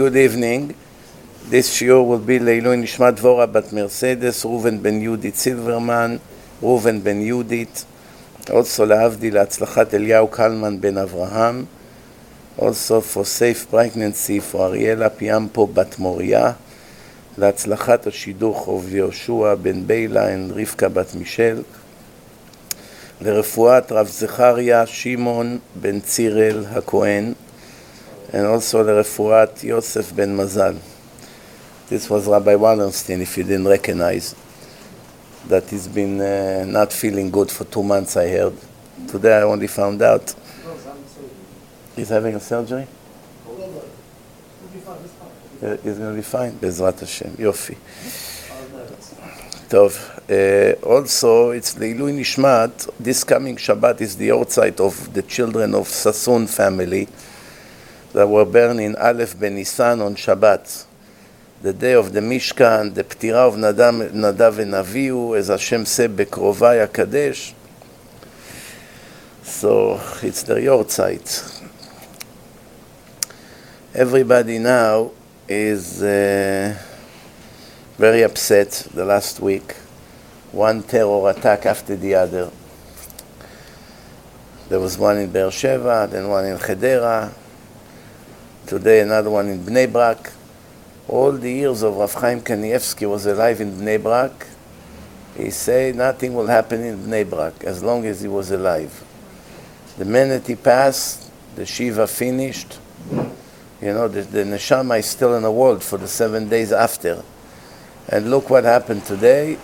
Good evening. This shiur will be Leilui Nishmat Dvora Bat Mercedes, Reuven Ben Yudit Silverman, Reuven Ben Yudit, also להבדיל להצלחת אליהו קלמן בן אברהם, also for safe pregnancy for אריאלה פיאמפו בת מוריה, להצלחת השידוך of יהושע בן ביילה ורבקה בת מישל, לרפואת רב זכריה שמעון בן צירל הכהן, and also לרפואת יוסף בן מזל. This was Rabbi Wallenstein, if you didn't recognize, that he's been uh, not feeling good for two months, I heard. Today I only found out. He's having a surgery? Uh, He's going to be fine, בעזרת השם, יופי. טוב, uh, also it's לעילוי נשמת, this coming Shabbat is the outside of the children of Sassoon family that were burned in Aleph Benisan on Shabbat, the day of the Mishkan, the Ptira of Nadav, Nadav and as Hashem said, Bekrovai Kadesh. So it's the Yortzeit. Everybody now is uh, very upset the last week. One terror attack after the other. There was one in Beersheba, then one in Hadera, Today another one in Bnei Brak. All the years of Rav Chaim Kanievsky was alive in Bnei Brak. He said nothing will happen in Bnei Brak as long as he was alive. The minute he passed, the Shiva finished. You know, the, the neshama is still in the world for the seven days after. And look what happened today.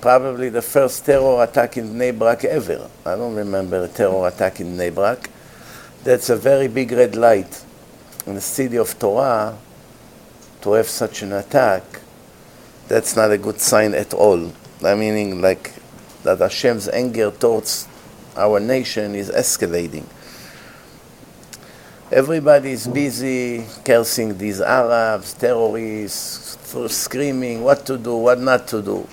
Probably the first terror attack in Bnei Brak ever. I don't remember a terror attack in Bnei Brak. That's a very big red light. In the city of Torah, to have such an attack, that's not a good sign at all. I meaning like that Hashem's anger towards our nation is escalating. Everybody is busy cursing these Arabs, terrorists, screaming what to do, what not to do.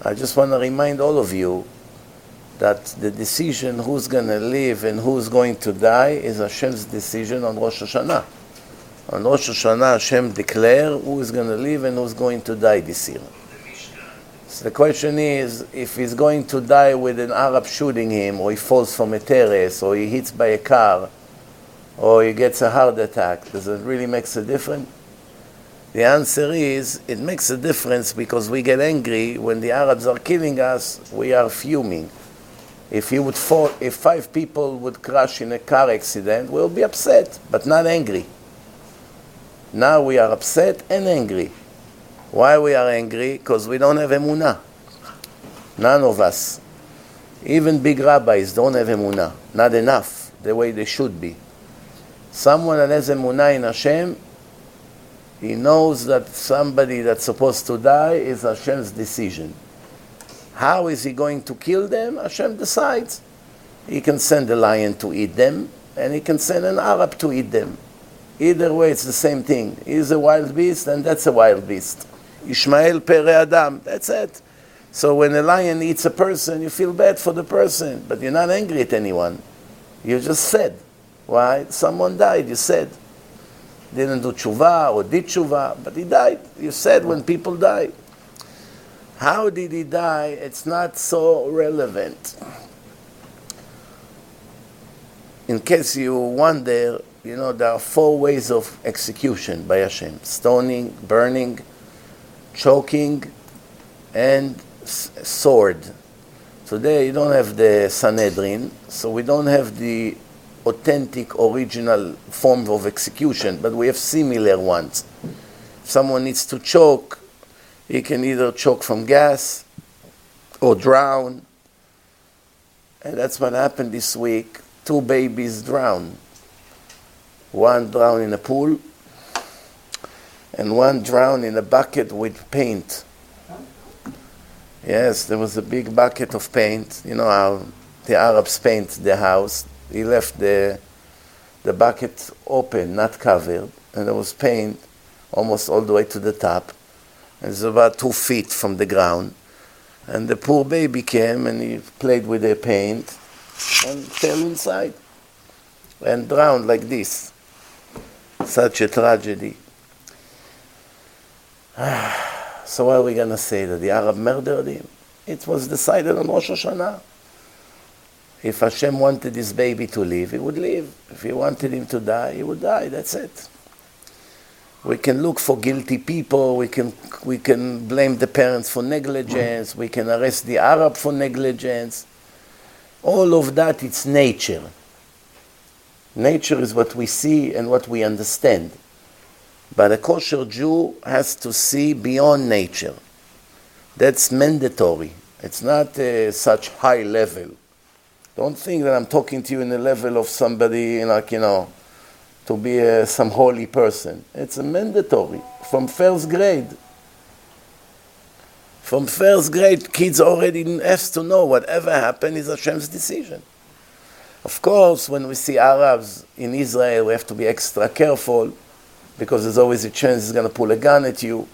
I just want to remind all of you that the decision who's going to live and who's going to die is Hashem's decision on Rosh Hashanah. On Rosh Hashanah, Hashem declare who is going to live and who's going to die this year. So the question is, if he's going to die with an Arab shooting him, or he falls from a terrace, or he hits by a car, or he gets a heart attack, does it really make a difference? The answer is, it makes a difference because we get angry when the Arabs are killing us, we are fuming. If you would fall, if five people would crash in a car accident, we'll be upset, but not angry. Now we are upset and angry. Why we are angry? Because we don't have emunah. None of us. Even big rabbis don't have emunah. Not enough, the way they should be. Someone that has emunah in Hashem, he knows that somebody that's supposed to die is Hashem's decision. How is he going to kill them? Hashem decides. He can send a lion to eat them, and he can send an Arab to eat them. Either way, it's the same thing. He's a wild beast, and that's a wild beast. Ishmael pere Adam, that's it. So when a lion eats a person, you feel bad for the person, but you're not angry at anyone. You just said. Why? Someone died, you said. Didn't do tshuva or did tshuva, but he died. You said when people die. How did he die? It's not so relevant. In case you wonder, you know, there are four ways of execution by Hashem stoning, burning, choking, and sword. Today you don't have the Sanhedrin, so we don't have the authentic, original form of execution, but we have similar ones. If someone needs to choke, he can either choke from gas or drown. And that's what happened this week. Two babies drowned. One drowned in a pool, and one drowned in a bucket with paint. Yes, there was a big bucket of paint. You know how the Arabs paint their house. He left the, the bucket open, not covered, and there was paint almost all the way to the top. It's about two feet from the ground. And the poor baby came and he played with the paint and fell inside and drowned like this. such a tragedy. so what are we going to say? That the Arab murdered him? It was decided on Rosh Hashanah. If Hashem wanted this baby to live, he would live. If he wanted him to die, he would die. That's it. We can look for guilty people. We can, we can blame the parents for negligence. We can arrest the Arab for negligence. All of that, it's nature. Nature is what we see and what we understand. But a kosher Jew has to see beyond nature. That's mandatory. It's not uh, such high level. Don't think that I'm talking to you in the level of somebody like, you know, to be some holy person. It's a mandatory from first grade. From first grade, kids already have to know whatever happened is Hashem's decision. Of course, when we see Arabs in Israel, we have to be extra careful because there's always a chance he's going to pull a gun at you.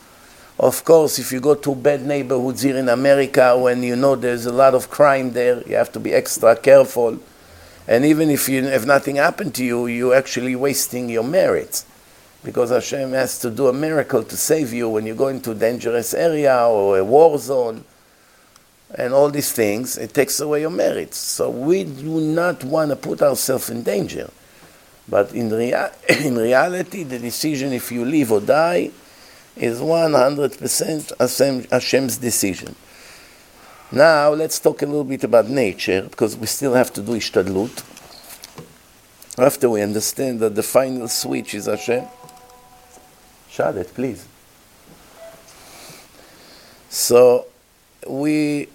Of course, if you go to bad neighborhoods here in America, when you know there's a lot of crime there, you have to be extra careful. And even if, you, if nothing happened to you, you're actually wasting your merits. Because Hashem has to do a miracle to save you when you go into a dangerous area or a war zone and all these things. It takes away your merits. So we do not want to put ourselves in danger. But in, rea- in reality, the decision if you live or die is 100% Hashem's decision. Now, let's talk a little bit about nature, because we still have to do Ishtadlut. After we understand that the final switch is Hashem. Shut it, please. So, we,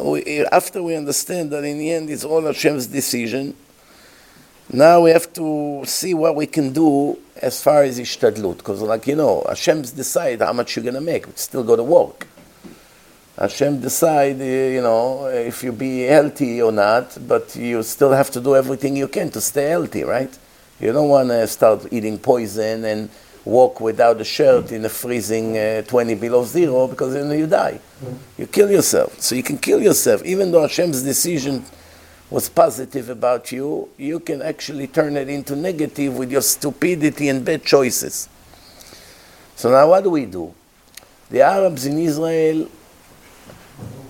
we, after we understand that in the end it's all Hashem's decision, now we have to see what we can do as far as ishtadlut, because like you know, Hashem's decide how much you're gonna make. We still go to work. Hashem decide, uh, you know, if you be healthy or not, but you still have to do everything you can to stay healthy, right? You don't want to start eating poison and walk without a shirt in a freezing uh, 20 below zero because then you die. You kill yourself. So you can kill yourself. Even though Hashem's decision was positive about you, you can actually turn it into negative with your stupidity and bad choices. So now what do we do? The Arabs in Israel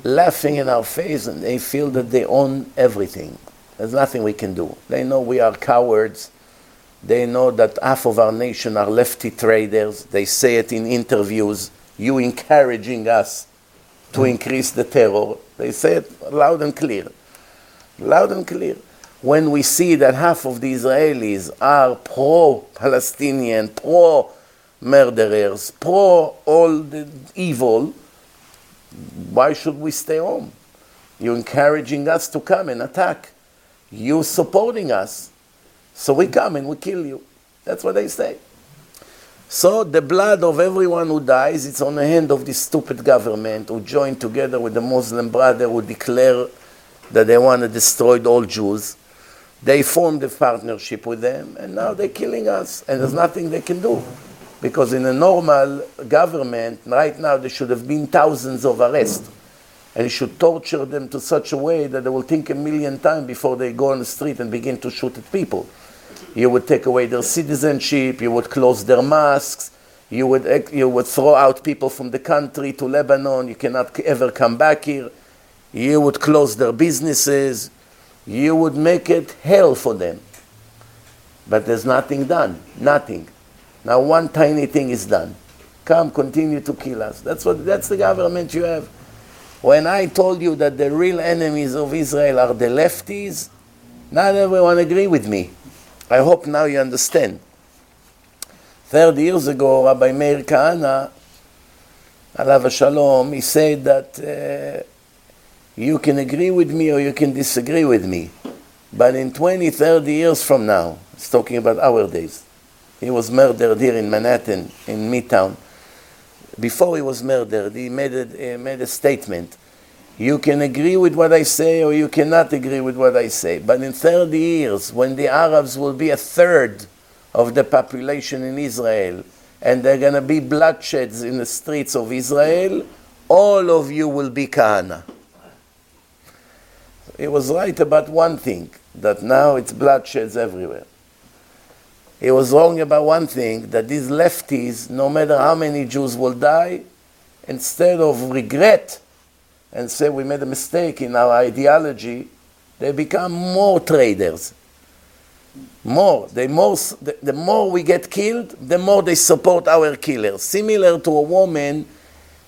laughing in our face and they feel that they own everything. There's nothing we can do. They know we are cowards. They know that half of our nation are lefty traders. They say it in interviews. You encouraging us to hmm. increase the terror. They say it loud and clear loud and clear. When we see that half of the Israelis are pro Palestinian, pro murderers, pro all the evil, why should we stay home? You're encouraging us to come and attack. You're supporting us. So we come and we kill you. That's what they say. So the blood of everyone who dies, it's on the hand of this stupid government who joined together with the Muslim brother who declare that they want to destroy all Jews. They formed a partnership with them, and now they're killing us, and there's nothing they can do. Because in a normal government, right now, there should have been thousands of arrests. And you should torture them to such a way that they will think a million times before they go on the street and begin to shoot at people. You would take away their citizenship, you would close their mosques, you would, you would throw out people from the country to Lebanon, you cannot ever come back here you would close their businesses, you would make it hell for them. But there's nothing done, nothing. Now one tiny thing is done. Come, continue to kill us. That's what that's the government you have. When I told you that the real enemies of Israel are the lefties, not everyone agree with me. I hope now you understand. Thirty years ago, Rabbi Meir Kahane, alav shalom, he said that uh, you can agree with me or you can disagree with me. But in 20, 30 years from now, it's talking about our days. He was murdered here in Manhattan, in Midtown. Before he was murdered, he made a, made a statement. You can agree with what I say or you cannot agree with what I say. But in 30 years, when the Arabs will be a third of the population in Israel, and there are going to be bloodsheds in the streets of Israel, all of you will be Kahane. He was right about one thing that now it's bloodsheds everywhere. He was wrong about one thing that these lefties, no matter how many Jews will die, instead of regret and say we made a mistake in our ideology, they become more traders. More. The, more the, the more we get killed, the more they support our killers. Similar to a woman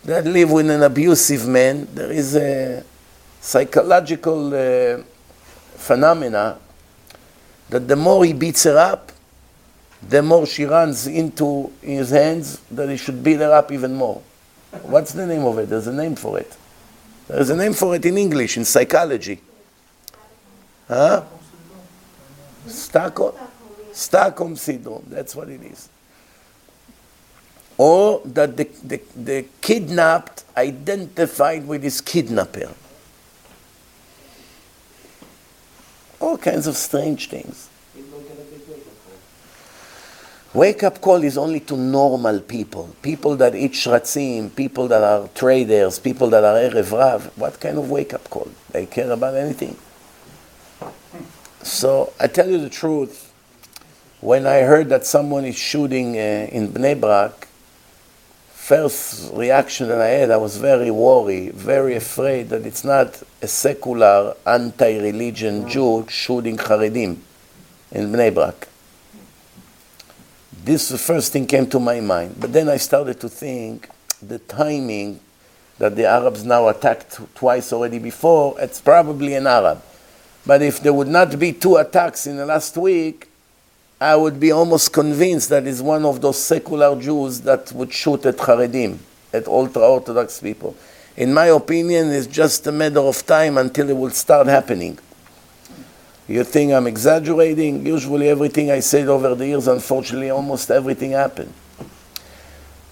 that live with an abusive man, there is a psychological uh, phenomena that the more he beats her up, the more she runs into his hands, that he should beat her up even more. What's the name of it? There's a name for it. There's a name for it in English, in psychology. Huh? Stockholm, Stockholm syndrome, that's what it is. Or that the, the, the kidnapped identified with his kidnapper. All kinds of strange things. Wake up call is only to normal people, people that eat shratzim, people that are traders, people that are Erev Rav. What kind of wake up call? They care about anything. So I tell you the truth, when I heard that someone is shooting uh, in Bnei Brak, first reaction that I had, I was very worried, very afraid that it's not a secular, anti-religion Jew shooting Haredim in Bnei Brak. This first thing came to my mind. But then I started to think the timing that the Arabs now attacked twice already before, it's probably an Arab. But if there would not be two attacks in the last week, I would be almost convinced that it's one of those secular Jews that would shoot at Haredim, at ultra-Orthodox people. In my opinion, it's just a matter of time until it will start happening. You think I'm exaggerating? Usually, everything I said over the years, unfortunately, almost everything happened.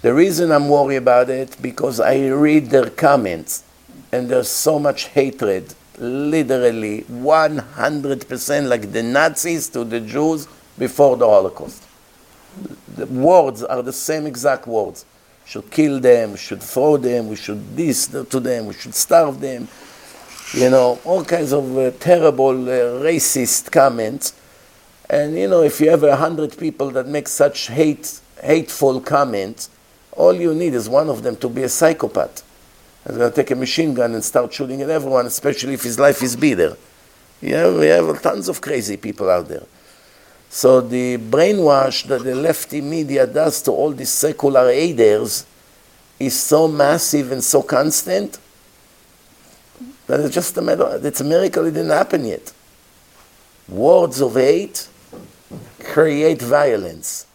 The reason I'm worried about it because I read their comments, and there's so much hatred, literally 100% like the Nazis to the Jews before the Holocaust. The words are the same exact words. Should kill them, should throw them, we should this to them, we should starve them, you know, all kinds of uh, terrible uh, racist comments. And you know, if you have a hundred people that make such hate, hateful comments, all you need is one of them to be a psychopath. He's going to take a machine gun and start shooting at everyone, especially if his life is bitter. You we have tons of crazy people out there. So the brainwash that the lefty media does to all these secular aiders is so massive and so constant that it's just a matter, it's a miracle it didn't happen yet. Words of hate create violence,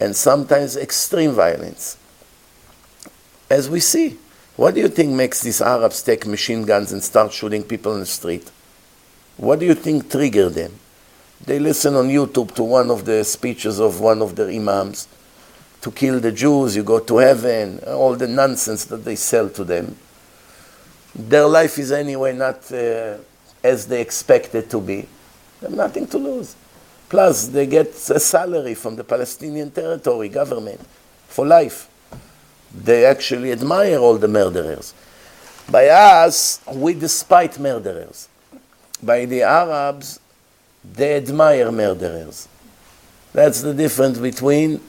and sometimes extreme violence. As we see, what do you think makes these Arabs take machine guns and start shooting people in the street? What do you think triggered them? They listen on YouTube to one of the speeches of one of their imams to kill the Jews, you go to heaven, all the nonsense that they sell to them their life is anyway not uh, as they expect it to be. They have nothing to lose. Plus, they get a salary from the Palestinian territory government for life. They actually admire all the murderers. By us, we despite murderers. By the Arabs, they admire murderers. That's the difference between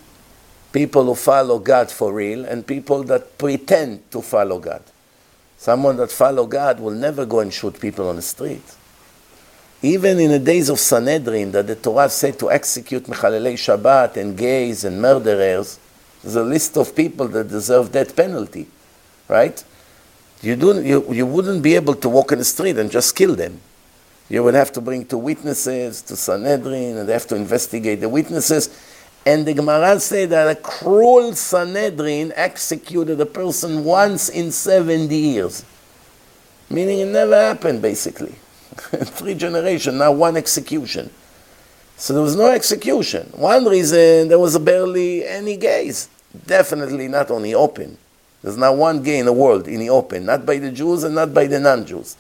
people who follow God for real and people that pretend to follow God. Someone that follow God will never go and shoot people on the street. Even in the days of Sanhedrin, that the Torah said to execute Mechalelei Shabbat and gays and murderers, there's a list of people that deserve death penalty, right? You, do, you, you wouldn't be able to walk in the street and just kill them. You would have to bring two witnesses to Sanhedrin, and they have to investigate the witnesses. And the Gemara said that a cruel Sanhedrin executed a person once in 70 years. Meaning it never happened, basically. Three generations, now one execution. So there was no execution. One reason, there was barely any gays. Definitely not on the open. There's not one gay in the world in the open, not by the Jews and not by the non-Jews.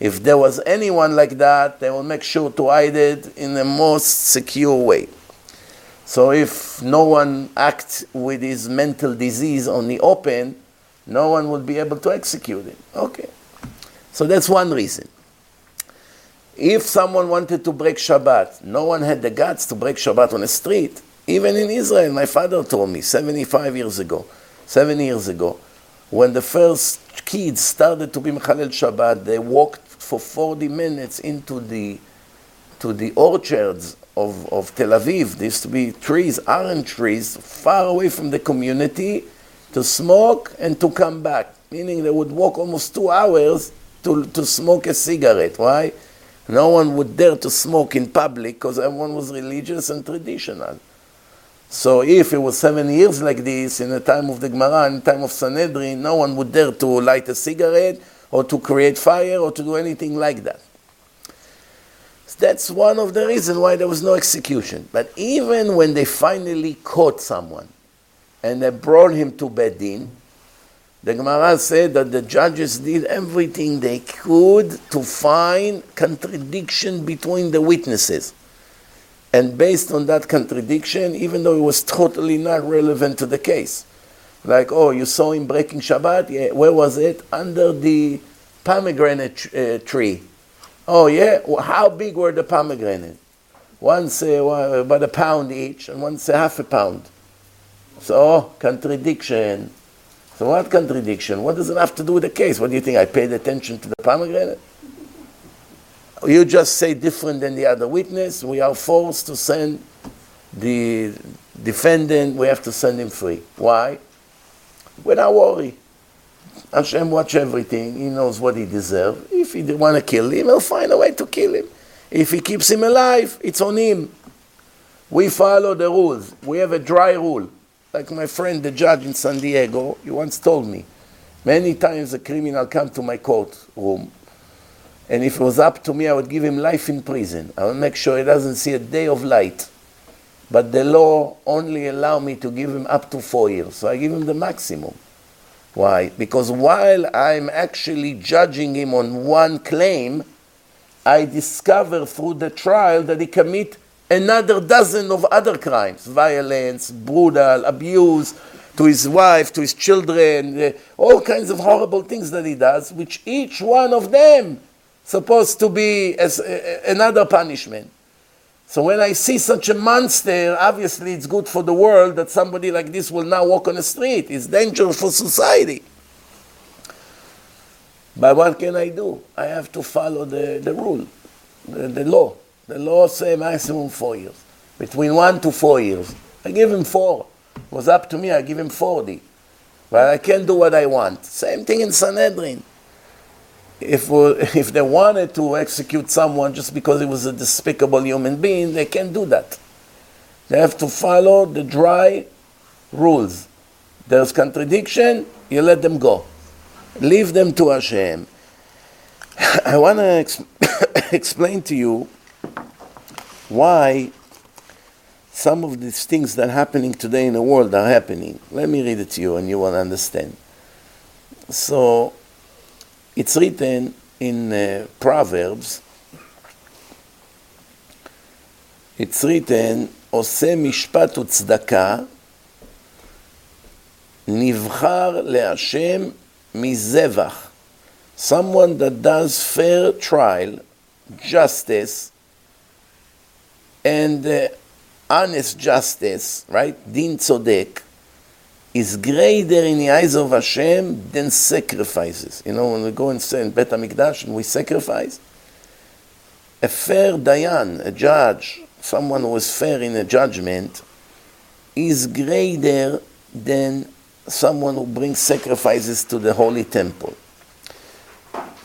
If there was anyone like that, they will make sure to hide it in the most secure way. So if no one acts with his mental disease on the open, no one will be able to execute it. Okay. So that's one reason. if someone wanted to break Shabbat, no one had the guts to break Shabbat on the street. Even in Israel, my father told me 75 years ago, seven years ago, when the first kids started to be Mechalel Shabbat, they walked for 40 minutes into the, to the orchards of, of Tel Aviv. There used to be trees, orange trees, far away from the community to smoke and to come back. Meaning they would walk almost two hours to, to smoke a cigarette. Why? No one would dare to smoke in public because everyone was religious and traditional. So if it was seven years like this, in the time of the Gemara, in the time of Sanhedrin, no one would dare to light a cigarette or to create fire or to do anything like that. That's one of the reasons why there was no execution. But even when they finally caught someone and they brought him to Bedin, the Gemara said that the judges did everything they could to find contradiction between the witnesses. And based on that contradiction, even though it was totally not relevant to the case, like, oh, you saw him breaking Shabbat? Yeah, where was it? Under the pomegranate uh, tree. Oh, yeah? How big were the pomegranate? One say well, about a pound each, and one say half a pound. So, contradiction. So, what contradiction? What does it have to do with the case? What do you think? I paid attention to the pomegranate? you just say different than the other witness, we are forced to send the defendant, we have to send him free. Why? We're not worry. Hashem watch everything. He knows what he deserves. If he want to kill him, he'll find a way to kill him. If he keeps him alive, it's on him. We follow the rules. We have a dry rule. Like my friend, the judge in San Diego, he once told me, many times a criminal come to my courtroom and if it was up to me, I would give him life in prison. I would make sure he doesn't see a day of light. But the law only allow me to give him up to four years. So I give him the maximum. Why? Because while I'm actually judging him on one claim, I discover through the trial that he commit another dozen of other crimes. Violence, brutal, abuse to his wife, to his children, uh, all kinds of horrible things that he does, which each one of them supposed to be as another punishment. So when I see such a monster, obviously it's good for the world that somebody like this will now walk on the street. It's dangerous for society. But what can I do? I have to follow the, the rule, the, the law. The law says maximum four years. Between one to four years. I give him four. It was up to me, I give him 40. But I can't do what I want. Same thing in Sanhedrin if, if they wanted to execute someone just because he was a despicable human being, they can't do that. They have to follow the dry rules. There's contradiction, you let them go. Leave them to Hashem. I want to ex- explain to you why some of these things that are happening today in the world are happening. Let me read it to you and you will understand. So, it's written in uh, Proverbs, it's written, עושה משפט וצדקה, נבחר להשם מזבח. Someone that does fair trial, justice, and uh, honest justice, right? Din tzodek, is greater in the eyes of Hashem than sacrifices. You know, when we go and say in Bet HaMikdash and we sacrifice, a fair dayan, a judge, someone who is fair in a judgment, is greater than someone who brings sacrifices to the holy temple.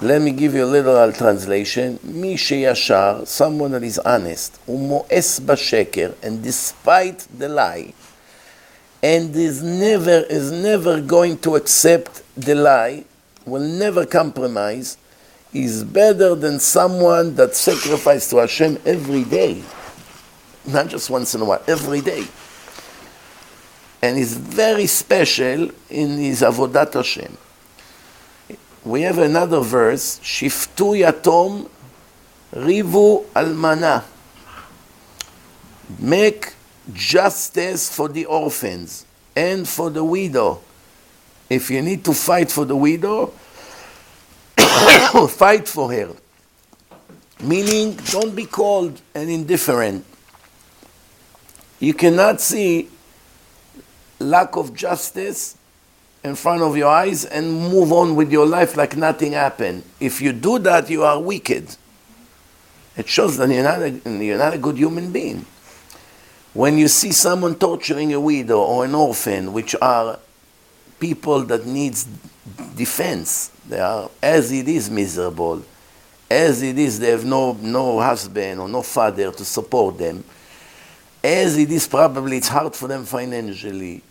Let me give you a literal translation. Mi sheyashar, someone that is honest, umoes basheker, and despite the lie, and is never is never going to accept the lie, will never compromise, is better than someone that sacrifices to Hashem every day, not just once in a while, every day. And is very special in his avodat Hashem. We have another verse, Shiftu Yatom Rivu Almana. Make justice for the orphans and for the widow. If you need to fight for the widow, fight for her. Meaning, don't be cold and indifferent. You cannot see lack of justice in front of your eyes and move on with your life like nothing happened. If you do that, you are wicked. It shows that you're not a, you're not a good human being. When you see someone torturing a widow or an orphan, which are people that needs defense, they are as it is miserable, as it is they have no, no husband or no father to support them, as it is probably it's hard for them financially,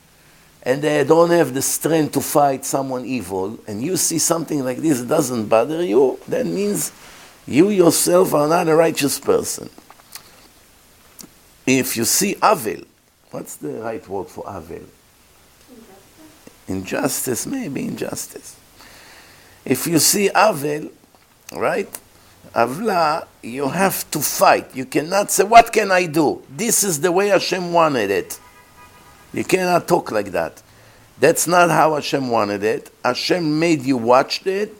and they don't have the strength to fight someone evil, and you see something like this doesn't bother you, that means you yourself are not a righteous person. If you see Avel, what's the right word for Avel? Injustice, injustice maybe injustice. If you see Avel, right? Avla, you have to fight. You cannot say, What can I do? This is the way Hashem wanted it. You cannot talk like that. That's not how Hashem wanted it. Hashem made you watch it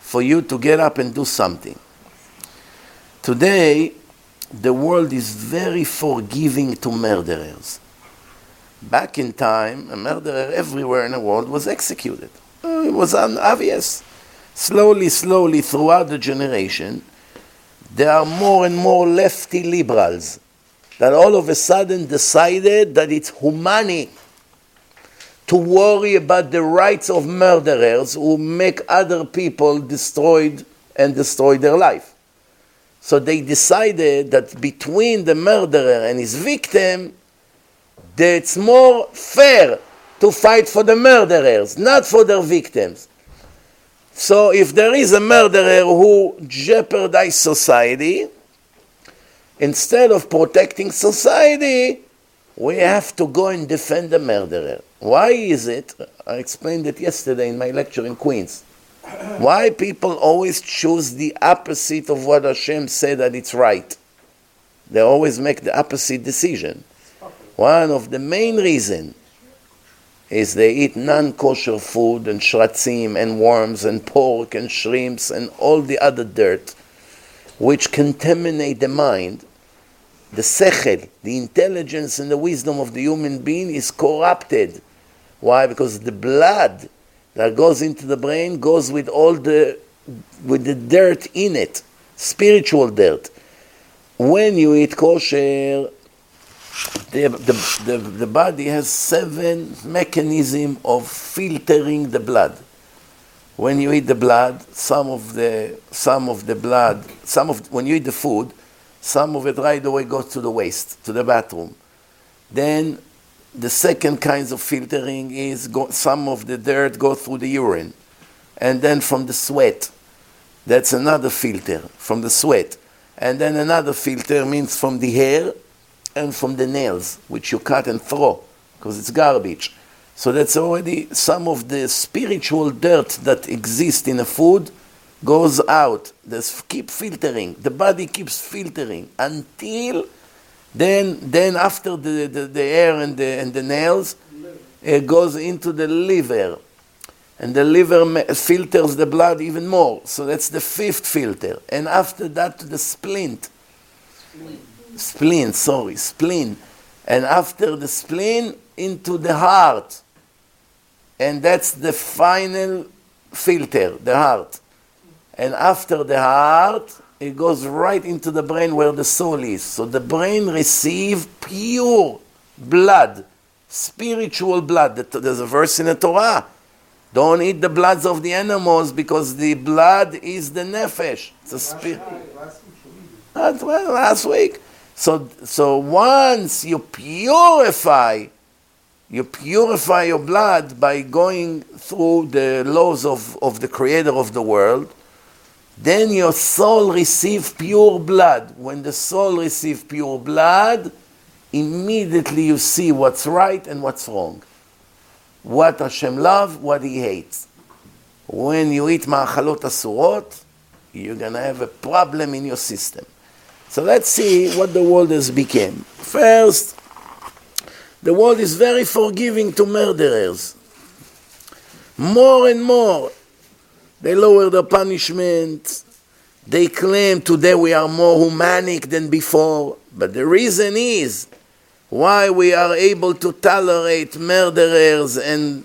for you to get up and do something. Today, the world is very forgiving to murderers. Back in time, a murderer everywhere in the world was executed. Uh, it was obvious. Slowly, slowly, throughout the generation, there are more and more lefty liberals that all of a sudden decided that it's humane to worry about the rights of murderers who make other people destroyed and destroy their life. So they decided that between the murderer and his victim, that it's more fair to fight for the murderers, not for their victims. So if there is a murderer who jeopardizes society, instead of protecting society, we have to go and defend the murderer. Why is it? I explained it yesterday in my lecture in Queens. Why people always choose the opposite of what Hashem said that it's right? They always make the opposite decision. One of the main reasons is they eat non-kosher food and shratzim and worms and pork and shrimps and all the other dirt which contaminate the mind. The sechel, the intelligence and the wisdom of the human being is corrupted. Why? Because the blood that goes into the brain goes with all the with the dirt in it, spiritual dirt. When you eat kosher, the, the, the, the body has seven mechanism of filtering the blood. When you eat the blood, some of the some of the blood, some of when you eat the food, some of it right away goes to the waste, to the bathroom. Then the second kinds of filtering is go, some of the dirt go through the urine, and then from the sweat. That's another filter from the sweat, and then another filter means from the hair and from the nails, which you cut and throw because it's garbage. So that's already some of the spiritual dirt that exists in a food goes out. There's keep filtering. The body keeps filtering until then, then after the, the, the and the, and the nails, it goes into the liver. And the liver filters the blood even more. So that's the fifth filter. And after that, the splint. Spleen. spleen, sorry, spleen. And after the spleen, into the heart. And that's the final filter, the heart. And after the heart, it goes right into the brain where the soul is. So the brain receives pure blood, spiritual blood. There's a verse in the Torah. Don't eat the bloods of the animals because the blood is the nefesh. It's a spirit. Last, ah, well, last week. So, so once you purify, you purify your blood by going through the laws of, of the creator of the world, then your soul receive pure blood. When the soul receive pure blood, immediately you see what's right and what's wrong. What Hashem loves, what He hates. When you eat ma'achalot asurot, you're going to have a problem in your system. So let's see what the world has become. First, the world is very forgiving to murderers. More and more, they lower the punishment. They claim today we are more humanic than before, but the reason is why we are able to tolerate murderers and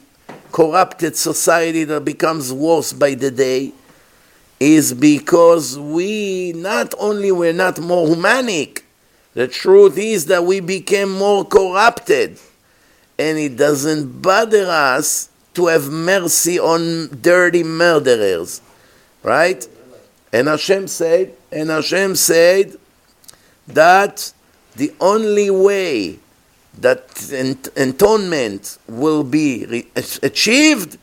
corrupted society that becomes worse by the day is because we not only were not more humanic, the truth is that we became more corrupted. And it doesn't bother us to have mercy on dirty murderers. Right? And Hashem said, and Hashem said that the only way that atonement will be re- achieved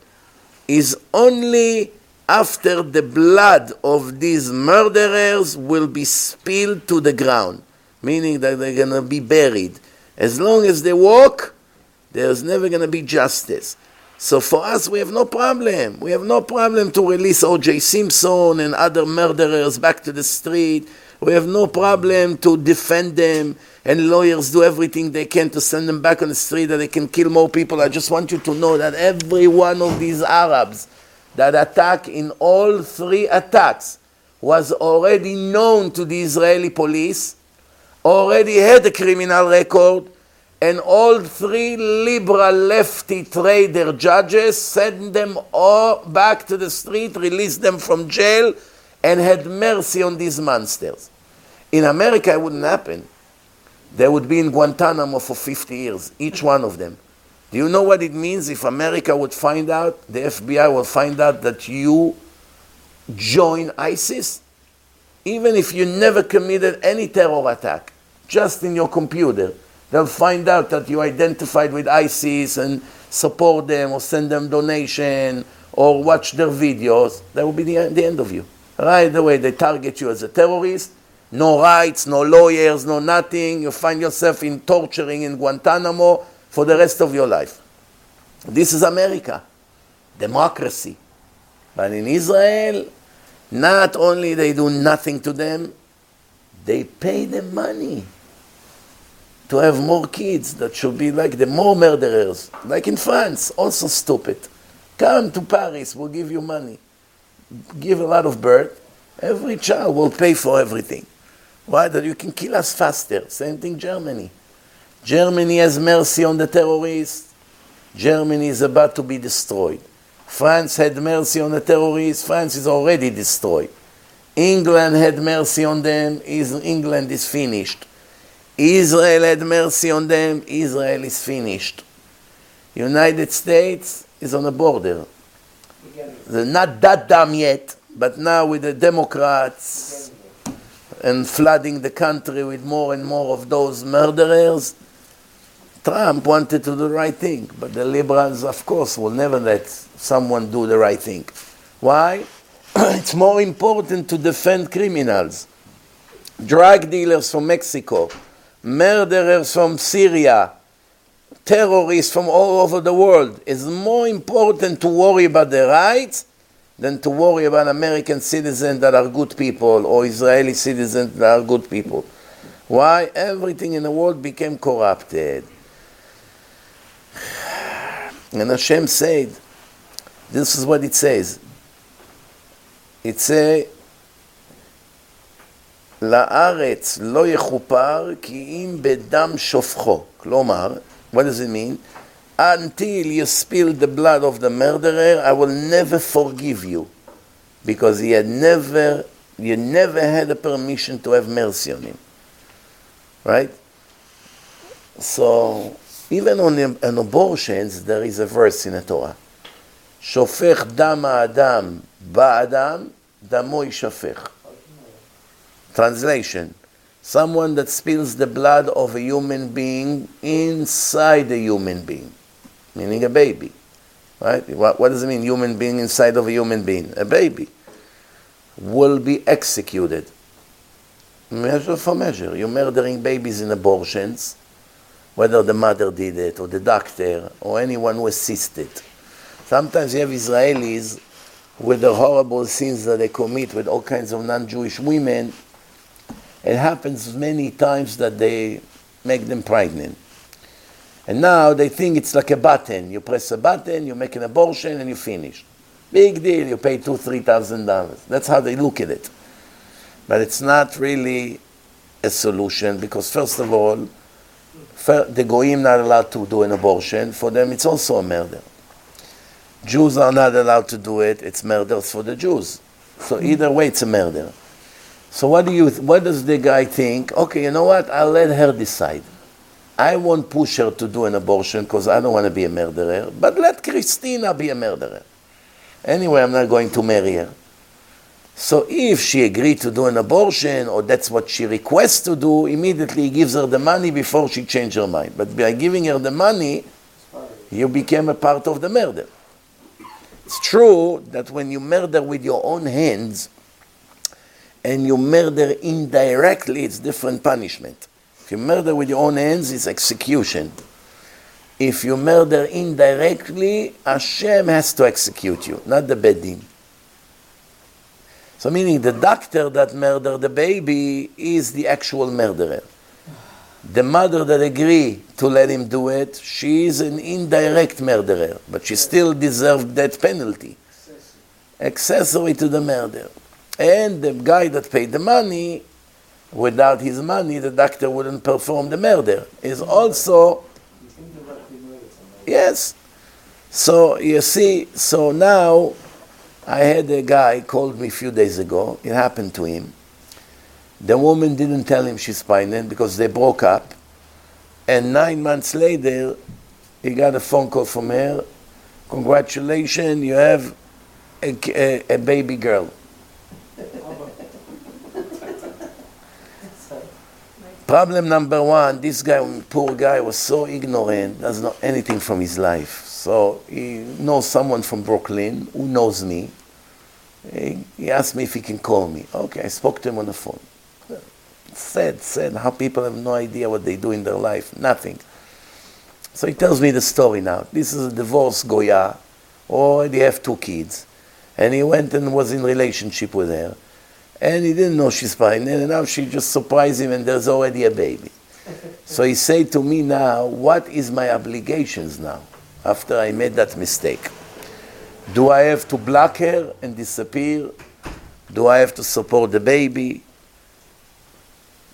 is only after the blood of these murderers will be spilled to the ground, meaning that they're going to be buried. As long as they walk, there's never going to be justice. So for us, we have no problem. We have no problem to release O.J. Simpson and other murderers back to the street. We have no problem to defend them, and lawyers do everything they can to send them back on the street that they can kill more people. I just want you to know that every one of these Arabs that attack in all three attacks was already known to the Israeli police, already had a criminal record, and all three liberal lefty trader judges sent them all back to the street, released them from jail, and had mercy on these monsters. In America, it wouldn't happen. They would be in Guantanamo for 50 years, each one of them. Do you know what it means if America would find out, the FBI will find out that you join ISIS? Even if you never committed any terror attack, just in your computer, they'll find out that you identified with ISIS and support them or send them donation or watch their videos. That will be the, the end of you. Right away, they target you as a terrorist. No rights, no lawyers, no nothing. You find yourself in torturing in Guantanamo for the rest of your life. This is America, democracy. But in Israel, not only they do nothing to them, they pay them money to have more kids that should be like the more murderers, like in France, also stupid. Come to Paris, we'll give you money. Give a lot of birth, every child will pay for everything. Why? That you can kill us faster. Same thing Germany. Germany has mercy on the terrorists. Germany is about to be destroyed. France had mercy on the terrorists. France is already destroyed. England had mercy on them. England is finished. Israel had mercy on them. Israel is finished. United States is on the border. They're not that dumb yet, but now with the Democrats and flooding the country with more and more of those murderers, Trump wanted to do the right thing, but the liberals, of course, will never let someone do the right thing. Why? it's more important to defend criminals, drug dealers from Mexico, murderers from Syria, terrorists from all over the world. It's more important to worry about their rights than to worry about American citizens that are good people or Israeli citizens that are good people. Why? Everything in the world became corrupted. And Hashem said, this is what it says. It says, לארץ לא יכופר כי אם בדם שופכו. כלומר, what does it mean? Until you spill the blood of the murderer, I will never forgive you. Because he had never, you never had a permission to have mercy on him. Right? So, even on, on abortions, there is a verse in the Torah. שופך דם האדם באדם, דמו יישפך. Translation. Someone that spills the blood of a human being inside a human being, meaning a baby. Right? What, what does it mean, human being inside of a human being? A baby will be executed. Measure for measure. You're murdering babies in abortions whether the mother did it or the doctor or anyone who assisted. Sometimes you have Israelis with the horrible sins that they commit with all kinds of non-Jewish women. It happens many times that they make them pregnant. And now they think it's like a button. You press a button, you make an abortion, and you finish. Big deal. You pay two, three thousand dollars. That's how they look at it. But it's not really a solution because, first of all, the Goyim not allowed to do an abortion. For them, it's also a murder. Jews are not allowed to do it. It's murders for the Jews. So either way, it's a murder. So what do you? What does the guy think? Okay, you know what? I'll let her decide. I won't push her to do an abortion because I don't want to be a murderer. But let Christina be a murderer. Anyway, I'm not going to marry her. So if she agreed to do an abortion or that's what she requests to do, immediately he gives her the money before she changes her mind. But by giving her the money, you became a part of the murder. It's true that when you murder with your own hands and you murder indirectly, it's different punishment. If you murder with your own hands, it's execution. If you murder indirectly, Hashem has to execute you, not the Beit Din. So meaning the doctor that murdered the baby is the actual murderer. The mother that agreed to let him do it, she is an indirect murderer, but she still deserved that penalty. Accessory to the murder. And the guy that paid the money, without his money, the doctor wouldn't perform the murder. Is also yes. So you see, so now I had a guy called me a few days ago. It happened to him. The woman didn't tell him she's pregnant because they broke up. And nine months later, he got a phone call from her. Congratulations, you have a, a, a baby girl. Problem number one, this guy, poor guy, was so ignorant, doesn't know anything from his life. So he knows someone from Brooklyn who knows me. He, he asked me if he can call me. Okay, I spoke to him on the phone. Said, said how people have no idea what they do in their life. Nothing. So he tells me the story now. This is a divorced Goya, oh, already have two kids. And he went and was in relationship with her and he didn't know she's pregnant, and now she just surprised him, and there's already a baby. so he said to me now, what is my obligations now, after I made that mistake? Do I have to block her and disappear? Do I have to support the baby?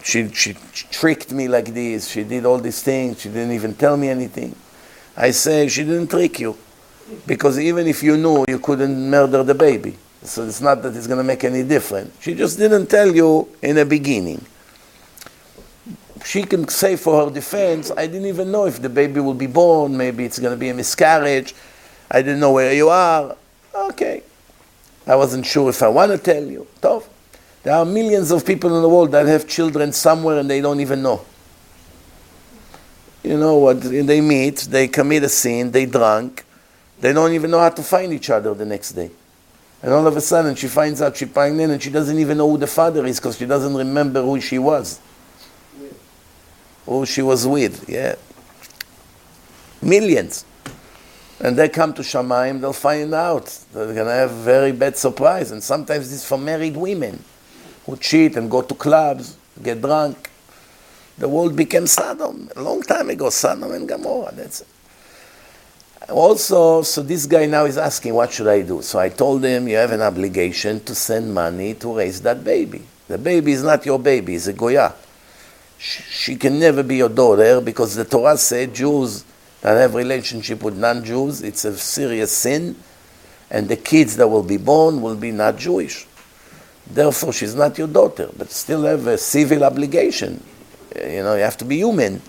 She, she, she tricked me like this. She did all these things. She didn't even tell me anything. I say, she didn't trick you. Because even if you knew, you couldn't murder the baby. So it's not that it's going to make any difference. She just didn't tell you in the beginning. She can say for her defense, I didn't even know if the baby will be born. Maybe it's going to be a miscarriage. I didn't know where you are. Okay. I wasn't sure if I want to tell you. Tough. There are millions of people in the world that have children somewhere and they don't even know. You know what? They meet, they commit a sin, they drunk, they don't even know how to find each other the next day. And all of a sudden she finds out she's pregnant and she doesn't even know who the father is because she doesn't remember who she was. Who she was with, yeah. Millions. And they come to Shamaim, they'll find out. They're going to have a very bad surprise. And sometimes it's for married women who cheat and go to clubs, get drunk. The world became Sodom a long time ago, Sodom and Gomorrah. That's it also, so this guy now is asking, what should I do? So I told him, you have an obligation to send money to raise that baby. The baby is not your baby, it's a Goya. She can never be your daughter because the Torah said Jews that have relationship with non-Jews, it's a serious sin, and the kids that will be born will be not Jewish. Therefore, she's not your daughter, but still have a civil obligation. You know, you have to be human.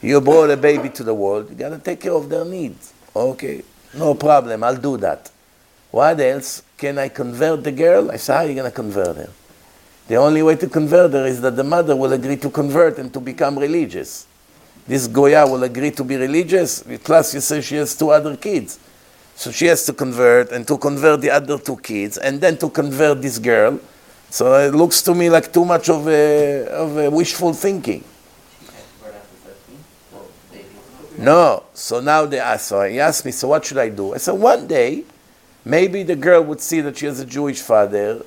You brought a baby to the world, you got to take care of their needs. Okay, no problem, I'll do that. What else? Can I convert the girl? I said, how are you going to convert her? The only way to convert her is that the mother will agree to convert and to become religious. This Goya will agree to be religious, plus you say she has two other kids. So she has to convert and to convert the other two kids and then to convert this girl. So it looks to me like too much of a, of a wishful thinking. No. So now they ask, so he asked me, so what should I do? I said, one day, maybe the girl would see that she has a Jewish father,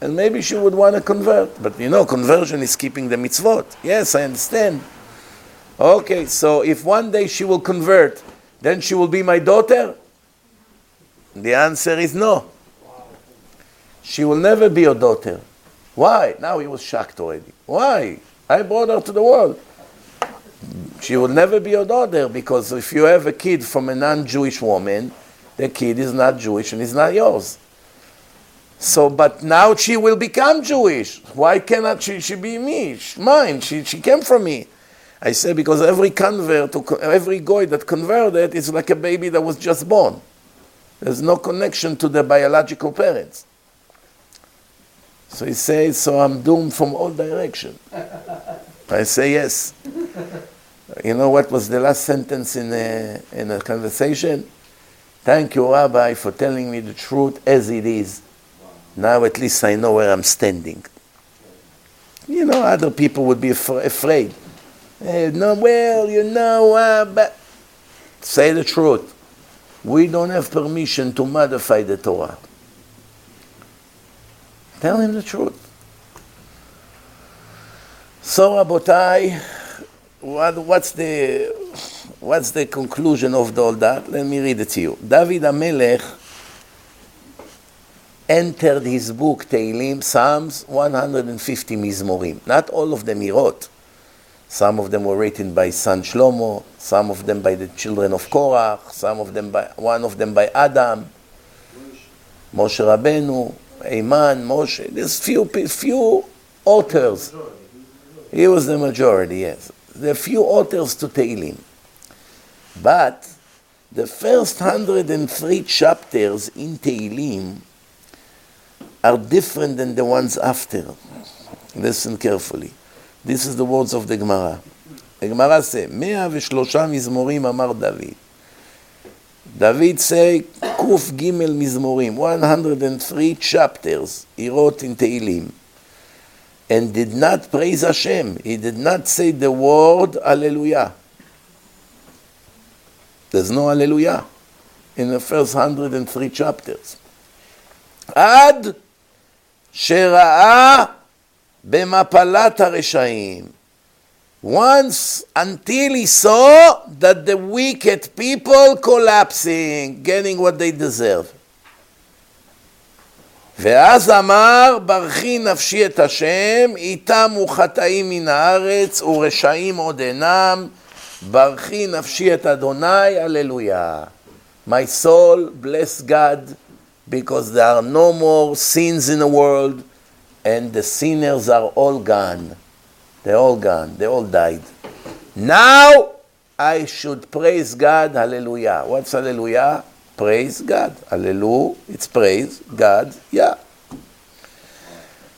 and maybe she would want to convert. But you know, conversion is keeping the mitzvot. Yes, I understand. Okay, so if one day she will convert, then she will be my daughter? The answer is no. She will never be your daughter. Why? Now he was shocked already. Why? I brought her to the world. She will never be your daughter because if you have a kid from a non Jewish woman, the kid is not Jewish and is not yours. So, but now she will become Jewish. Why cannot she, she be me? She, mine. She, she came from me. I say because every convert, every goy that converted is like a baby that was just born. There's no connection to the biological parents. So he says, so I'm doomed from all direction. I say yes. You know what was the last sentence in a, in a conversation? Thank you, Rabbi, for telling me the truth as it is. Now at least I know where I'm standing. You know, other people would be af- afraid. Hey, no, well, you know, uh, but say the truth. We don't have permission to modify the Torah. Tell him the truth. So, Rabotai, what, what's, the, what's the conclusion of all that? Let me read it to you. David Amelech entered his book Tehillim, Psalms, 150 Mizmorim. Not all of them he wrote. Some of them were written by son Shlomo, some of them by the children of Korach, some of them by one of them by Adam, Moshe Rabenu, Eiman, Moshe. There's few few authors. He was the majority, yes There are few authors to Tehillim. But the first 103 chapters in Tehillim are different than the ones after. Listen carefully. This is the words of the Gemara. The Gemara says, 103 מזמורים אמר דוד. David say, קוף ג' מזמורים, 103 chapters he wrote in Tehillim, and did not praise Hashem. He did not say the word Alleluia. There's no Alleluia in the first 103 chapters. עד שראה במפלת הרשעים. Once, until he saw that the wicked people collapsing, getting what they deserve. ואז אמר, ברכי נפשי את השם, איתם חטאים מן הארץ, ורשעים עוד אינם, ברכי נפשי את אדוני, הללויה. My soul, bless God, because there are no more sins in the world, and the sinners are all gone. They're all gone. They all died. Now I should praise God. Hallelujah. What's hallelujah? Praise God. Hallelujah. It's praise God. Yeah.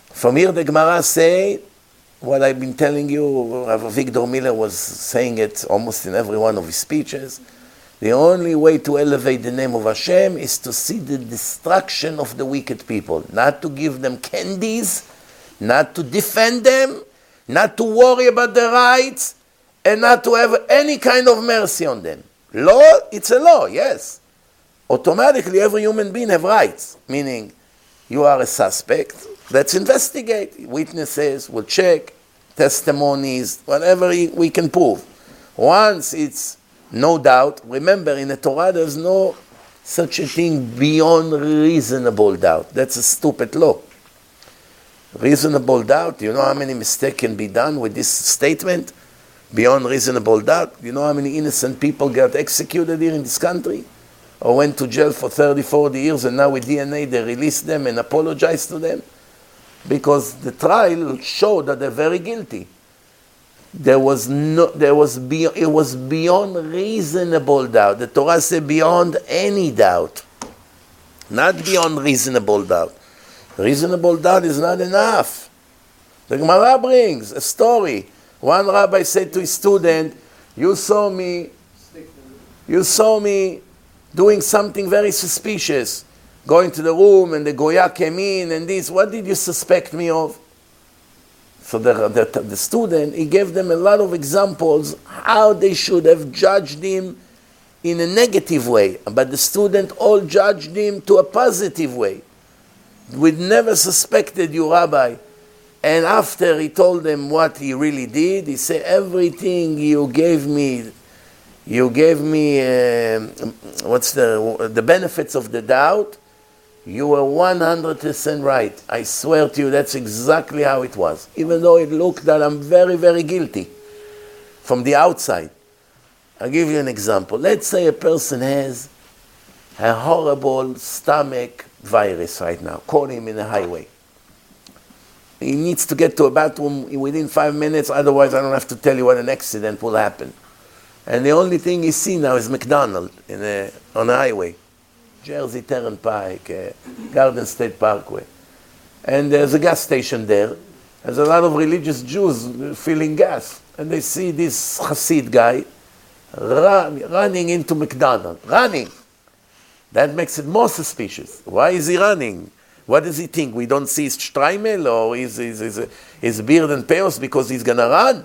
From here, the Gemara say what I've been telling you. Rabbi Avigdor Miller was saying it almost in every one of his speeches. The only way to elevate the name of Hashem is to see the destruction of the wicked people, not to give them candies, not to defend them, not to worry about their rights, and not to have any kind of mercy on them. Law, it's a law, yes. Automatically, every human being have rights, meaning you are a suspect, let's investigate. Witnesses will check, testimonies, whatever we can prove. Once it's no doubt. Remember, in the Torah, there's no such a thing beyond reasonable doubt. That's a stupid law. Reasonable doubt, you know how many mistakes can be done with this statement? Beyond reasonable doubt. You know how many innocent people got executed here in this country? Or went to jail for 30, 40 years and now with DNA they release them and apologize to them? Because the trial showed that they're very guilty. There was no there was be, it was beyond reasonable doubt. The torah said beyond any doubt. Not beyond reasonable doubt. Reasonable doubt is not enough. The gemara brings a story. One rabbi said to his student you saw me you saw me doing something very suspicious going to the room and the goya came in and this what did you suspect me of so the, the, the student, he gave them a lot of examples how they should have judged him in a negative way. But the student all judged him to a positive way. We'd never suspected you, Rabbi. And after he told them what he really did, he said, everything you gave me, you gave me, uh, what's the, the benefits of the doubt, You were 100% right. I swear to you, that's exactly how it was. Even though it looked that I'm very, very guilty from the outside. I'll give you an example. Let's say a person has a horrible stomach virus right now. Call him in the highway. He needs to get to a bathroom within five minutes, otherwise, I don't have to tell you what an accident will happen. And the only thing you see now is McDonald's in a, on the highway. Jersey Turnpike, uh, Garden State Parkway. And there's a gas station there. There's a lot of religious Jews filling gas. And they see this Hasid guy run, running into McDonald's. Running. That makes it more suspicious. Why is he running? What does he think? We don't see his Streimel or his, his, his, his beard and peos because he's going to run?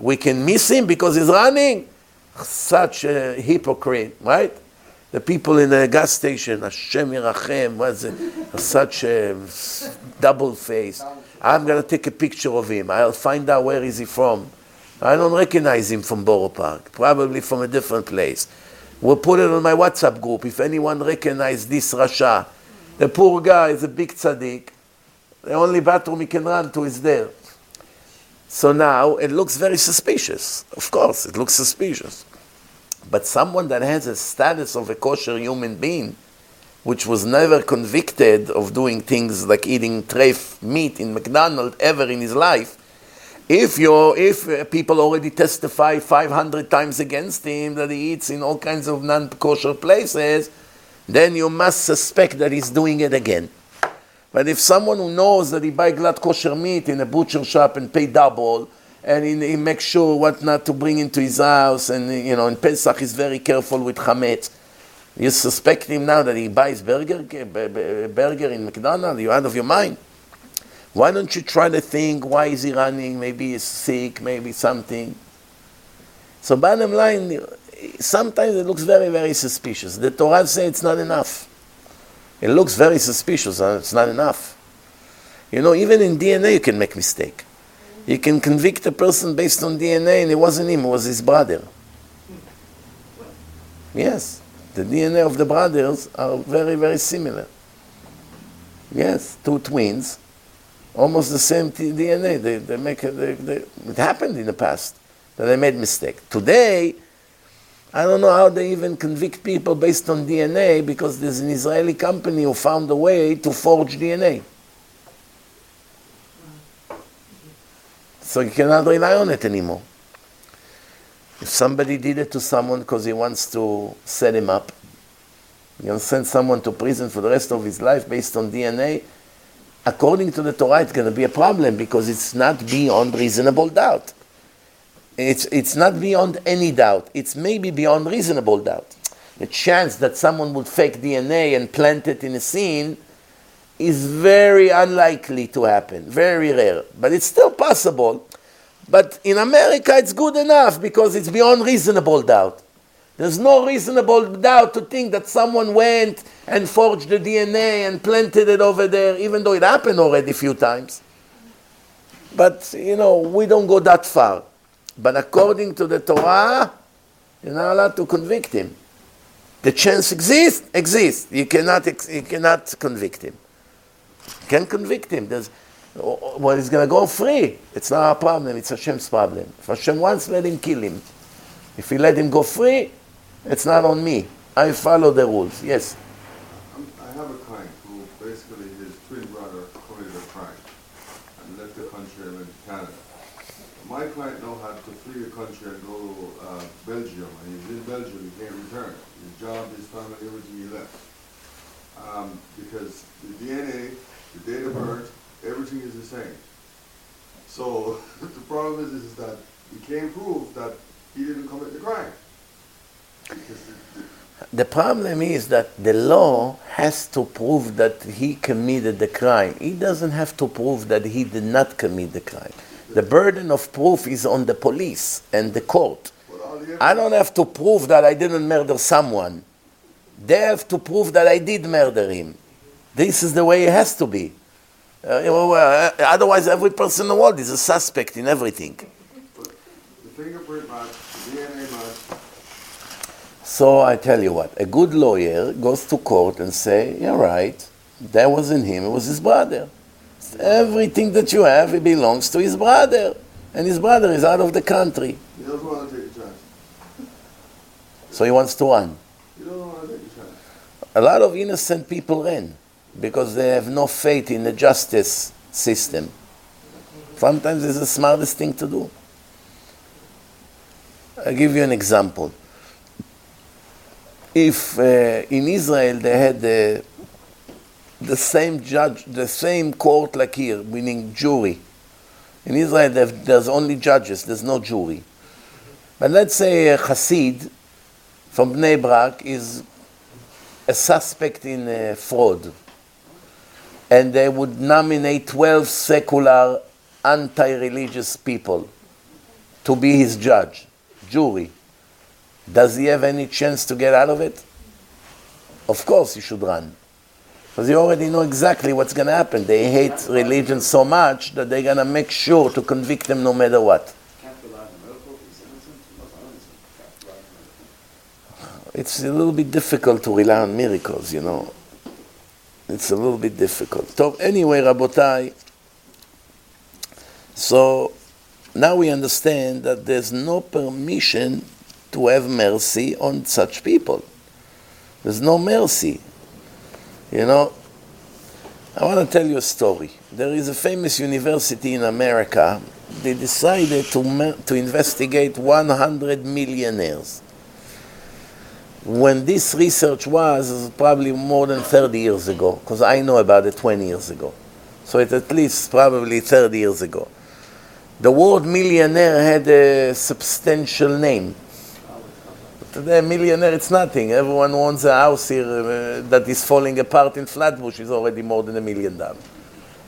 We can miss him because he's running? Such a hypocrite, right? The people in the gas station, Hashem Yerachem, what's it? Such a double face. I'm going to take a picture of him. I'll find out where is he from. I don't recognize him from Borough Park, probably from a different place. We'll put it on my WhatsApp group. If anyone recognizes this Rasha, the poor guy is a big tzaddik. The only bathroom he can run to is there. So now it looks very suspicious. Of course, it looks suspicious. But someone that has a status of a kosher human being, which was never convicted of doing things like eating treif meat in McDonald's ever in his life, if you if uh, people already testify 500 times against him that he eats in all kinds of non-kosher places, then you must suspect that he's doing it again. But if someone who knows that he buy glatt kosher meat in a butcher shop and pay double, and he, he makes sure what not to bring into his house, and you know, in Pesach he's very careful with chametz. You suspect him now that he buys burger, eh, burger in McDonald's? You're out of your mind. Why don't you try to think, why is he running? Maybe he's sick, maybe something. So bottom line, sometimes it looks very, very suspicious. The Torah says it's not enough. It looks very suspicious and it's not enough. You know, even in DNA you can make mistake. You can convict a person based on DNA and it wasn't him, it was his brother. Yes, the DNA of the brothers are very, very similar. Yes, two twins almost the same DNA. They, they make they, they, it happened in the past that they made mistake. Today, I don't know how they even convict people based on DNA because there's an Israeli company who found a way to forge DNA. So you cannot rely on it anymore. If somebody did it to someone because he wants to set him up, you can send someone to prison for the rest of his life based on DNA according to the Torah, it's going to be a problem because it's not beyond reasonable doubt. It's, it's not beyond any doubt. It's maybe beyond reasonable doubt. The chance that someone would fake DNA and plant it in a scene is very unlikely to happen, very rare. But it's still possible. But in America, it's good enough because it's beyond reasonable doubt. There's no reasonable doubt to think that someone went and forged the DNA and planted it over there, even though it happened already a few times. But, you know, we don't go that far. But according to the Torah, you're not allowed to convict him. The chance exists, exists. You cannot, you cannot convict him. You can convict him. There's, well, he's going to go free. It's not our problem. It's Hashem's problem. If Hashem wants, let him kill him. If he let him go free, it's not on me. I follow the rules. Yes. I have a client who basically his twin brother committed a crime and left the country and went to Canada. My client now had to flee the country and go to uh, Belgium, and he's in Belgium. He can't return. His job, his family, everything he left. Um, because the DNA, the date of birth, everything is the same. So the problem is, is that he can't prove that he didn't commit the crime. The problem is that the law has to prove that he committed the crime. He doesn't have to prove that he did not commit the crime. The burden of proof is on the police and the court. I don't have to prove that I didn't murder someone. They have to prove that I did murder him. This is the way it has to be. Uh, uh otherwise, every person in the world is a suspect in everything. So I tell you what, a good lawyer goes to court and say, "You're right. That wasn't him, it was his brother. Everything that you have, it belongs to his brother. And his brother is out of the country. He doesn't want to take chance. So he wants to run. He doesn't want to take a chance. A lot of innocent people ran because they have no faith in the justice system. Sometimes it's the smartest thing to do. I'll give you an example. If uh, in Israel they had the, the same judge, the same court like here, meaning jury. In Israel there's only judges, there's no jury. But let's say a Hasid from Bnei Brak is a suspect in uh, fraud. And they would nominate 12 secular, anti religious people to be his judge, jury. Does he have any chance to get out of it? Of course he should run. Because you already know exactly what's going to happen. They hate religion so much that they're going to make sure to convict them no matter what. It's a little bit difficult to rely on miracles, you know. It's a little bit difficult. So anyway, Rabotai, so now we understand that there's no permission to have mercy on such people. There's no mercy. You know, I want to tell you a story. There is a famous university in America. They decided to, to investigate 100 millionaires. When this research was, was probably more than 30 years ago, because I know about it 20 years ago. So it's at least probably 30 years ago. The word millionaire had a substantial name. A millionaire, it's nothing. Everyone wants a house here uh, that is falling apart in Flatbush is already more than a million dollars.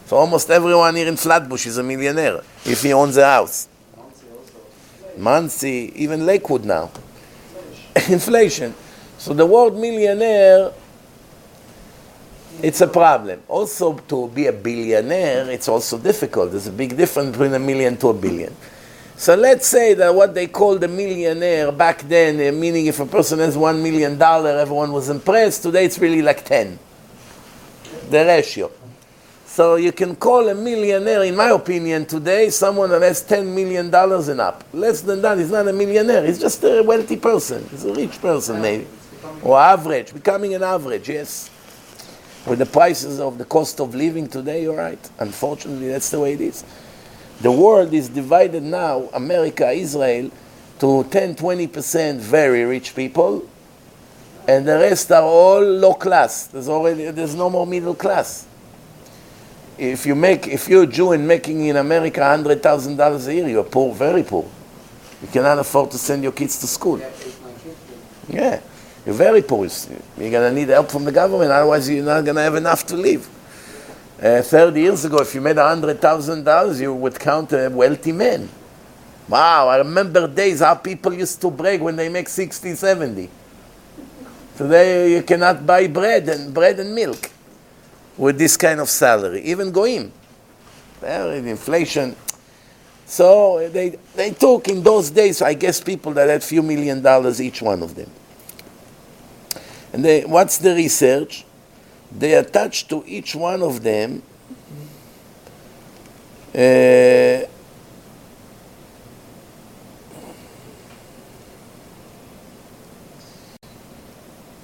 So almost everyone here in Flatbush is a millionaire if he owns a house. Monsey, even Lakewood now. Inflation. So the word millionaire, it's a problem. Also, to be a billionaire, it's also difficult. There's a big difference between a million to a billion. So let's say that what they called a millionaire back then, uh, meaning if a person has one million dollar, everyone was impressed. Today it's really like ten. The ratio. So you can call a millionaire, in my opinion, today someone that has ten million dollars and up. Less than that, he's not a millionaire. He's just a wealthy person. He's a rich person, maybe, or average, becoming an average. Yes. With the prices of the cost of living today, you're right. Unfortunately, that's the way it is. The world is divided now, America, Israel, to 10, 20% very rich people, and the rest are all low class. There's already there's no more middle class. If you make if you're a Jew and making in America hundred thousand dollars a year, you're poor, very poor. You cannot afford to send your kids to school. Yeah, you're very poor. You're gonna need help from the government, otherwise you're not gonna have enough to live. Uh, 30 years ago, if you made $100,000, you would count a wealthy man. Wow, I remember days how people used to brag when they make 60, 70. Today you cannot buy bread and bread and milk with this kind of salary, even goyim. There is inflation. So they, they took in those days, I guess, people that had few million dollars each one of them. And they, what's the research? They attach to each one of them uh,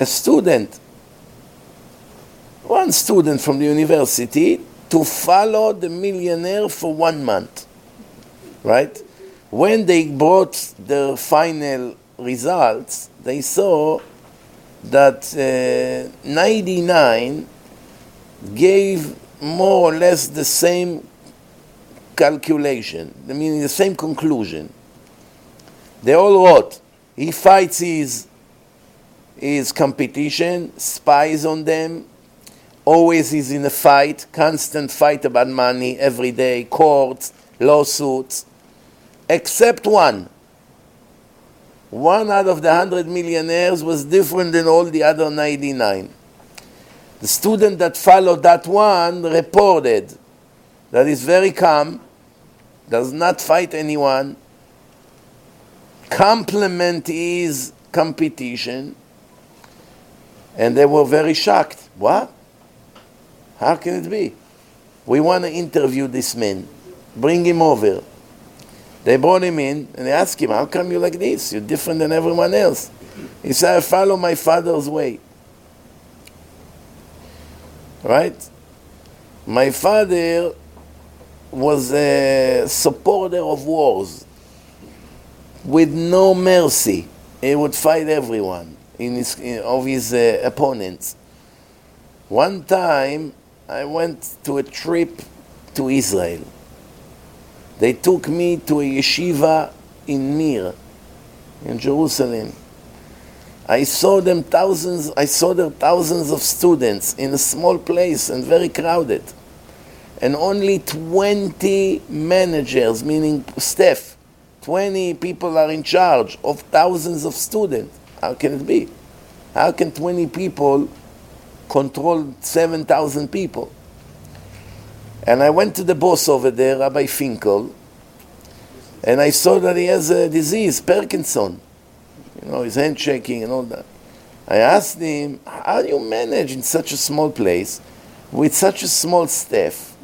a student, one student from the university, to follow the millionaire for one month. Right? When they brought the final results, they saw that uh, 99 gave more or less the same calculation, I meaning the same conclusion. They all wrote, he fights his, his competition, spies on them, always is in a fight, constant fight about money every day, courts, lawsuits, except one. One out of the hundred millionaires was different than all the other 99. The student that followed that one reported that he's very calm, does not fight anyone, compliment his competition, and they were very shocked. What? How can it be? We want to interview this man. Bring him over. They brought him in and they asked him, How come you're like this? You're different than everyone else. He said, I follow my father's way. Right? My father was a supporter of wars with no mercy. He would fight everyone in his, in, of his uh, opponents. One time, I went to a trip to Israel. They took me to a yeshiva in Mir, in Jerusalem. I saw them thousands, I saw there thousands of students in a small place and very crowded. And only 20 managers, meaning staff, 20 people are in charge of thousands of students. How can it be? How can 20 people control 7,000 people? And I went to the boss over there, Rabbi Finkel, and I saw that he has a disease, Parkinson you know, his hand shaking and all that. I asked him, how do you manage in such a small place with such a small staff?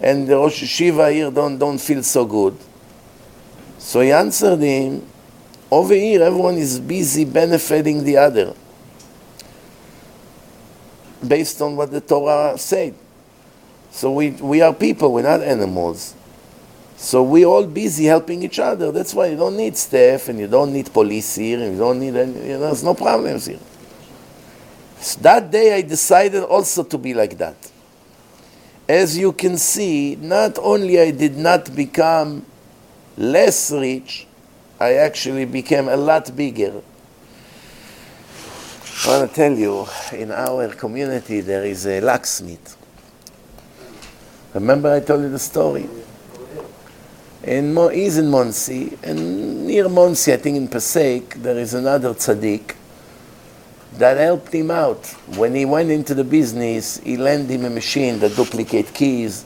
And the Rosh Yeshiva here don't, don't feel so good. So he answered him, over here everyone is busy benefiting the other based on what the Torah said. So we, we are people, we're not animals. So we're all busy helping each other. That's why you don't need staff and you don't need police here and you don't need any, you know, there's no problems here. So that day I decided also to be like that. As you can see, not only I did not become less rich, I actually became a lot bigger. I want to tell you, in our community there is a locksmith. Remember I told you the story? in Mo, he's in Monsey, and near Monsey, I think in Passaic, there is another tzaddik that helped him out. When he went into the business, he lent him a machine that duplicate keys.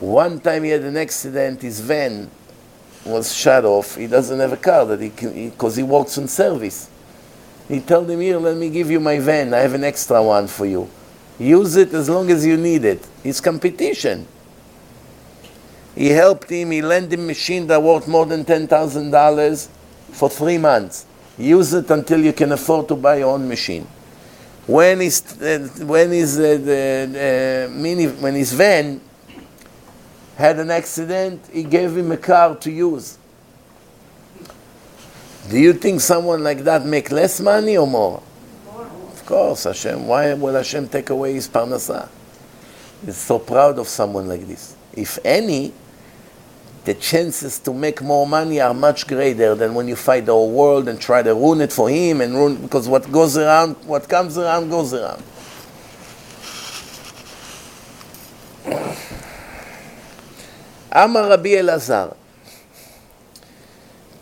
One time he had an accident, his van was shut off. He doesn't have a car that he can, because he, he works on service. He told him, here, let me give you my van. I have an extra one for you. Use it as long as you need it. It's competition. He helped him, he lent him a machine that worth more than $10,000 for three months. Use it until you can afford to buy your own machine. When his, uh, when his, uh, the, uh, mini, when his van had an accident, he gave him a car to use. Do you think someone like that make less money or more? more. Of course, Hashem. Why will Hashem take away his parnasa? He's so proud of someone like this. If any, the chances to make more money are much greater than when you fight the whole world and try to ruin it for him and ruin because what goes around, what comes around goes around. אמר רבי אלעזר,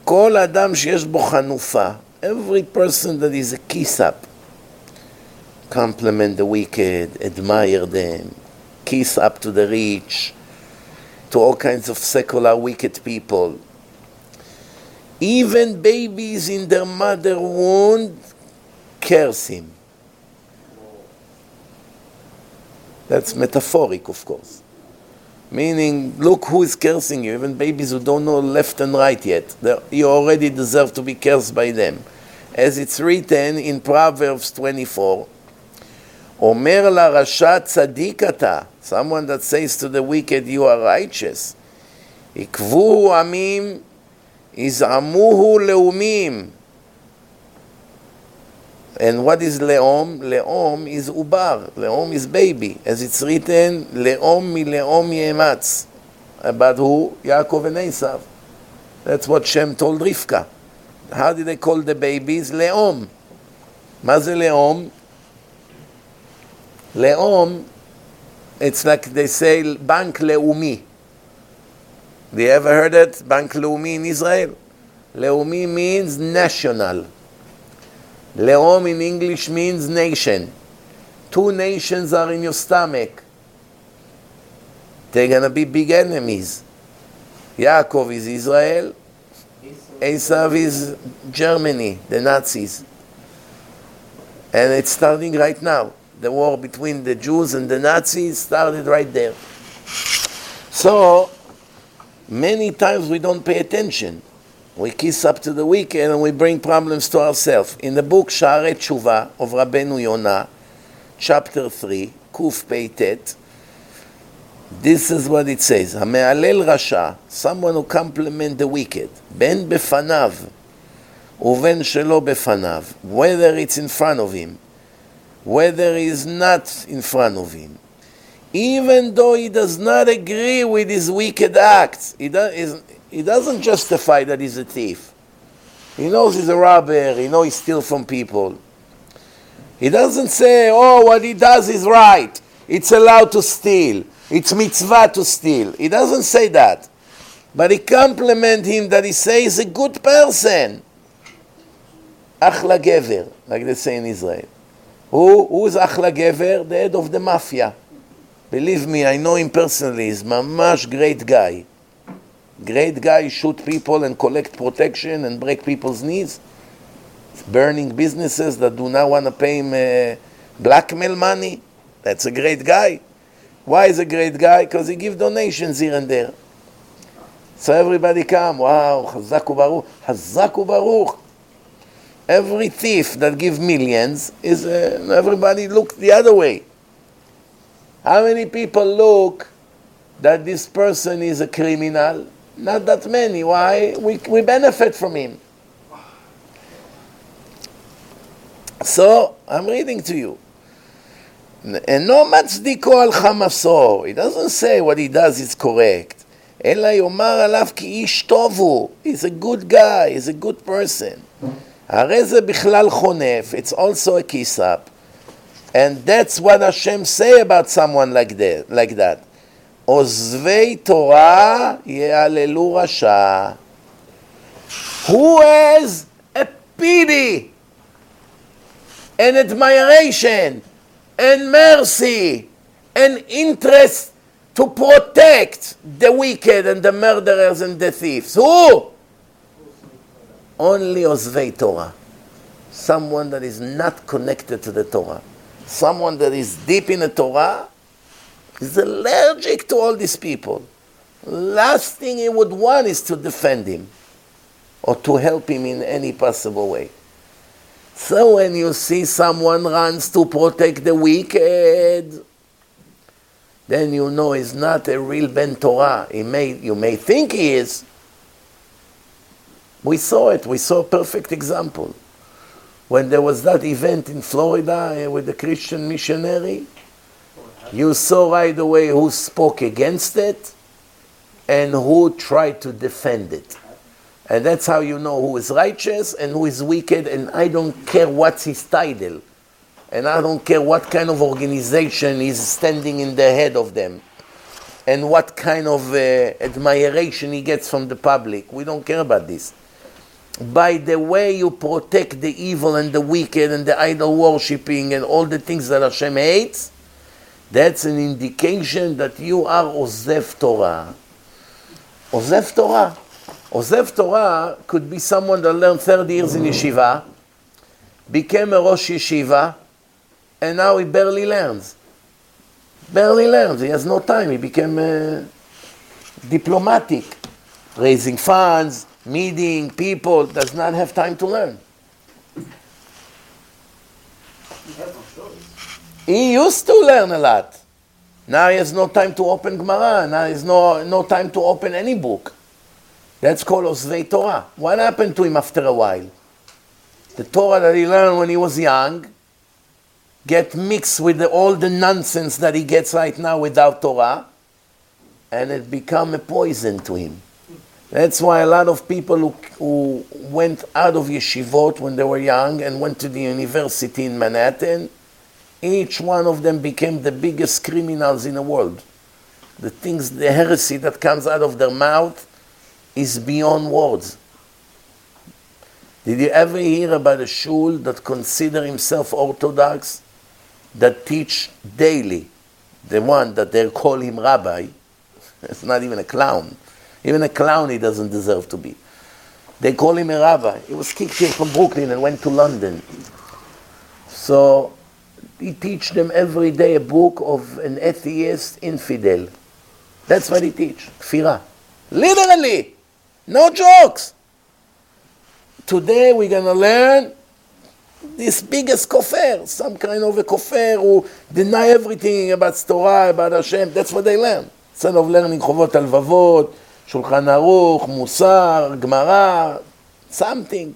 כל אדם שיש בו חנופה, every person that is a kiss up, compliment the wicked, admire them, kiss up to the rich, to all kinds of secular wicked people. Even babies in their mother womb curse him. That's metaphoric, of course. Meaning, look who is cursing you. Even babies who don't know left and right yet. You already deserve to be cursed by them. As it's written in Proverbs 24, אומר לרשע צדיק אתה, someone that says to the wicked, you are righteous. עקבוהו עמים, יזעמוהו לאומים. And what is לאום? לאום is ubar. לאום is baby. As it's written, לאום מלאום יאמץ. About who? Yaakov and Esav. That's what Shem told Rivka. How did they call the babies? לאום. מה זה לאום? Le'om, it's like they say Bank Leumi. Have you ever heard it? Bank Leumi in Israel? Leumi means national. Le'om in English means nation. Two nations are in your stomach. They're going to be big enemies. Yaakov is Israel. Esav is Germany, the Nazis. And it's starting right now the war between the Jews and the Nazis started right there. So many times we don't pay attention. We kiss up to the weekend and we bring problems to ourselves. In the book Shaarei Tshuva of Rabbeinu Yonah, chapter 3, Kuf Peitet, this is what it says, המהלל Rasha, someone who compliment the wicked, Ben befanav, uven shelo befanav. whether it's in front of him whether he's not in front of him, even though he does not agree with his wicked acts, he, do, he doesn't justify that he's a thief. He knows he's a robber, he knows he steals from people. He doesn't say, oh, what he does is right, it's allowed to steal. It's mitzvah to steal. He doesn't say that. But he compliment him that he says he's a good person. Achla Gever, like they say in Israel. Who, who is Achla Gever? The head of the mafia. Believe me, I know him personally. He's mamash great guy. Great guy, shoot people and collect protection and break people's knees. Burning businesses that do not want to pay him uh, blackmail money. That's a great guy. Why is a great guy? Because he gives donations here and there. So everybody come, wow, Hazaku Baruch. Every thief that give millions is uh, everybody look the other way. How many people look that this person is a criminal? Not that many. Why? We, we benefit from him. So I'm reading to you. אינו מצדיקו על חמסו. He doesn't say what he does is correct. אלא יאמר עליו כי איש טוב הוא. He's a good guy, he's a good person. הרי זה בכלל חונף. It's also a kiss up. And that's what Hashem say about someone like that. Like that. עוזבי תורה יהללו רשע. Who has a pity, an admiration, and mercy and interest to protect the wicked and the murderers and the thieves. Who? Only Ozvei Torah. Someone that is not connected to the Torah. Someone that is deep in the Torah is allergic to all these people. Last thing he would want is to defend him or to help him in any possible way. So when you see someone runs to protect the wicked, then you know he's not a real Ben Torah. He may, you may think he is. We saw it. We saw a perfect example. When there was that event in Florida eh, with the Christian missionary, you saw right away who spoke against it and who tried to defend it. And that's how you know who is righteous and who is wicked. And I don't care what's his title. And I don't care what kind of organization is standing in the head of them. And what kind of uh, admiration he gets from the public. We don't care about this. By the way you protect the evil and the wicked and the idol worshipping and all the things that Hashem hates, that's an indication that you are Ozef Torah. Ozef Torah. Ozev Torah could be someone that learned 30 years in yeshiva, became a Rosh Yeshiva, and now he barely learns. Barely learns. He has no time. He became uh, diplomatic, raising funds, meeting people, does not have time to learn. He used to learn a lot. Now he has no time to open Gemara. Now he has no, no time to open any book. That's called Osvei Torah. What happened to him after a while? The Torah that he learned when he was young get mixed with the, all the nonsense that he gets right now without Torah, and it become a poison to him. That's why a lot of people who, who went out of yeshivot when they were young and went to the university in Manhattan, each one of them became the biggest criminals in the world. The things, the heresy that comes out of their mouth is beyond words. Did you ever hear about a shul that consider himself orthodox, that teach daily, the one that they call him rabbi? It's not even a clown. Even a clown he doesn't deserve to be. They call him a rabbi. He was kicked here from Brooklyn and went to London. So he teach them every day a book of an atheist infidel. That's what he teach. Kfira. Literally. No jokes. Today we're going to learn this biggest kofar, some kind of a kofar who deny everything about Torah, about Hashem. That's what they learn. Instead of learning Chovot Alvavot, Shulchan Aruch, Musar, Gemara, something.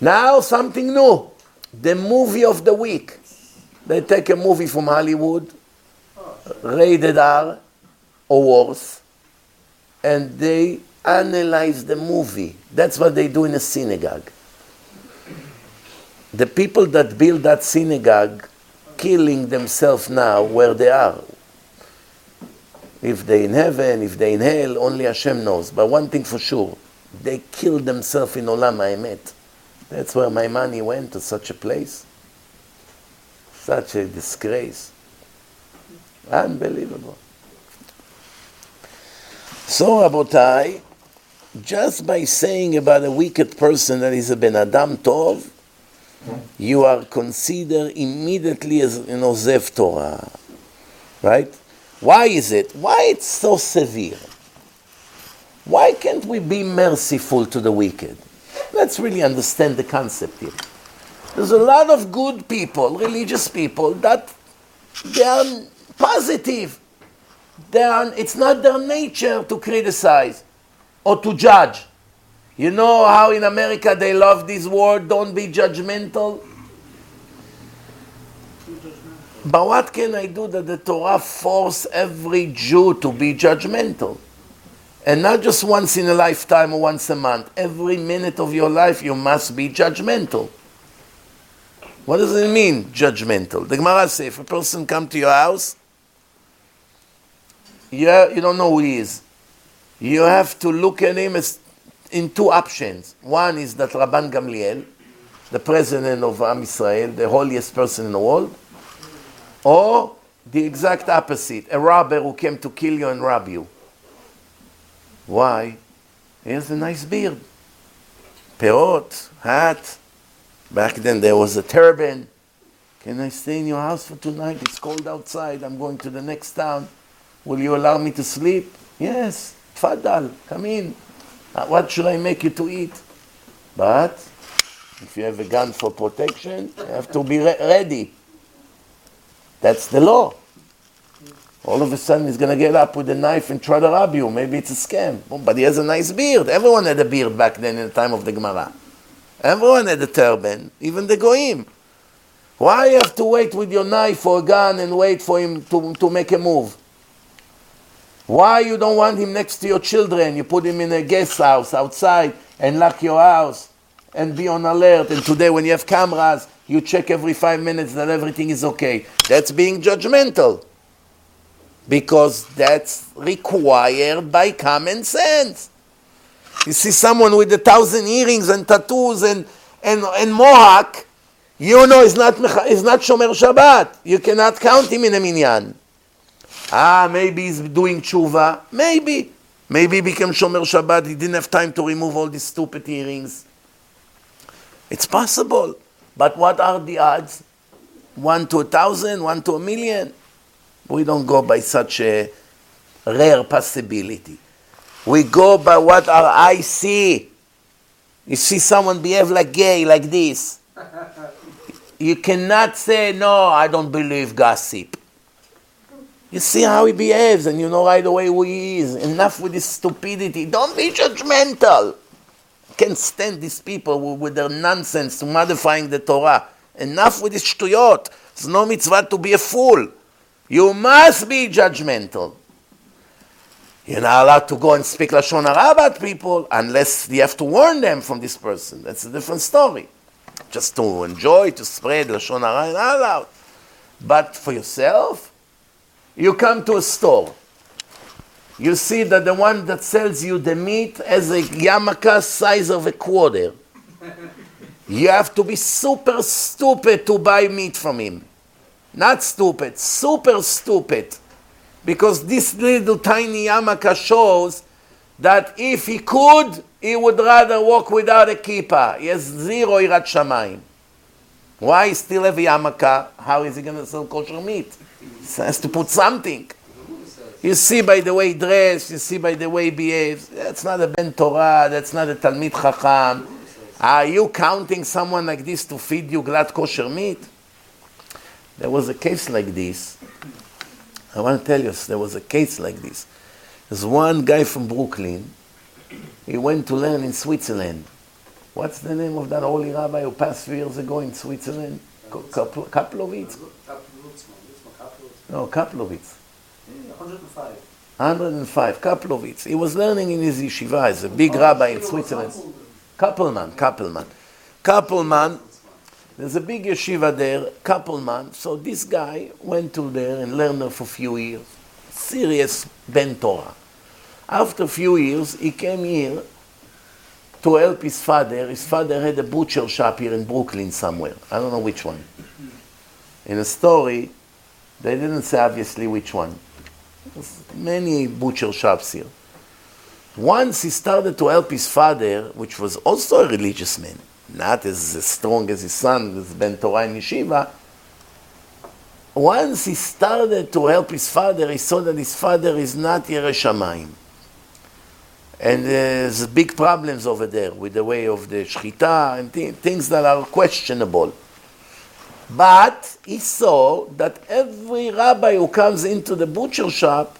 Now something new. The movie of the week. They take a movie from Hollywood, rated R or worse, and they analyze the movie. That's what they do in a synagogue. The people that build that synagogue killing themselves now where they are. If they in heaven, if they in hell, only Hashem knows. But one thing for sure, they killed themselves in Olam HaEmet. That's where my money went to such a place. Such a disgrace. Unbelievable. So, Rabotai, just by saying about a wicked person that is a Ben Adam Tov, you are considered immediately as an Ozev Torah. Right? Why is it? Why it's so severe? Why can't we be merciful to the wicked? Let's really understand the concept here. There's a lot of good people, religious people, that they are positive. They are, it's not their nature to criticize or to judge. You know how in America they love this word, don't be judgmental? But what can I do that the Torah force every Jew to be judgmental? And not just once in a lifetime or once a month. Every minute of your life you must be judgmental. What does it mean, judgmental? The Gemara says, if a person come to your house, you, you don't know who he is. You have to look at him as in two options. One is that Rabban Gamliel, the president of Am Israel, the holiest person in the world, or the exact opposite, a robber who came to kill you and rob you. Why? He has a nice beard. Peot, hat. Back then there was a turban. Can I stay in your house for tonight? It's cold outside. I'm going to the next town. Will you allow me to sleep? Yes. Fadal, come in. Uh, what should I make you to eat? But if you have a gun for protection, you have to be re- ready. That's the law. All of a sudden, he's going to get up with a knife and try to rob you. Maybe it's a scam. But he has a nice beard. Everyone had a beard back then in the time of the Gemara. Everyone had a turban, even the Goim. Why you have to wait with your knife or gun and wait for him to, to make a move? Why you don't want him next to your children? You put him in a guest house outside and lock your house and be on alert. And today, when you have cameras, you check every five minutes that everything is okay. That's being judgmental because that's required by common sense. You see someone with a thousand earrings and tattoos and, and, and mohawk, you know he's not, he's not Shomer Shabbat. You cannot count him in a minyan. Ah, maybe he's doing tshuva. Maybe. Maybe he became Shomer Shabbat. He didn't have time to remove all these stupid earrings. It's possible. But what are the odds? One to a thousand, one to a million. We don't go by such a rare possibility. We go by what our eyes see. You see someone behave like gay, like this. You cannot say, no, I don't believe gossip. You see how he behaves, and you know right away who he is. Enough with this stupidity. Don't be judgmental. Can't stand these people with their nonsense modifying the Torah. Enough with this shtuyot. It's no mitzvah to be a fool. You must be judgmental. You're not allowed to go and speak Lashon Hara about people unless you have to warn them from this person. That's a different story. Just to enjoy, to spread Lashon Hara, not allowed. But for yourself, you come to a store. You see that the one that sells you the meat has a yarmulke size of a quarter. You have to be super stupid to buy meat from him. Not stupid, super stupid. Because this little tiny yarmulke shows that if he could, he would rather walk without a kippah. He has zero irat shamayim. Why still have a yarmulke? How is he going to sell kosher meat? He has to put something. You see by the way he dressed, you see by the way he behaves. That's not a Ben Torah, that's not a Talmid Chacham. Are you counting someone like this to feed you glatt kosher meat? There was a case like this. I want to tell you, there was a case like this. There's one guy from Brooklyn. He went to learn in Switzerland. What's the name of that holy rabbi who passed few years ago in Switzerland? Kaplowitz? No, Kaplowitz. 105. 105, Kaplowitz. He was learning in his yeshiva as a big rabbi in Switzerland. Koppelman, Koppelman. Koppelman, there's a big yeshiva there, Koppelman. So this guy went to there and learned there for a few years. Serious Ben Torah. After a few years, he came here to help his father. His father had a butcher shop here in Brooklyn somewhere. I don't know which one. In a story, they didn't say obviously which one. Many butcher shops here. Once he started to help his father, which was also a religious man, not as strong as his son, as Ben Torah in Yeshiva, once he started to help his father, he saw that his father is not Yerei Shamayim. And there's big problems over there with the way of the shchita and th- things that are questionable. But he saw that every rabbi who comes into the butcher shop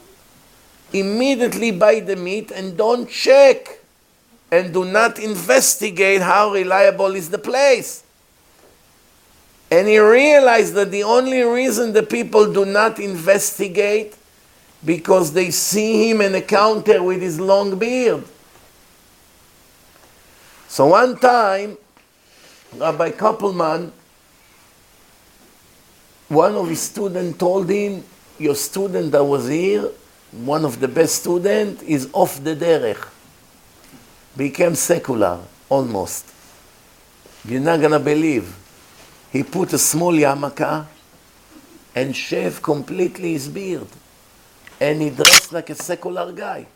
immediately buy the meat and don't check and do not investigate how reliable is the place. And he realized that the only reason the people do not investigate because they see him in a counter with his long beard. So one time, Rabbi Koppelman, one of his students told him, your student that was here, one of the best students, is off the derech. Became secular, almost. You're not going to believe. He put a small yarmulke and shaved completely his beard and he dressed like a secular guy.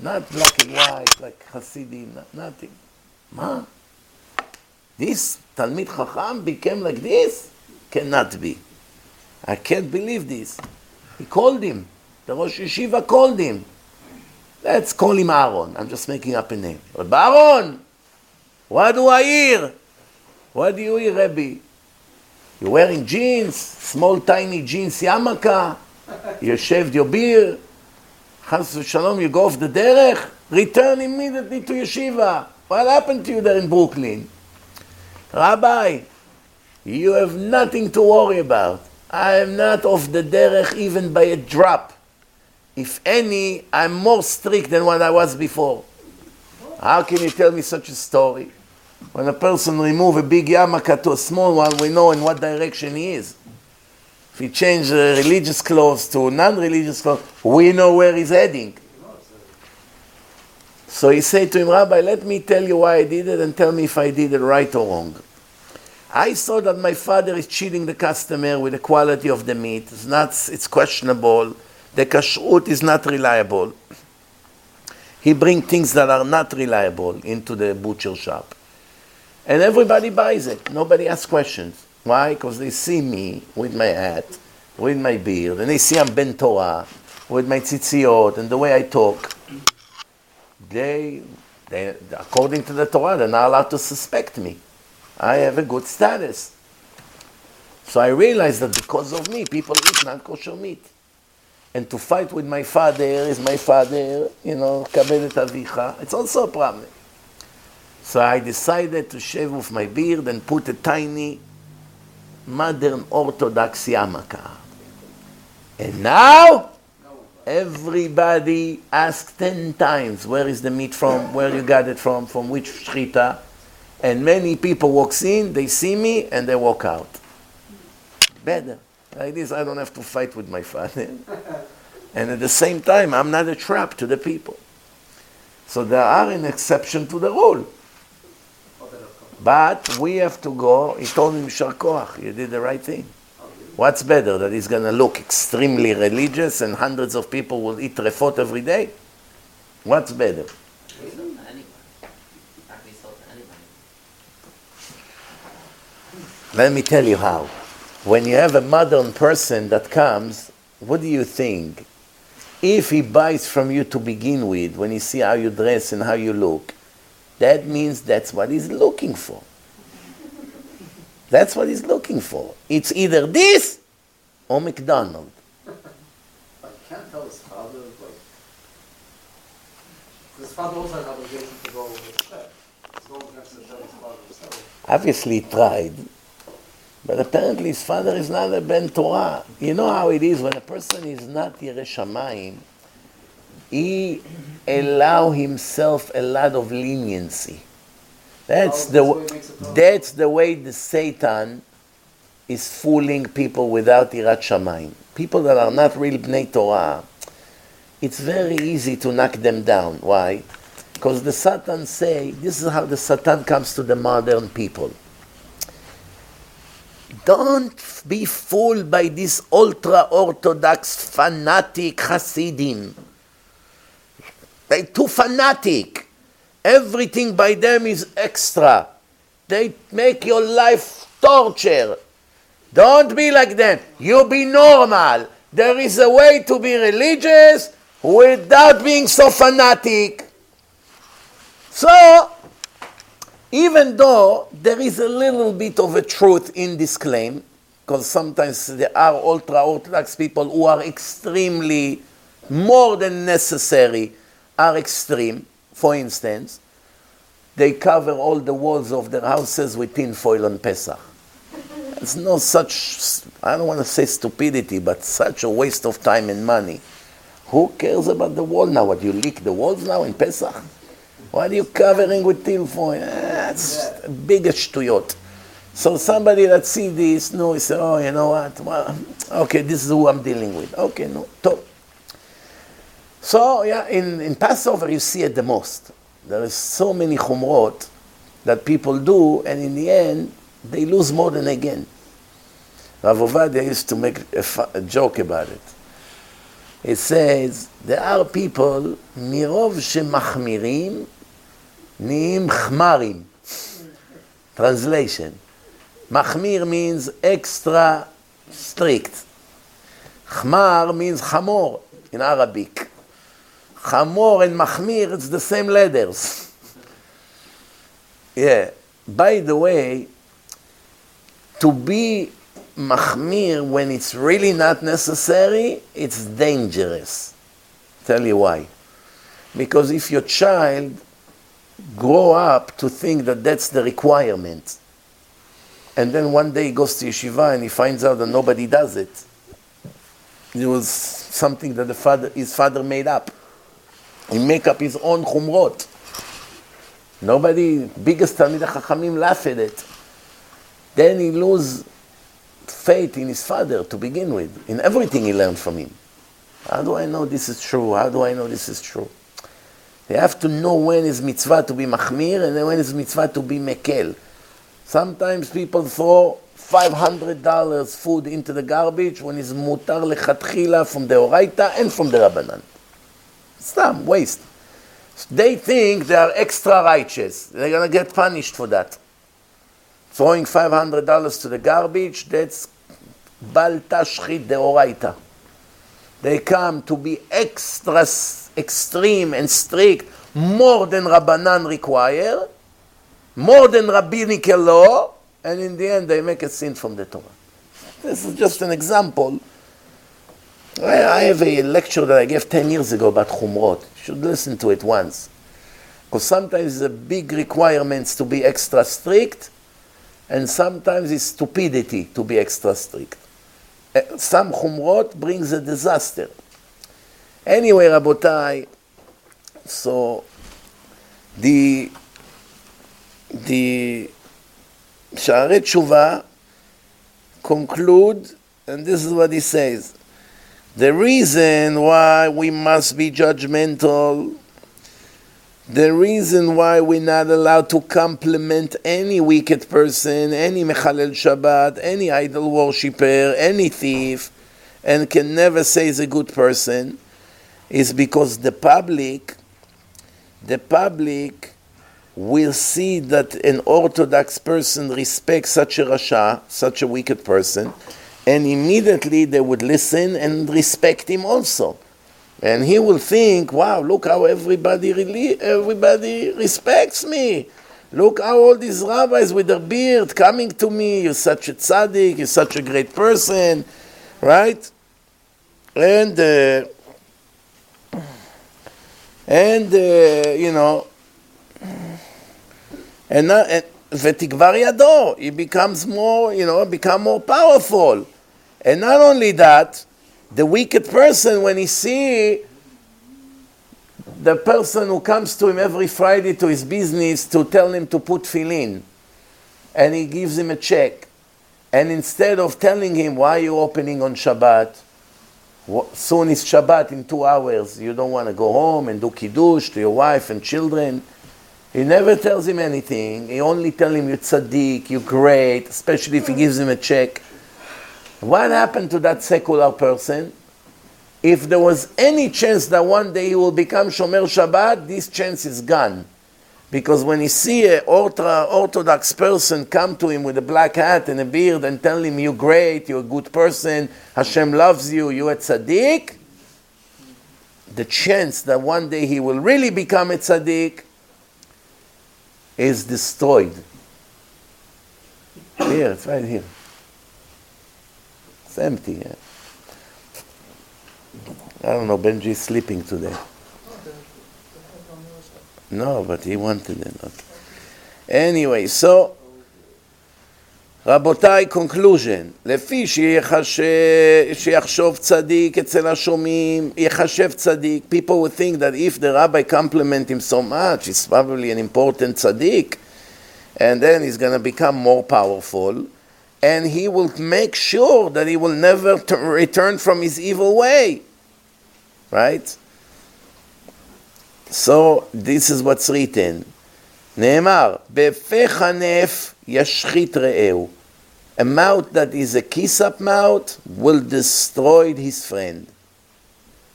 Not black and white, like Hasidim, not, nothing. Ma? This Talmid Chacham became like this? Cannot be. I can't believe this. He called him. The Rosh Yeshiva called him. Let's call him Aaron. I'm just making up a name. Rabbi Aaron, what do I hear? What do you hear, Rabbi? You're wearing jeans, small tiny jeans yarmulke. You shaved your beard. Chas v'shalom, you go off the derech. Return immediately to yeshiva. What happened to you there in Brooklyn? Rabbi, you have nothing to worry about. I am not off the derech even by a drop. If any, I'm more strict than what I was before. How can you tell me such a story? When a person remove a big yarmulke to a small one, we know in what direction he is. If he change religious clothes to non-religious clothes, we know where he's heading. So he said to him, Rabbi, let me tell you why I did it and tell me if I did it right or wrong. I saw that my father is cheating the customer with the quality of the meat. It's not, it's questionable. The kashrut is not reliable. He brings things that are not reliable into the butcher shop. And everybody buys it. Nobody asks questions. Why? Because they see me with my hat, with my beard, and they see I'm Ben Torah, with my tzitziot, and the way I talk. They, they, according to the Torah, they're not allowed to suspect me. I have a good status. So I realized that because of me, people eat non kosher meat. And to fight with my father is my father, you know, kabedet avicha. It's also a problem. So I decided to shave off my beard and put a tiny modern Orthodox yarmulke. And now, everybody asks 10 times, where is the meat from, where you got it from, from which shchita. And many people walks in, they see me, and they walk out. Better. Like this, I don't have to fight with my father. and at the same time, I'm not a trap to the people. So there are an exception to the rule. But we have to go. He told him, Sharkoach, you did the right thing. What's better, that he's going to look extremely religious and hundreds of people will eat refot every day? What's better? Let me tell you how. When you have a modern person that comes, what do you think? If he buys from you to begin with, when he see how you dress and how you look, that means that's what he's looking for. That's what he's looking for. It's either this or McDonald's. I can't tell his father, like, his father also has an obligation to go with the check. He's going against the father himself. Obviously, he tried, but apparently his father is not a Ben Torah. You know how it is when a person is not Yerei he allow himself a lot of leniency. That's the, that's the way the Satan is fooling people without Yirat Shamayim. People that are not real Bnei Torah, it's very easy to knock them down. Why? Because the Satan say, this is how the Satan comes to the modern people. Don't be fooled by these ultra-orthodox fanatic Hasidim. They're too fanatic. Everything by them is extra. They make your life torture. Don't be like them. You be normal. There is a way to be religious without being so fanatic. So, even though there is a little bit of a truth in this claim, because sometimes there are ultra Orthodox people who are extremely more than necessary are extreme. For instance, they cover all the walls of their houses with tinfoil on Pesach. It's no such, I don't want to say stupidity, but such a waste of time and money. Who cares about the wall now? What, you leak the walls now in Pesach? What are you covering with tinfoil? Ah, that's a biggest shtuyot. So somebody that see this, no, say, oh, you know what? Well, okay, this is who I'm dealing with. Okay, no, top. So, yeah, in, in Passover, you see it the most. There is so many chumrot that people do, and in the end, they lose more than again. Rav Ovadia used to make a, a, joke about it. He says, there are people, mirov shemachmirim, niim chmarim. Translation. Machmir means extra strict. Chmar means chamor in Arabic. Chamor and Mahmir, it's the same letters. yeah. By the way, to be Mahmir when it's really not necessary, it's dangerous. Tell you why. Because if your child grow up to think that that's the requirement, and then one day he goes to yeshiva and he finds out that nobody does it, it was something that the father, his father made up. He make up his own chumrot. Nobody, biggest Talmid Chachamim laugh at it. Then he lose faith in his father to begin with, in everything he learned from him. How do I know this is true? How do I know this is true? You have to know when is mitzvah to be machmir and when is mitzvah to be mekel. Sometimes people throw $500 food into the garbage when it's mutar lechatchila from the oraita and from the rabbanan. Stam, waste. They think they are extra righteous. They're going to get punished for that. Throwing $500 to the garbage, that's bal tashchit deoraita. They come to be extra extreme and strict, more than Rabbanan require, more than rabbinical law, and in the end they make a sin from the Torah. This is just an example I have a lecture that I gave 10 years ago about Chumrot. You should listen to it once. Because sometimes the big requirements to be extra strict, and sometimes it's stupidity to be extra strict. Uh, some Chumrot brings a disaster. Anyway, Rabotai, so the the Sha'arei Tshuva conclude, and this is what he says. The reason why we must be judgmental, the reason why we're not allowed to compliment any wicked person, any Mechalel Shabbat, any idol worshipper, any thief, and can never say he's a good person, is because the public, the public will see that an Orthodox person respects such a Rasha, such a wicked person, and immediately they would listen and respect him also. And he will think, wow, look how everybody, really, everybody respects me. Look how all these rabbis with their beard coming to me. You're such a tzaddik, you're such a great person, right? And, uh, and uh, you know, and, now, and ותגבר ידו, he becomes more, you know, become more powerful. And not only that, the wicked person, when he see the person who comes to him every Friday to his business to tell him to put tefillin, and he gives him a check, and instead of telling him why you opening on Shabbat, soon is Shabbat in two hours, you don't want to go home and do kiddush to your wife and children. He never tells him anything. He only tells him you're tzaddik, you're great, especially if he gives him a check. What happened to that secular person? If there was any chance that one day he will become Shomer Shabbat, this chance is gone. Because when he see an ultra Orthodox person come to him with a black hat and a beard and tell him, you're great, you're a good person, Hashem loves you, you're a tzaddik, the chance that one day he will really become a tzaddik is destroyed. Here, it's right here. It's empty. Yeah. I don't know, Benji is sleeping today. No, but he wanted it. Okay. Anyway, so, רבותיי, conclusion, לפי שיחשוב צדיק אצל השומעים, יחשב צדיק, people would think that if the rabbi compliment him so much, he's probably an important tzaddik, and then he's going to become more powerful, and he will make sure that he will never t- return from his evil way. Right? So, this is what's written. נאמר, בפיך נף ישחית רעהו. A mouth that is a kiss-up mouth will destroy his friend.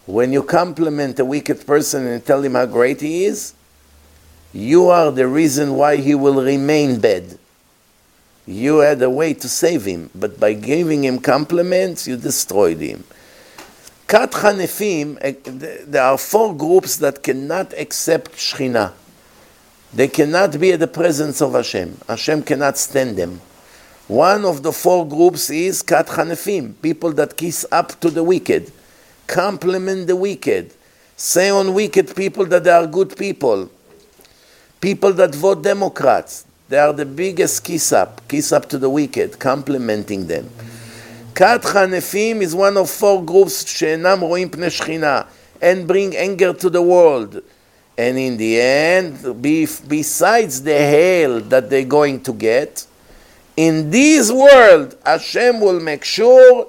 When you compliment a wicked person and tell him how great he is, you are the reason why he will remain bad. You had a way to save him, but by giving him compliments, you destroyed him. Kat Hanefim, there are four groups that cannot accept Shechina. They cannot be at the presence of Hashem. Hashem cannot stand them. One of the four groups is Kat Hanefim, people that kiss up to the wicked, compliment the wicked, say on wicked people that they are good people, people that vote Democrats, they are the biggest kiss up, kiss up to the wicked, complimenting them. Kat Hanefim is one of four groups שאינם רואים פני שכינה and bring anger to the world. And in the end, besides the hell that they're going to get, in this world, Hashem will make sure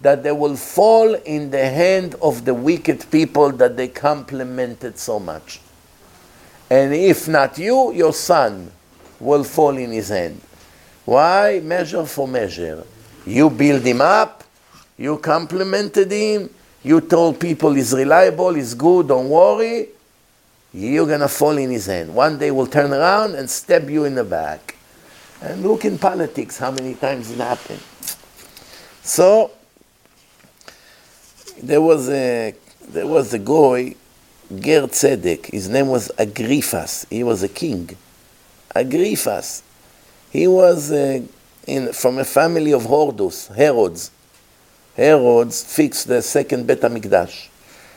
that they will fall in the hand of the wicked people that they complimented so much. And if not you, your son will fall in his hand. Why? Measure for measure. You build him up, you complimented him, you told people he's reliable, he's good, don't worry. You're going to fall in his hand. One day will turn around and stab you in the back. And look in politics how many times it happened. So, there was a, there was a guy, Ger Tzedek, his name was Agrifas, he was a king. Agrifas. He was uh, in, from a family of Hordus, Herods. Herods fixed the second Bet HaMikdash.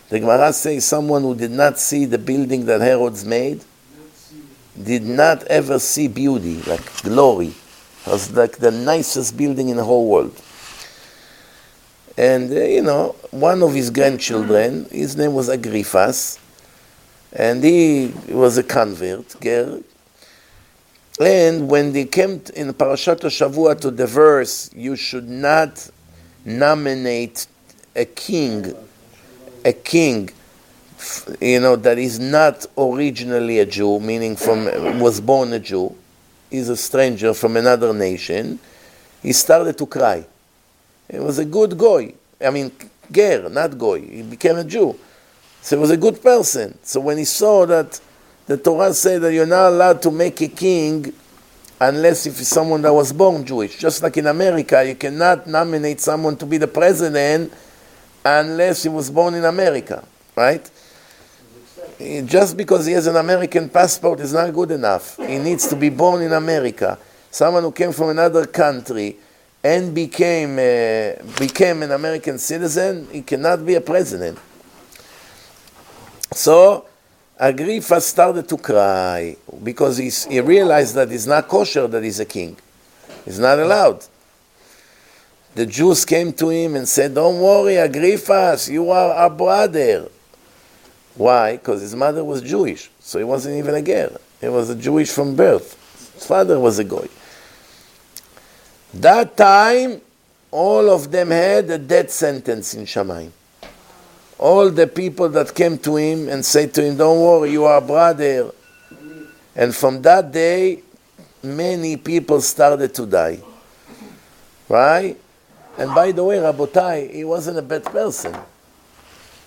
The Gemara says someone who did not see the building that Herods made did not ever see beauty, like glory. It was like the nicest building in the whole world. And, uh, you know, one of his grandchildren, his name was Agrifas, and he was a convert, and when they came in Parashat Shavua to the verse, you should not nominate a king, a king, you know, that is not originally a Jew, meaning from was born a Jew, is a stranger from another nation. He started to cry. He was a good guy. I mean, ger, not goy. He became a Jew. So he was a good person. So when he saw that the Torah says that you're not allowed to make a king unless if someone that was born Jewish. Just like in America, you cannot nominate someone to be the president unless he was born in America, right? Just because he has an American passport is not good enough. He needs to be born in America. Someone who came from another country and became, uh, became an American citizen, he cannot be a president. So, Agrippa started to cry because he realized that it's not kosher that he's a king. He's not allowed. The Jews came to him and said, Don't worry, Agrippa, you are our brother. Why? Because his mother was Jewish, so he wasn't even a girl. He was a Jewish from birth. His father was a goy. That time, all of them had a death sentence in Shamayim all the people that came to him and said to him, Don't worry, you are a brother. And from that day, many people started to die. Right? And by the way, Rabotai, he wasn't a bad person.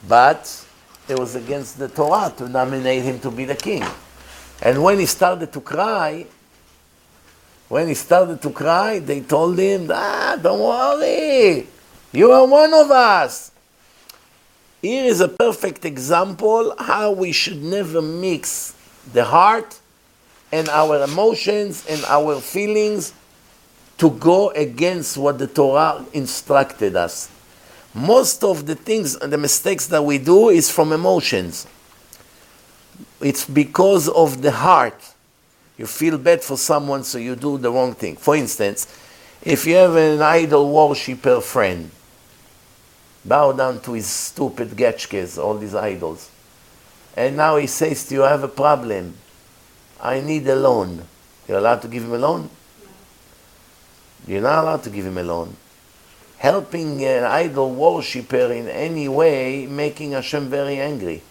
But it was against the Torah to nominate him to be the king. And when he started to cry, when he started to cry, they told him, ah, don't worry, you are one of us. Here is a perfect example how we should never mix the heart and our emotions and our feelings to go against what the Torah instructed us. Most of the things and the mistakes that we do is from emotions. It's because of the heart. You feel bad for someone, so you do the wrong thing. For instance, if you have an idol worshiper friend, bow down to his stupid getchkes, all these idols. And now he says to you, I have a problem. I need a loan. You're allowed to give him a loan? You're not allowed to give him a loan. Helping an idol worshipper in any way, making Hashem very angry.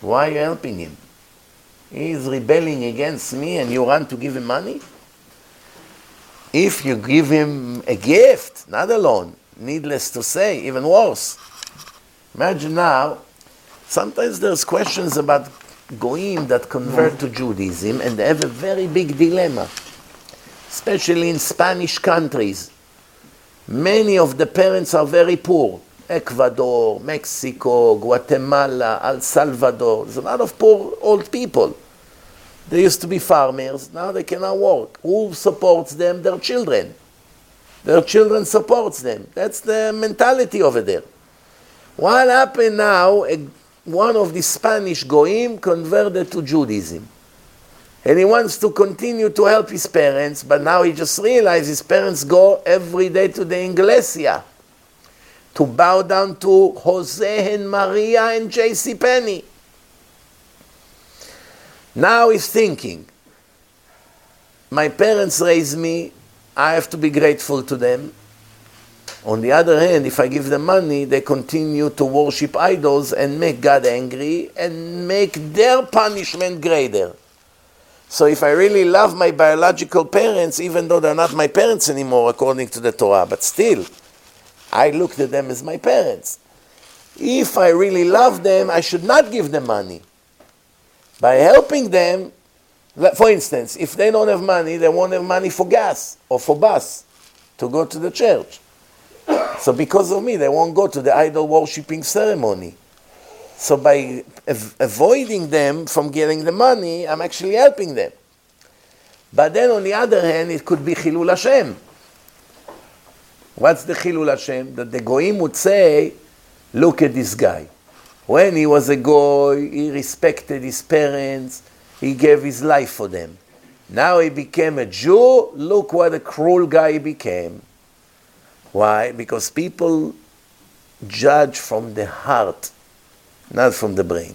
Why are you helping him? He's rebelling against me and you want to give him money? If you give him a gift, not a loan, needless to say, even worse. Imagine now, sometimes there's questions about goyim that convert to Judaism and they have a very big dilemma, especially in Spanish countries. Many of the parents are very poor. Ecuador, Mexico, Guatemala, El Salvador. There's a lot of poor old people. They used to be farmers, now they cannot work. Who supports them? Their children. Their children supports them. That's the mentality over there. What happened now? One of the Spanish goyim converted to Judaism. And he wants to continue to help his parents, but now he just realized his parents go every day to the Iglesia to bow down to Jose and Maria and J.C. Penney. Now he's thinking, my parents raised me I have to be grateful to them. On the other hand, if I give them money, they continue to worship idols and make God angry and make their punishment greater. So if I really love my biological parents, even though they're not my parents anymore according to the Torah, but still, I looked at them as my parents. If I really love them, I should not give them money. By helping them, for instance, if they don't have money, they won't have money for gas or for bus to go to the church. So because of me, they won't go to the idol worshipping ceremony. So by av- avoiding them from getting the money, I'm actually helping them. But then on the other hand, it could be Chilul Hashem. What's the Chilul Hashem? That the Goyim would say, look at this guy. When he was a Goy, he respected his parents, he gave his life for them. Now he became a Jew. Look what a cruel guy he became. Why? Because people judge from the heart, not from the brain.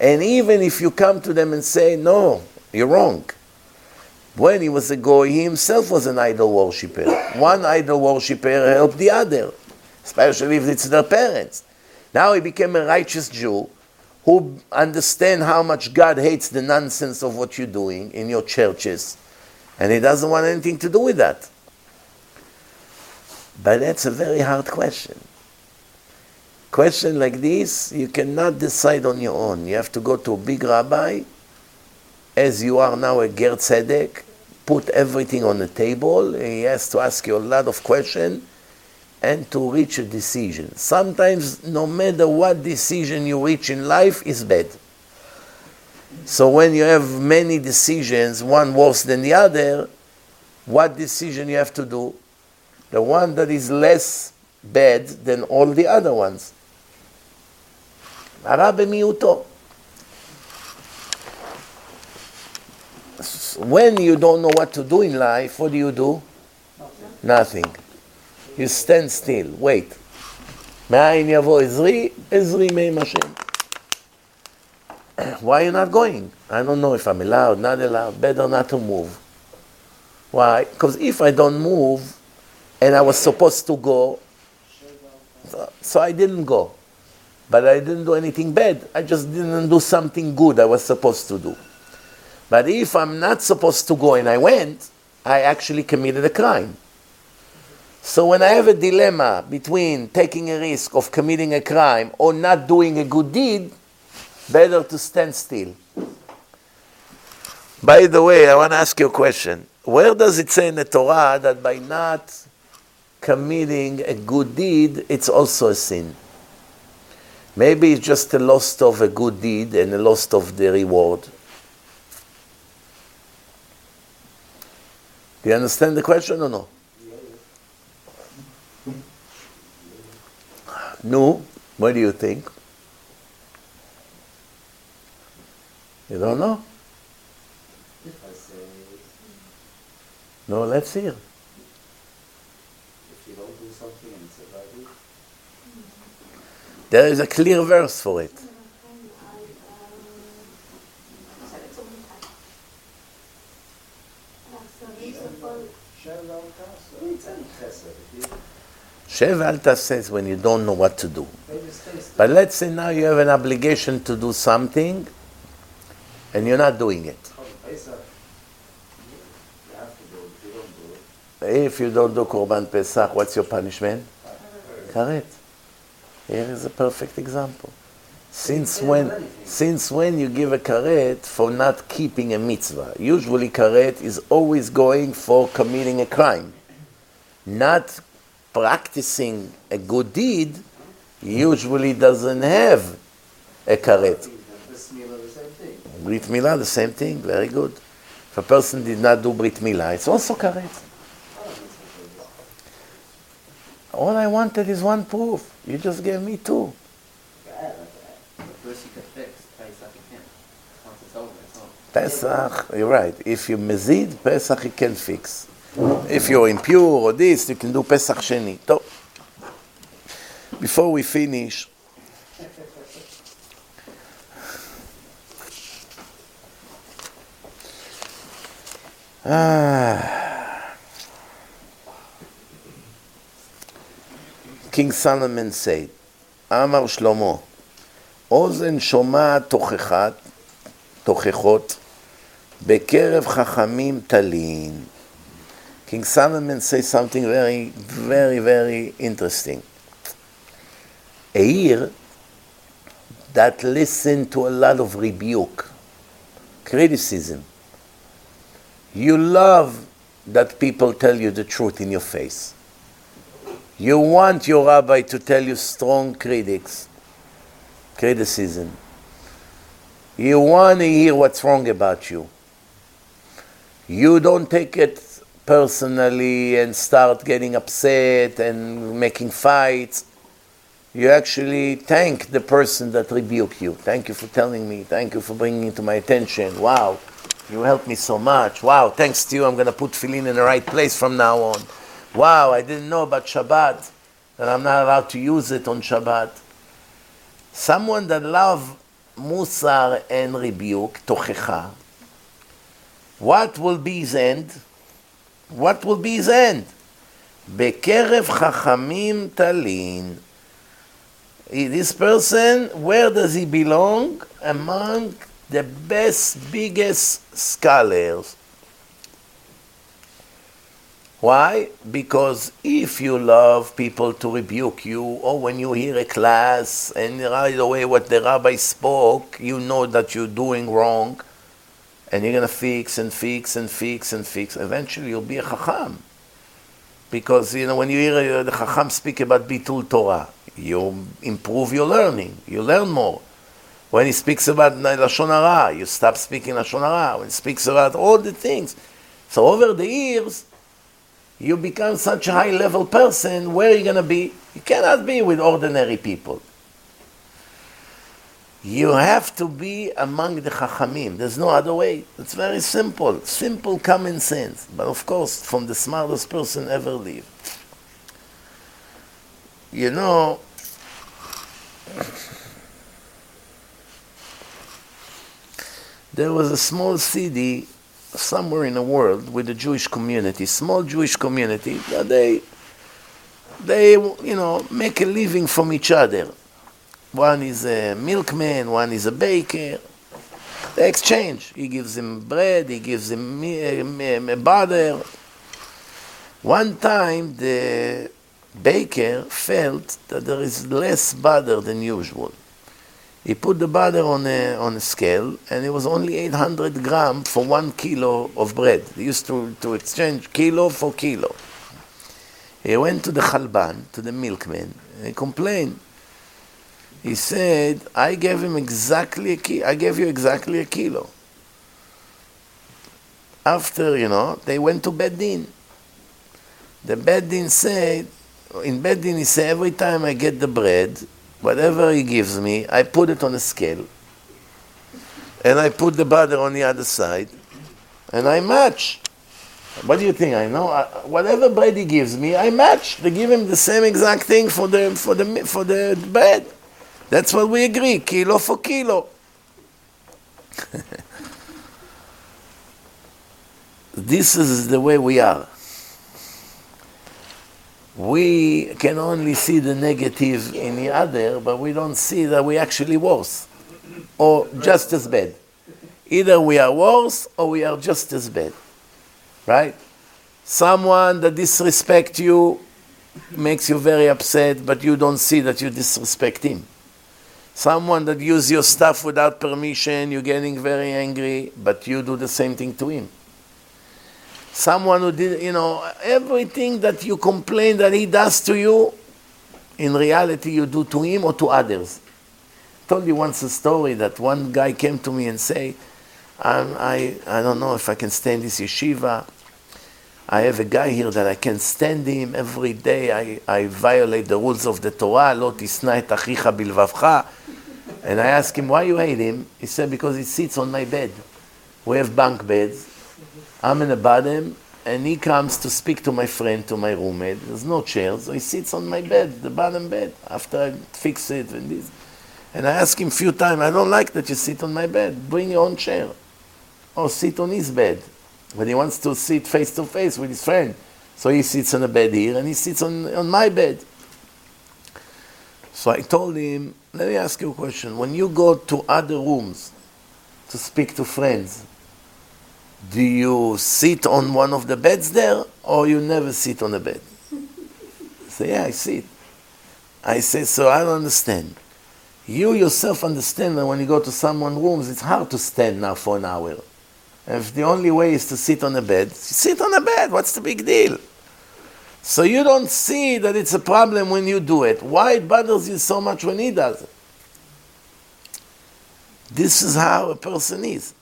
And even if you come to them and say, no, you're wrong. When he was a goy, he himself was an idol worshipper. One idol worshipper helped the other, especially if it's their parents. Now he became a righteous Jew who understand how much God hates the nonsense of what you're doing in your churches, and He doesn't want anything to do with that. But that's a very hard question. Question like this, you cannot decide on your own. You have to go to a big rabbi as you are now a Ger Tzedek, put everything on the table. He has to ask you a lot of questions and to reach a decision. Sometimes, no matter what decision you reach in life, is bad. So when you have many decisions, one worse than the other, what decision you have to do? The one that is less bad than all the other ones. הרע במיעוטו. When you don't know what to do in life, what do you do? Nothing. You stand still, wait. מאין יבוא עזרי? עזרי מעם השם. Why are you not going? I don't know if I'm allowed, not allowed. Better not to move. Why? Because if I don't move and I was supposed to go, so I didn't go. But I didn't do anything bad. I just didn't do something good I was supposed to do. But if I'm not supposed to go and I went, I actually committed a crime. So when I have a dilemma between taking a risk of committing a crime or not doing a good deed, better to stand still. By the way, I want to ask you a question. Where does it say in the Torah that by not committing a good deed, it's also a sin? Maybe it's just a loss of a good deed and a loss of the reward. Do you understand the question or no? No? What do you think? You don't know? No, let's hear. if you don't do something and There is a clear verse for it. Shem Ram Kasa, it's any chesed. If you- Shev al taseh when you don't know what to do. But let's say now you have an obligation to do something and you're not doing it, If you don't do Korban Pesach, what's your punishment? Karet. Here is a perfect example. Since when, since when you give a karet for not keeping a mitzvah? Usually karet is always going for committing a crime. Not practicing a good deed usually doesn't have a karet. and this the same thing. Brit Milah, the same thing, very good. If a person did not do Brit Milah, it's also karet. All I wanted is one proof. You just gave me two. Pesach, you're right. If you mezid, Pesach you can fix. If you're impure or this, you can do Pesach Sheni. טוב. Before we finish, ah, King Solomon said, אמר שלמה, אוזן שומעת תוכחות, בקרב חכמים תלין. King Solomon says something very, very, very interesting. A ear that listen to a lot of rebuke, criticism. You love that people tell you the truth in your face. You want your rabbi to tell you strong critics, criticism. You want to hear what's wrong about you. You don't take it personally and start getting upset and making fights. You actually thank the person that rebuked you. Thank you for telling me. Thank you for bringing it to my attention. Wow, you helped me so much. Wow, thanks to you, I'm going to put tefillin in the right place from now on. Wow, I didn't know about Shabbat, that I'm not allowed to use it on Shabbat. Someone that love musar and rebuke, tochecha, what will be his end? What will be his end? Bekerev chachamim talin. This person, where does he belong? Among the best, biggest scholars. Why? Because if you love people to rebuke you, or when you hear a class and right away what the rabbi spoke, you know that you're doing wrong, and you're going to fix and fix and fix and fix. Eventually, you'll be a chacham. Because, you know, when you hear uh, the chacham speak about bitul Torah, you improve your learning. You learn more. When he speaks about Lashon Hara, you stop speaking Lashon Hara. When he speaks about all the things. So over the years, you become such a high level person, where are you going to be? You cannot be with ordinary people. You have to be among the Chachamim. There's no other way. It's very simple. Simple common sense. But of course, from the smartest person ever lived. You know, there was a small city somewhere in the world with a Jewish community, small Jewish community, they, they, you know, make a living from each other. One is a milkman, one is a baker. They exchange. He gives him bread, he gives him butter. One time, the baker felt that there is less butter than usual. He put the butter on a, on a scale, and it was only 800 gram for one kilo of bread. They used to, to exchange kilo for kilo. He went to the Khalban, to the milkman, and he complained. He said, I gave him exactly a kilo. I gave you exactly a kilo. After, you know, they went to Beit Din. The Beit Din said, in Beit Din he said, every time I get the bread, whatever he gives me, I put it on a scale. And I put the butter on the other side. And I match. What do you think? I know. Uh, whatever bread he gives me, I match. They give him the same exact thing for the, for the, for the bread. That's what we agree, kilo for kilo. this is the way we are. We can only see the negative in the other, but we don't see that we actually worse or just as bad. Either we are worse or we are just as bad. Right? Someone that disrespects you makes you very upset, but you don't see that you disrespect him. Someone that uses your stuff without permission, you're getting very angry, but you do the same thing to him. Someone who did, you know, everything that you complain that he does to you, in reality you do to him or to others. I told you once a story that one guy came to me and say, I, I don't know if I can stand this yeshiva. I have a guy here that I can stand him every day. I, I violate the rules of the Torah, לא תשנא את אחיך בלבבך. and I asked him, why you hate him? He said, because he sits on my bed. We have bunk beds. I'm in the bottom, and he comes to speak to my friend, to my roommate. There's no chairs, so he sits on my bed, the bottom bed, after I fix it and this. And I ask him a few times, I don't like that you sit on my bed. Bring your own chair. Or sit on his bed But he wants to sit face to face with his friend. So he sits on a bed here and he sits on, on my bed. So I told him, let me ask you a question. When you go to other rooms to speak to friends, do you sit on one of the beds there or you never sit on a bed? Say, yeah, I sit. I say, so I don't understand. You yourself understand that when you go to someone's rooms, it's hard to stand now for an hour. If the only way is to sit on a bed, sit on a bed. What's the big deal? So you don't see that it's a problem when you do it. Why it bothers you so much when he does it? This is how a person is.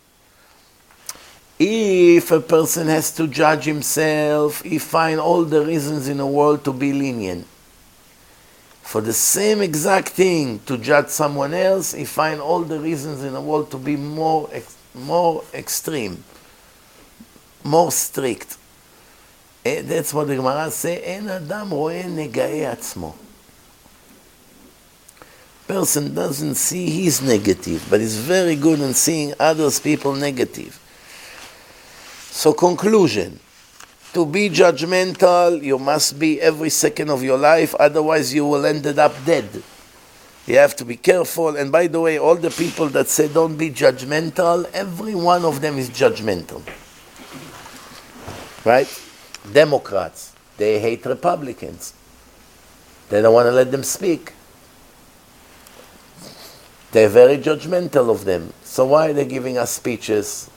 If a person has to judge himself, he find all the reasons in the world to be lenient. For the same exact thing to judge someone else, he find all the reasons in the world to be more more extreme, more strict. That's what the Gemara says, אין אדם רואה נגעי עצמו. Person doesn't see his negative, but is very good in seeing others people negative. So conclusion, to be judgmental, you must be every second of your life, otherwise you will end up dead. You have to be careful. And by the way, all the people that say don't be judgmental, every one of them is judgmental. Right? Democrats, they hate Republicans. They don't want to let them speak. They're very judgmental of them. So why are they giving us speeches?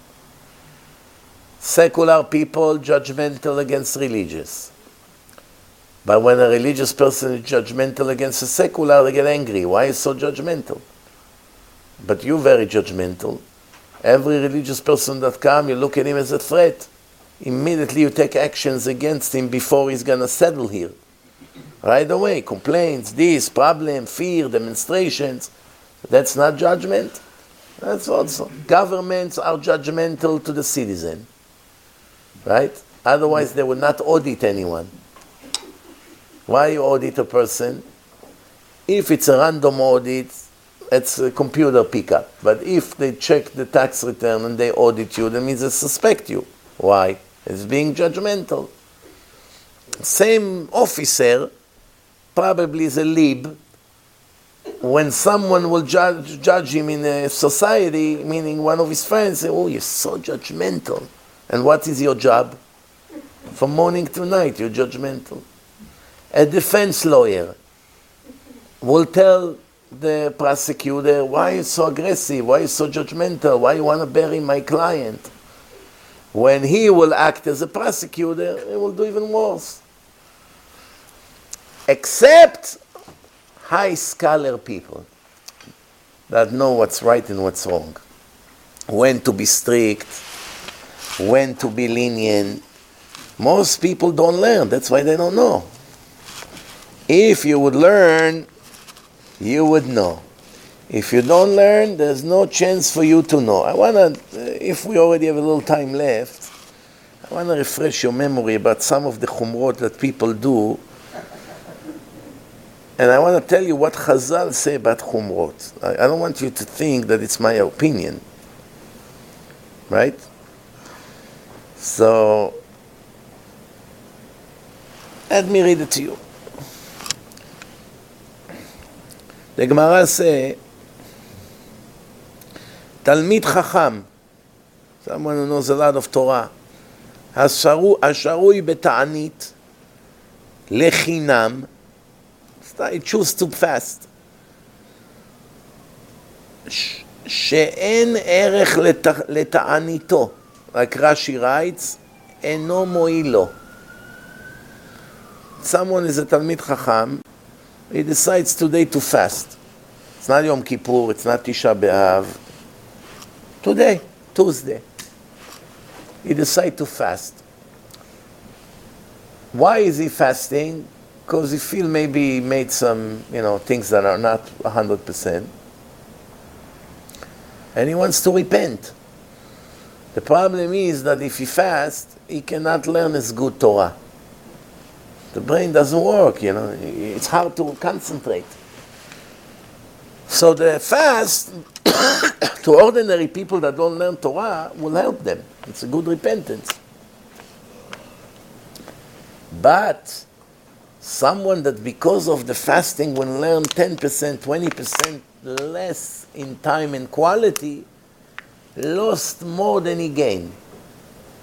Secular people judgmental against religious. But when a religious person is judgmental against a secular, they get angry. Why is so judgmental? But you're very judgmental. Every religious person that come, you look at him as a threat. Immediately you take actions against him before he's going to settle here. Right away, complaints, this, problem, fear, demonstrations. That's not judgment. That's also. Governments are judgmental to the citizen. Right? Otherwise, they would not audit anyone. Why you audit a person? If it's a random audit, it's a computer pickup. But if they check the tax return and they audit you, that means they suspect you. Why? It's being judgmental. Same officer probably is a lib. When someone will judge, judge him in a society, meaning one of his friends, say, Oh, you're so judgmental. And what is your job? From morning to night, you're judgmental. A defense lawyer will tell the prosecutor, why are you so aggressive? Why are you so judgmental? Why you want to bury my client? When he will act as a prosecutor, he will do even worse. Except high scholar people that know what's right and what's wrong. When to be strict, when to be lenient. Most people don't learn, that's why they don't know. If you would learn, you would know. If you don't learn, there's no chance for you to know. I want to, uh, if we already have a little time left, I want to refresh your memory about some of the chumrot that people do. And I want to tell you what Chazal say about chumrot. I, I don't want you to think that it's my opinion. Right? So, let me read it to you. The Gemara say, Talmid Chacham, someone who lot of Torah, השרוי בתענית, לחינם, choose to fast, שאין ערך לתעניתו. like Rashi writes, eno moilo. Someone is a Talmid Chacham, he decides today to fast. It's not Yom Kippur, it's not Tisha B'Av. Today, Tuesday, he decides to fast. Why is he fasting? Because he feel maybe he made some, you know, things that are not 100%. And he wants to repent. The problem is that if he fasts, he cannot learn as good Torah. The brain doesn't work, you know, it's hard to concentrate. So the fast to ordinary people that don't learn Torah will help them. It's a good repentance. But someone that because of the fasting will learn 10%, 20% less in time and quality, lost more than he gained.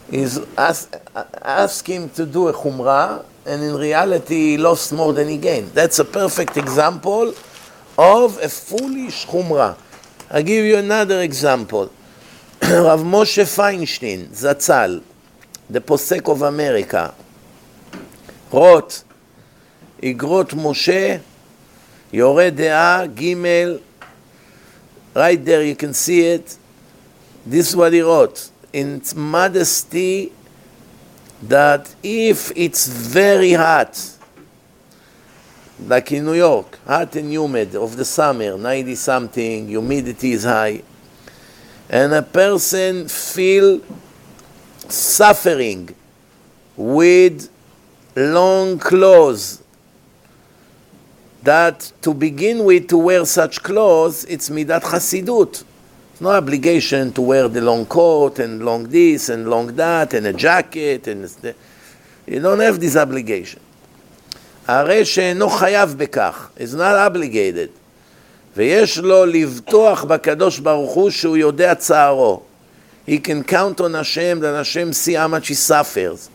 He's ask, ask him to do a chumrah, and in reality, he lost more than he gained. That's a perfect example of a foolish chumrah. I'll give you another example. Rav Moshe Feinstein, Zatzal, the Posek of America, wrote, Igrot Moshe, Yore Dea, Gimel, right there you can see it, this is what he wrote in modesty that if it's very hot, like in New York, hot and humid of the summer, 90 something, humidity is high, and a person feel suffering with long clothes. That to begin with to wear such clothes it's midat chasidut. No obligation to wear the long coat and long this and long that and a jacket and you don't have this obligation. הרי שאינו חייב בכך, is not obligated, ויש לו לבטוח בקדוש ברוך הוא שהוא יודע צערו. He can count on Hashem, that Hashem see how much he suffers.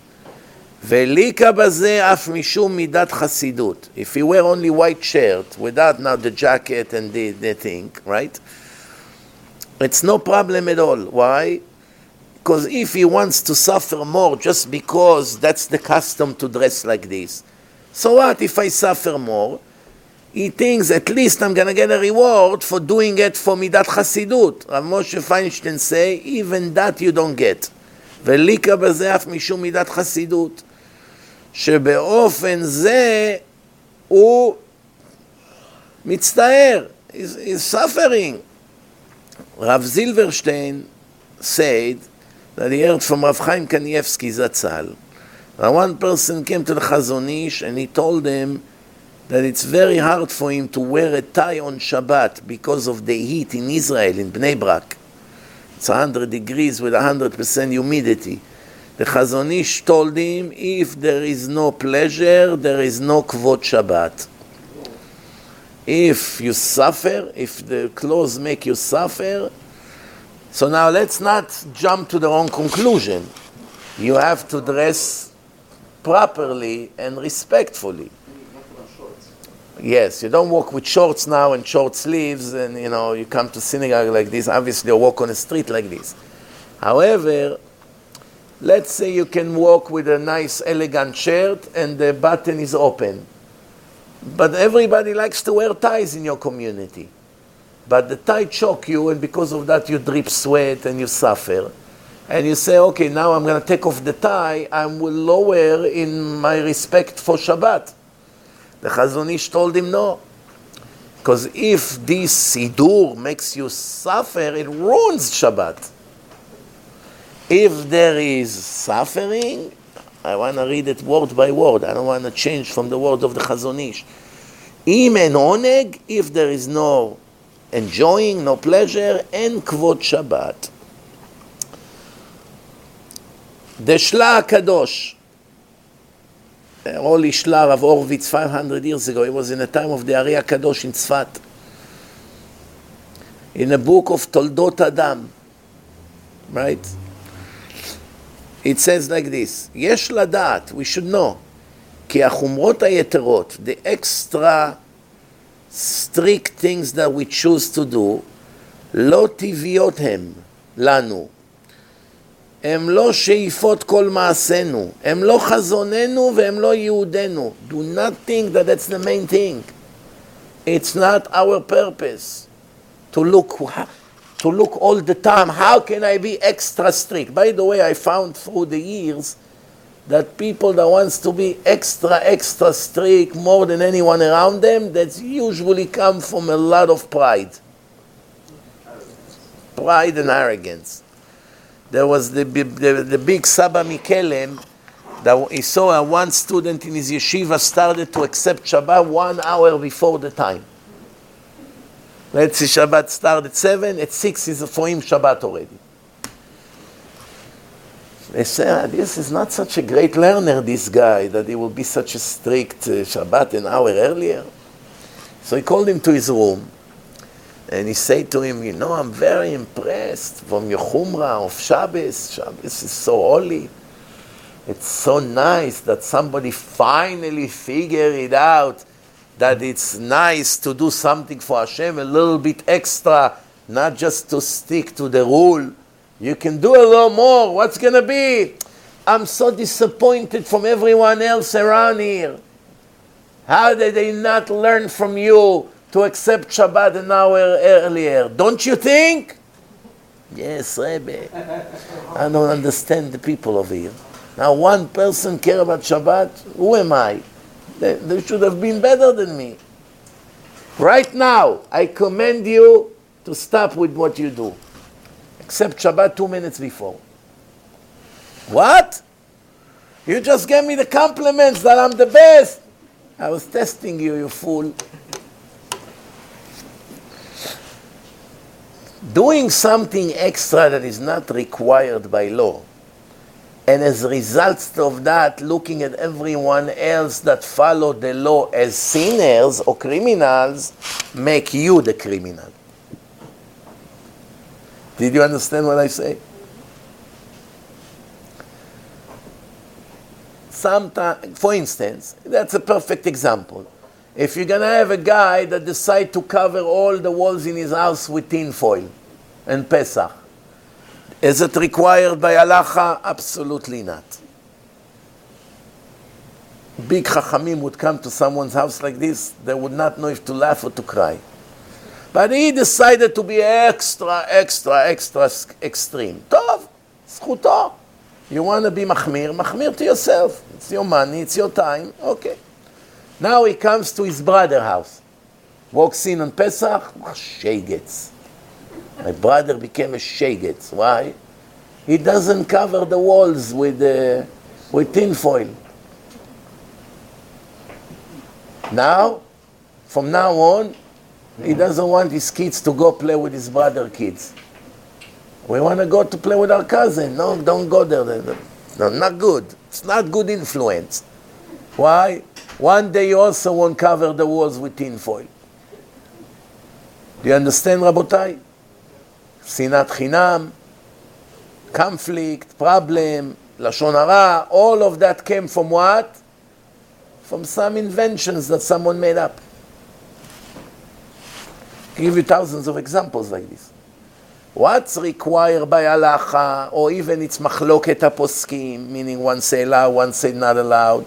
וליקה בזה אף משום מידת חסידות. If he wear only white shirt, without now the jacket and the, the thing, right? It's no problem at all. Why? Because if he wants to suffer more just because that's the custom to dress like this, so what if I suffer more? He thinks at least I'm going to get a reward for doing it for Midat Hasidut. Rav Moshe Feinstein say, even that you don't get. וליקה בזה אף משום מידת חסידות, שבאופן זה הוא מצטער, he's, he's suffering. Rav Zilverstein said that he heard from Rav Chaim Kanievsky Zatzal. That one person came to the Chazon Ish and he told him that it's very hard for him to wear a tie on Shabbat because of the heat in Israel, in Bnei Brak. It's 100 degrees with 100% humidity. The Chazon Ish told him, if there is no pleasure, there is no kvot Shabbat. If you suffer, if the clothes make you suffer, so now let's not jump to the wrong conclusion. You have to dress properly and respectfully. Yes, you don't walk with shorts now and short sleeves, and you know you come to synagogue like this. Obviously, you walk on a street like this. However, let's say you can walk with a nice, elegant shirt and the button is open. But everybody likes to wear ties in your community. But the tie choke you, and because of that, you drip sweat and you suffer. And you say, okay, now I'm going to take off the tie. I will lower in my respect for Shabbat. The Chazon Ish told him no. Because if this Sidur makes you suffer, it ruins Shabbat. If there is suffering, I want to read it word by word. I don't want to change from the word of the Chazon Ish. Im en oneg, if there is no enjoying, no pleasure, and kvot Shabbat. The Shla Kadosh. Holy Shlar of Orvitz 500 years ago. It was in the time of the Ari Kadosh in Tzfat. In the book of Toldot Adam, right? It says like this, יש לדעת, we should know, כי החומרות היתרות, the extra strict things that we choose to do, לא טבעיות הם לנו. הם לא שאיפות כל מעשינו, הם לא חזוננו והם לא ייעודנו. Do not think that that's the main thing. It's not our purpose to look, to look all the time, how can I be extra strict? By the way, I found through the years that people that wants to be extra, extra strict more than anyone around them, that's usually come from a lot of pride. Pride and arrogance there was the, the, the big Saba Mikelem that he saw one student in his yeshiva started to accept Shabbat one hour before the time. Let's say Shabbat started at 7, at 6 is for him Shabbat already. They say, ah, this is not such a great learner, this guy, that he will be such a strict uh, Shabbat an hour earlier. So he called him to his room and he said to him, you know, I'm very impressed from your Chumrah of Shabbos. Shabbos is so holy. It's so nice that somebody finally figured it out that it's nice to do something for Hashem a little bit extra, not just to stick to the rule. You can do a little more. What's going to be? I'm so disappointed from everyone else around here. How did they not learn from you to accept Shabbat an hour earlier. Don't you think? Yes, Rebbe. I don't understand the people over here. Now, one person care about Shabbat. Who am I? They, they should have been better than me. Right now, I commend you to stop with what you do. Accept Shabbat two minutes before. What? You just gave me the compliments that I'm the best. I was testing you, you fool. Doing something extra that is not required by law, and as a result of that, looking at everyone else that follow the law as sinners or criminals, make you the criminal. Did you understand what I say? Sometimes, for instance, that's a perfect example If you're going to have a guy that decide to cover all the walls in his house with tin foil and Pesach, Is it required by halacha? Absolutely not. Big chachamim would come to someone's house like this, they would not know if to laugh or to cry. But he decided to be extra, extra, extra extreme. Tov, זכותו. You want to be machmir, machmir to yourself. It's your money, it's your time, okay. Now he comes to his brother's house. Walks in on Pesach, shagets. My brother became a shagets. Why? He doesn't cover the walls with, uh, with tin foil. Now, from now on, he doesn't want his kids to go play with his brother kids. We want to go to play with our cousin. No, don't go there. No, not good. It's not good influence. Why? One day you also won't cover the walls with tin foil. Do you understand, Rabotai? Sinat chinam, conflict, problem, lashon hara, all of that came from what? From some inventions that someone made up. I give you thousands of examples like this. What's required by halacha, or even it's machloket aposkim, meaning one say allowed, one say not allowed.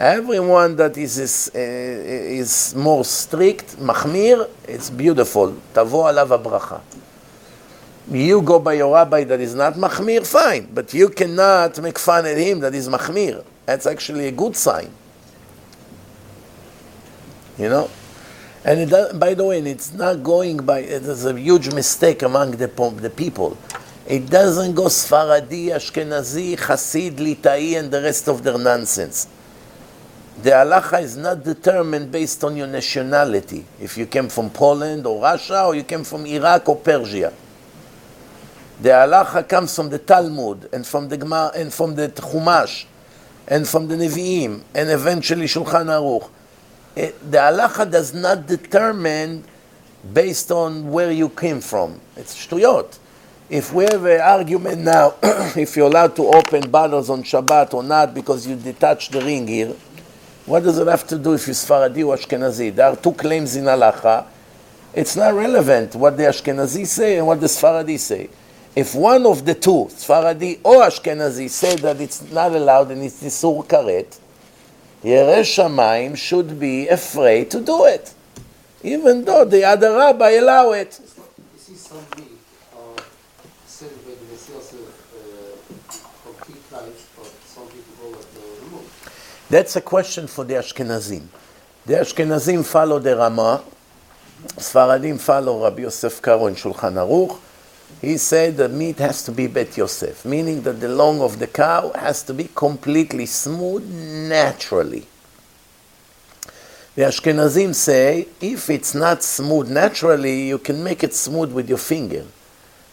Everyone that is, is, uh, is more strict, machmir, it's beautiful. Tavo alav abracha. You go by your rabbi that is not machmir, fine, but you cannot make fun at him that is machmir. That's actually a good sign. You know? And by the way, it's not going by, it is a huge mistake among the, the people. It doesn't go Sfaradi, Ashkenazi, Hasid, Litai, and the rest of their nonsense. The halacha is not determined based on your nationality. If you came from Poland or Russia, or you came from Iraq or Persia. The halacha comes from the Talmud and from the Gemara and from the Chumash and from the Nevi'im and eventually Shulchan Aruch it, the halacha does not determine based on where you came from. It's shtuyot. If we have an argument now, if you're allowed to open bottles on Shabbat or not because you detach the ring here, what does it have to do if you're Sfaradi or Ashkenazi? There are two claims in halacha. It's not relevant what the Ashkenazi say and what the Sfaradi say. If one of the two, Sfaradi or Ashkenazi, say that it's not allowed and it's Isur Karet, Yerei should be afraid to do it, even though the other rabbi allow it. That's a question for the Ashkenazim. The Ashkenazim follow the Rama, Sfaradim follow Rabbi Yosef Karo in Shulchan Aruch, he said the meat has to be Bet Yosef, meaning that the long of the cow has to be completely smooth naturally. The Ashkenazim say if it's not smooth naturally, you can make it smooth with your finger.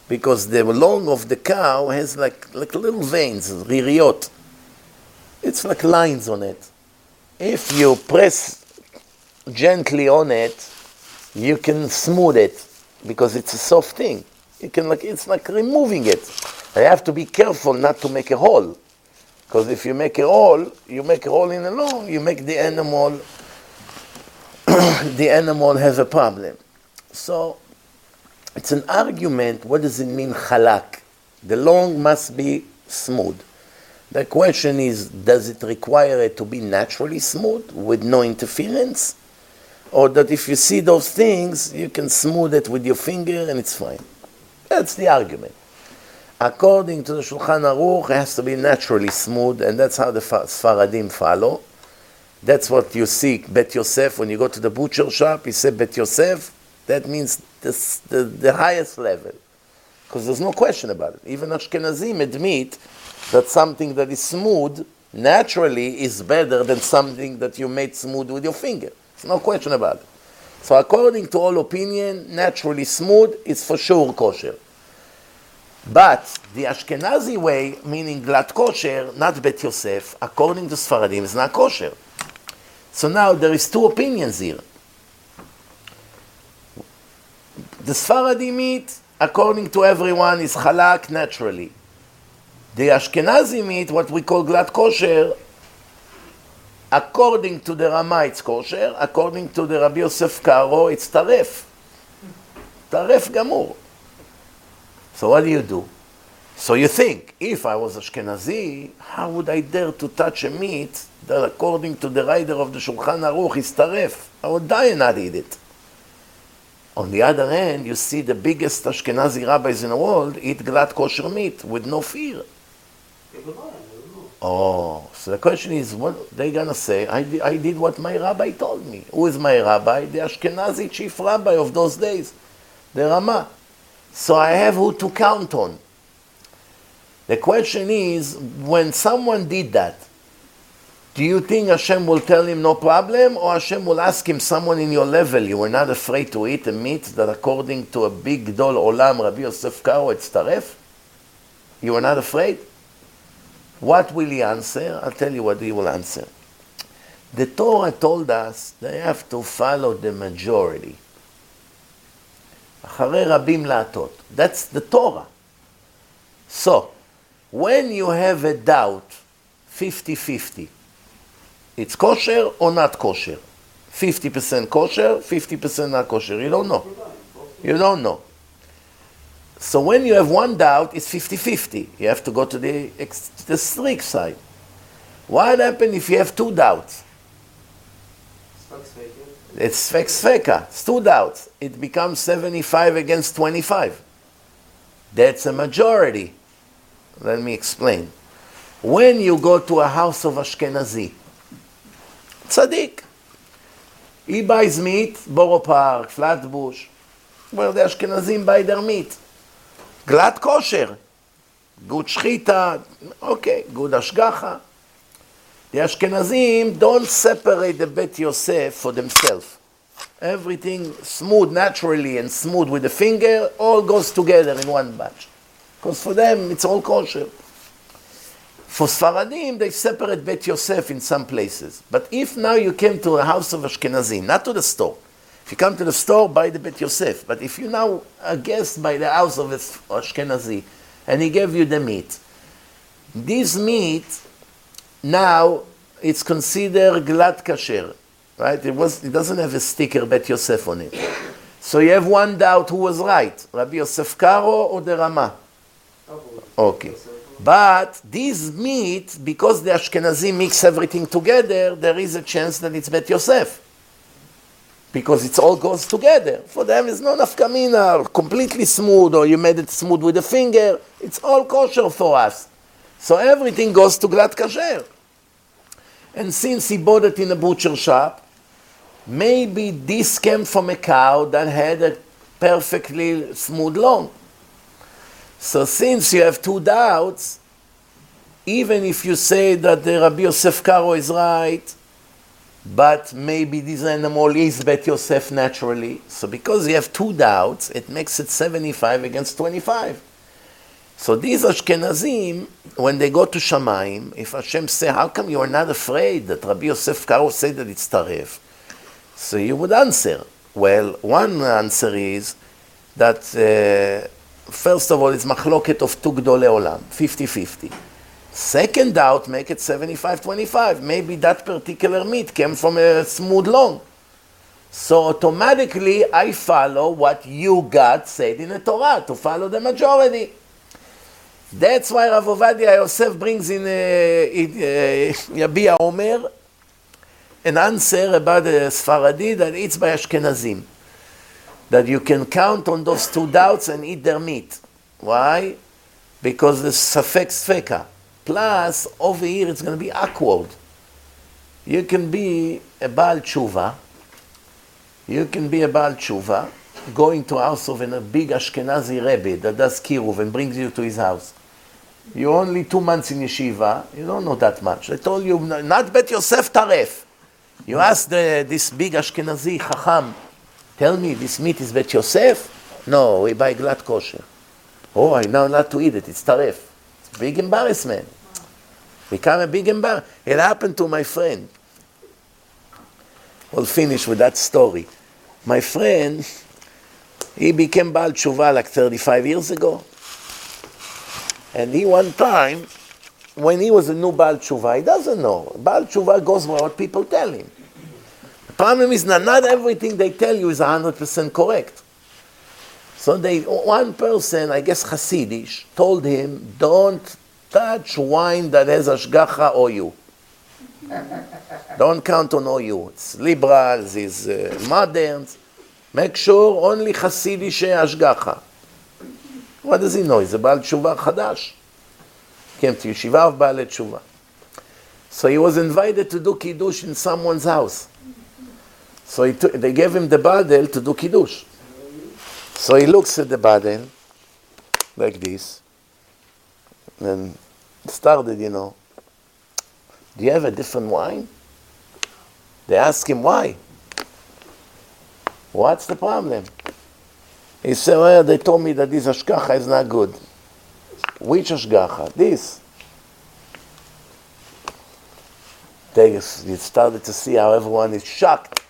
Because the long of the cow has like, like little veins, ririot. It's like lines on it. If you press gently on it, you can smooth it because it's a soft thing you can like it's like removing it. I have to be careful not to make a hole, because if you make a hole, you make a hole in the lung, you make the animal. the animal has a problem. So it's an argument. What does it mean, halak? The lung must be smooth. The question is, does it require it to be naturally smooth with no interference? Or that if you see those things, you can smooth it with your finger and it's fine. That's the argument. According to the Shulchan Aruch, it has to be naturally smooth, and that's how the Sfaradim follow. That's what you see, Bet Yosef, when you go to the butcher shop, you say Bet Yosef, that means the, the, the highest level. Because there's no question about it. Even Ashkenazim admit that something that is smooth naturally is better than something that you made smooth with your finger. It's no question about it. So according to all opinion, naturally smooth is for sure kosher. But the Ashkenazi way, meaning glatt kosher, not Bet Yosef, according to Sfaradim, is not kosher. So now there is two opinions here. The Sfaradi meat, according to everyone, is halak naturally. The Ashkenazi meat, what we call glat kosher, according to the Rama, it's kosher, according to the Rabbi Yosef Karo, it's taref. Taref gamur. So what do you do? So you think, if I was Ashkenazi, how would I dare to touch a meat that according to the writer of the Shulchan Aruch is taref? I would die and not eat it. On the other hand, you see the biggest Ashkenazi rabbis in the world eat glatt kosher meat with no fear. Oh, so the question is, what they gonna say? I, I did what my rabbi told me. Who is my rabbi? The Ashkenazi chief rabbi of those days, the Rama. So I have who to count on. The question is, when someone did that, do you think Hashem will tell him no problem, or Hashem will ask him, someone in your level, you were not afraid to eat a meat that according to a big dol olam, Rabbi Yosef Karo, it's taref? You were not afraid? What will he answer? I'll tell you what he will answer. The Torah told us they have to follow the majority. אחרי רבים להטות. That's the Torah. So, when you have a doubt, 50-50, it's kosher or not kosher? 50% kosher, 50% not kosher. You don't know. You don't know. So when you have one doubt, it's 50-50. You have to go to the, the strict side. What happens if you have two doubts? It's svek sveka. It's two doubts. It becomes 75 against 25. That's a majority. Let me explain. When you go to a house of Ashkenazi, tzaddik, he buys meat, Borough Park, Flatbush, where the Ashkenazim buy their meat. Glatt kosher, good shchita, okay, good ashgacha. The Ashkenazim don't separate the Bet Yosef for themselves. Everything smooth naturally and smooth with the finger all goes together in one batch. Because for them it's all kosher. For Sfaradim, they separate Bet Yosef in some places. But if now you came to a house of Ashkenazim, not to the store, if you come to the store, buy the Bet Yosef. But if you now a guest by the house of Ashkenazi, and he gave you the meat, this meat now it's considered glatt kasher, right? It was it doesn't have a sticker Bet Yosef on it. So you have one doubt who was right, Rabbi Yosef Karo or the Rama. Okay. But this meat, because the Ashkenazi mix everything together, there is a chance that it's Bet Yosef. Because it all goes together. For them, it's no nafkamina, completely smooth, or you made it smooth with a finger. It's all kosher for us. So everything goes to glatt kasher. And since he bought it in a butcher shop, maybe this came from a cow that had a perfectly smooth loin. So since you have two doubts, even if you say that the Rabbi Yosef Karo is right, but maybe this animal is Bet Yosef naturally, so because you have two doubts, it makes it 75 against 25. So these Ashkenazim, when they go to Shamaim, if Hashem say, how come you are not afraid that Rabbi Yosef Karo said that it's Taref? So you would answer. Well, one answer is that uh, First of all, it's machloket of two gdolei olam, 50-50. Second doubt, make it 75-25. Maybe that particular meat came from a smooth loin. So automatically, I follow what you got said in the Torah, to follow the majority. That's why Rav Ovadia Yosef brings in uh, uh, Yabia Omer an answer about the Sfaradi that it's by Ashkenazim that you can count on those two doubts and eat their meat. Why? Because the safek sfeka. Plus, over here it's going to be awkward. You can be a Baal Tshuva, you can be a Baal Tshuva, going to house of a big Ashkenazi Rebbe that does kiruv and brings you to his house. You're only two months in yeshiva, you don't know that much. They told you, not Bet Yosef Taref. You ask the, this big Ashkenazi Chacham, Tell me, this meat is Bet Yosef? No, we buy glatt kosher. Oh, I know not to eat it. It's taref. It's big embarrassment. Become a big embarrassment. It happened to my friend. We'll finish with that story. My friend, he became Baal Tshuva like 35 years ago. And he one time, when he was a new Baal Tshuva, he doesn't know. Baal Tshuva goes by what people tell him. The problem is that not everything they tell you is 100% correct. So they, one person, I guess Hasidish, told him, don't touch wine that has ashgacha OU. don't count on OU. It's liberals, it's uh, moderns. Make sure only Hasidish ashgacha. What does he know? He's a Baal Tshuva Chadash. Came to Yeshiva of Baal Tshuva. So he was invited to do Kiddush in someone's house. So he took, they gave him the Badel to do Kiddush. So he looks at the Badel like this and started, you know, do you have a different wine? They ask him why. What's the problem? He said, well, they told me that this ashgacha is not good. Which ashgacha? This. They started to see how everyone is shocked.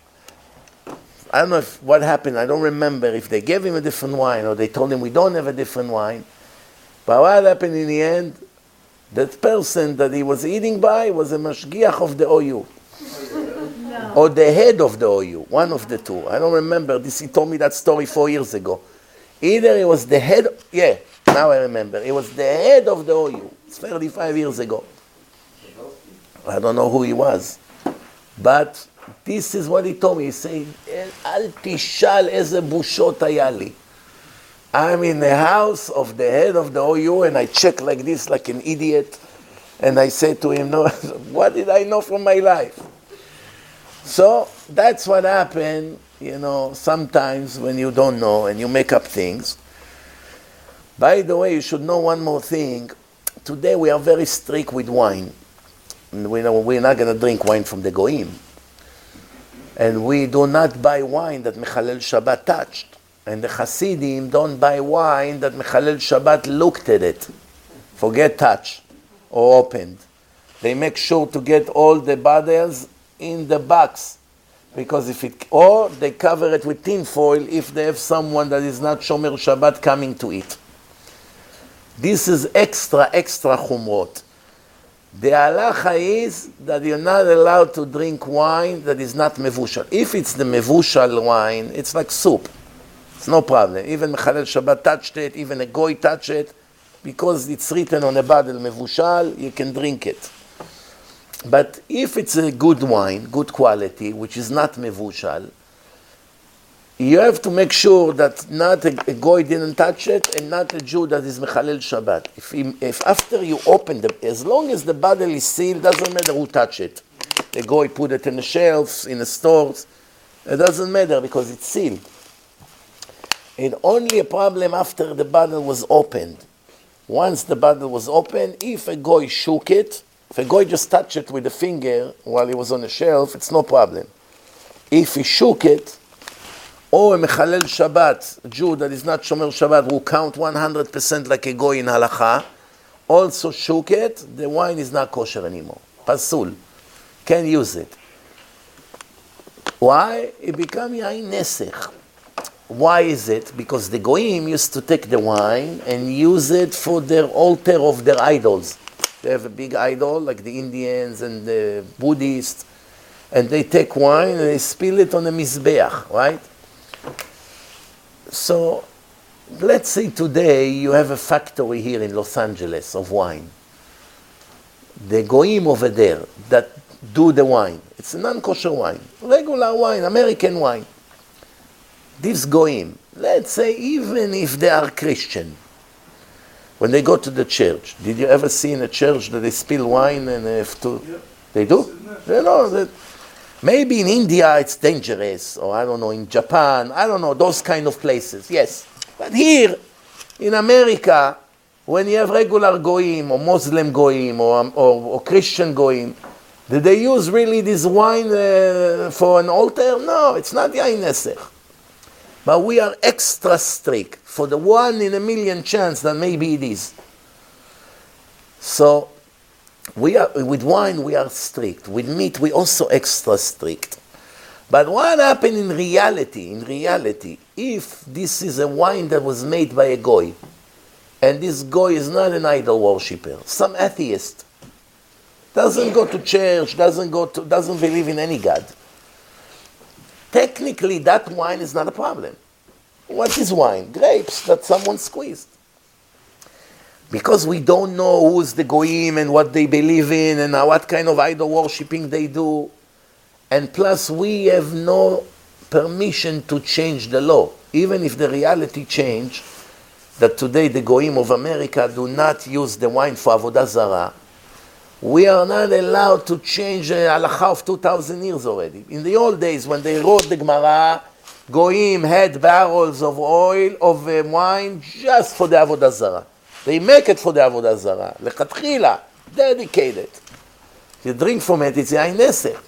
I don't know if, what happened. I don't remember if they gave him a different wine or they told him we don't have a different wine. But what happened in the end? That person that he was eating by was a mashgiach of the OU. No. Or the head of the OU, one of the two. I don't remember. This he told me that story four years ago. Either it was the head, yeah, now I remember. It was the head of the OU. It's 35 years ago. I don't know who he was. But this is what he told me. He said, אל תשאל איזה בושות היה לי. I'm in the house of the head of the OU and I check like this, like an idiot. And I say to him, No, what did I know from my life? So that's what happened, you know, sometimes when you don't know and you make up things. By the way, you should know one more thing. Today we are very strict with wine. We know we're not going to drink wine from the Goim. And we do not buy wine that Mechalel Shabbat touched. And the Hasidim don't buy wine that Mechalel Shabbat looked at it. Forget touch or opened. They make sure to get all the bottles in the box. Because if it, or they cover it with tin foil if they have someone that is not Shomer Shabbat coming to eat. This is extra, extra chumrot. The halacha is that you're not allowed to drink wine that is not mevushal. If it's the mevushal wine, it's like soup. It's no problem. Even Mechalel Shabbat touched it, even a goy touched it, because it's written on a bottle mevushal, you can drink it. But if it's a good wine, good quality, which is not mevushal, you have to make sure that not a, a goy didn't touch it and not a Jew that is mechalel Shabbat. If, he, if after you open the, as long as the bottle is sealed, doesn't matter who touched it. The goy put it in the shelves, in the stores. It doesn't matter because it's sealed. It only a problem after the bottle was opened. Once the bottle was opened, if a goy shook it, if a goy just touched it with a finger while he was on the shelf, it's no problem. If he shook it, or a Mechalel Shabbat, Jew that is not Shomer Shabbat, who count 100% like a goy in halacha, also shook it, the wine is not kosher anymore. Pasul. Can't use it. Why? It become yain nesech. Why is it? Because the goyim used to take the wine and use it for their altar of their idols. They have a big idol, like the Indians and the Buddhists, and they take wine and they spill it on the mizbeach, right? So, let's say today you have a factory here in Los Angeles of wine. The goyim over there that do the wine, it's non-kosher wine, regular wine, American wine these goyim, let's say even if they are Christian, when they go to the church, did you ever see in a church that they spill wine and they have to? Yeah. They do. You know that. Maybe in India it's dangerous, or I don't know, in Japan, I don't know, those kind of places, yes. But here, in America, when you have regular goyim, or Muslim goyim, or, or, or Christian goyim, do they use really this wine uh, for an altar? No, it's not yain nesech. But we are extra strict for the one in a million chance that maybe it is. So we are with wine we are strict. With meat we also extra strict. But what happened in reality? In reality, if this is a wine that was made by a goy, and this goy is not an idol worshipper, some atheist, doesn't go to church, doesn't go to, doesn't believe in any god technically that wine is not a problem. What is wine? Grapes that someone squeezed. Because we don't know who's the goyim and what they believe in and what kind of idol worshipping they do, and plus we have no permission to change the law, even if the reality change that today the goyim of America do not use the wine for avodah zarah. We are not allowed to change the halacha of 2,000 years already. In the old days, when they wrote the Gemara, Goyim had barrels of oil, of uh, wine, just for the Avodah Zarah. They make it for the Avodah Zarah. Lechatchila, dedicated. You drink from it, it's Yain Nesech.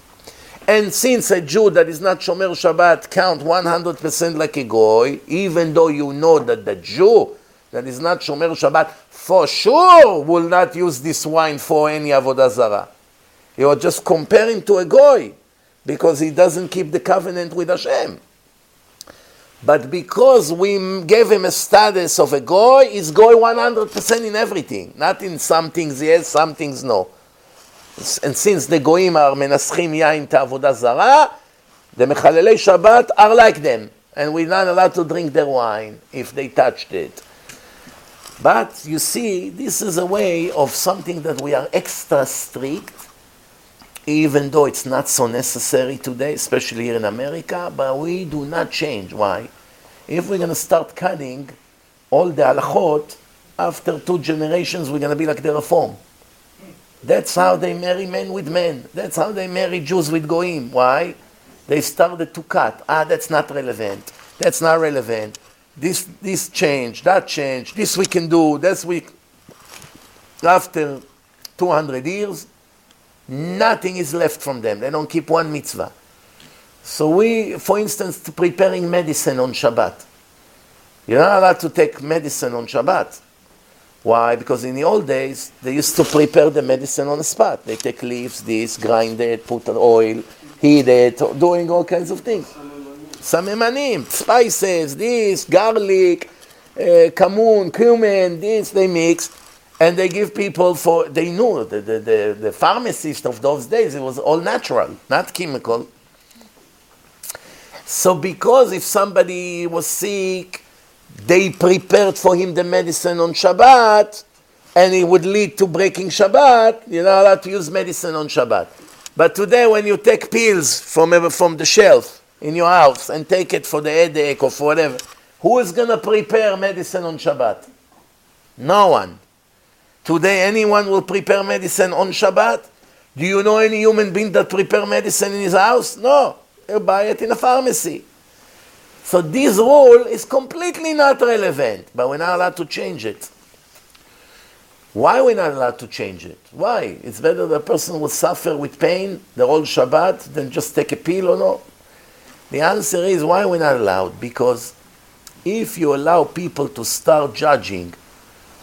And since a Jew that is not Shomer Shabbat count 100% like a Goy, even though you know that the Jew that is not Shomer Shabbat for sure will not use this wine for any Avodah Zarah. You are just comparing to a Goy because he doesn't keep the covenant with Hashem. But because we gave him a status of a goy, he's goy 100% in everything. Not in some things yes, some things no. And since the goyim are menaschim yain ta'avodah zara, the mechalelei Shabbat are like them. And we're not allowed to drink their wine if they touched it. But you see, this is a way of something that we are extra strict, even though it's not so necessary today, especially here in America, but we do not change. Why? If we're going to start cutting all the halachot, after two generations, we're going to be like the Reform. That's how they marry men with men. That's how they marry Jews with Goyim. Why? They started to cut. Ah, that's not relevant. That's not relevant. This, this change, that change, this we can do, this we. After 200 years, Nothing is left from them. They don't keep one mitzvah. So we, for instance, preparing medicine on Shabbat. You're not allowed to take medicine on Shabbat. Why? Because in the old days, they used to prepare the medicine on the spot. They take leaves, this, grind it, put oil, heat it, doing all kinds of things. Samemanim, spices, this, garlic, uh, kamun, cumin, this, they mix and they give people for they knew the, the, the, the pharmacist of those days it was all natural not chemical. So because if somebody was sick they prepared for him the medicine on shabbat and it would lead to breaking shabbat you're not allowed to use medicine on shabbat. But today when you take pills from, from the shelf in your house and take it for the headache or for whatever who is going to prepare medicine on shabbat no one Today, anyone will prepare medicine on Shabbat? Do you know any human being that prepare medicine in his house? No. You buy it in a pharmacy. So this rule is completely not relevant, but we're not allowed to change it. Why are we not allowed to change it? Why? It's better the person will suffer with pain the whole Shabbat than just take a pill or no? The answer is why we're not allowed? Because if you allow people to start judging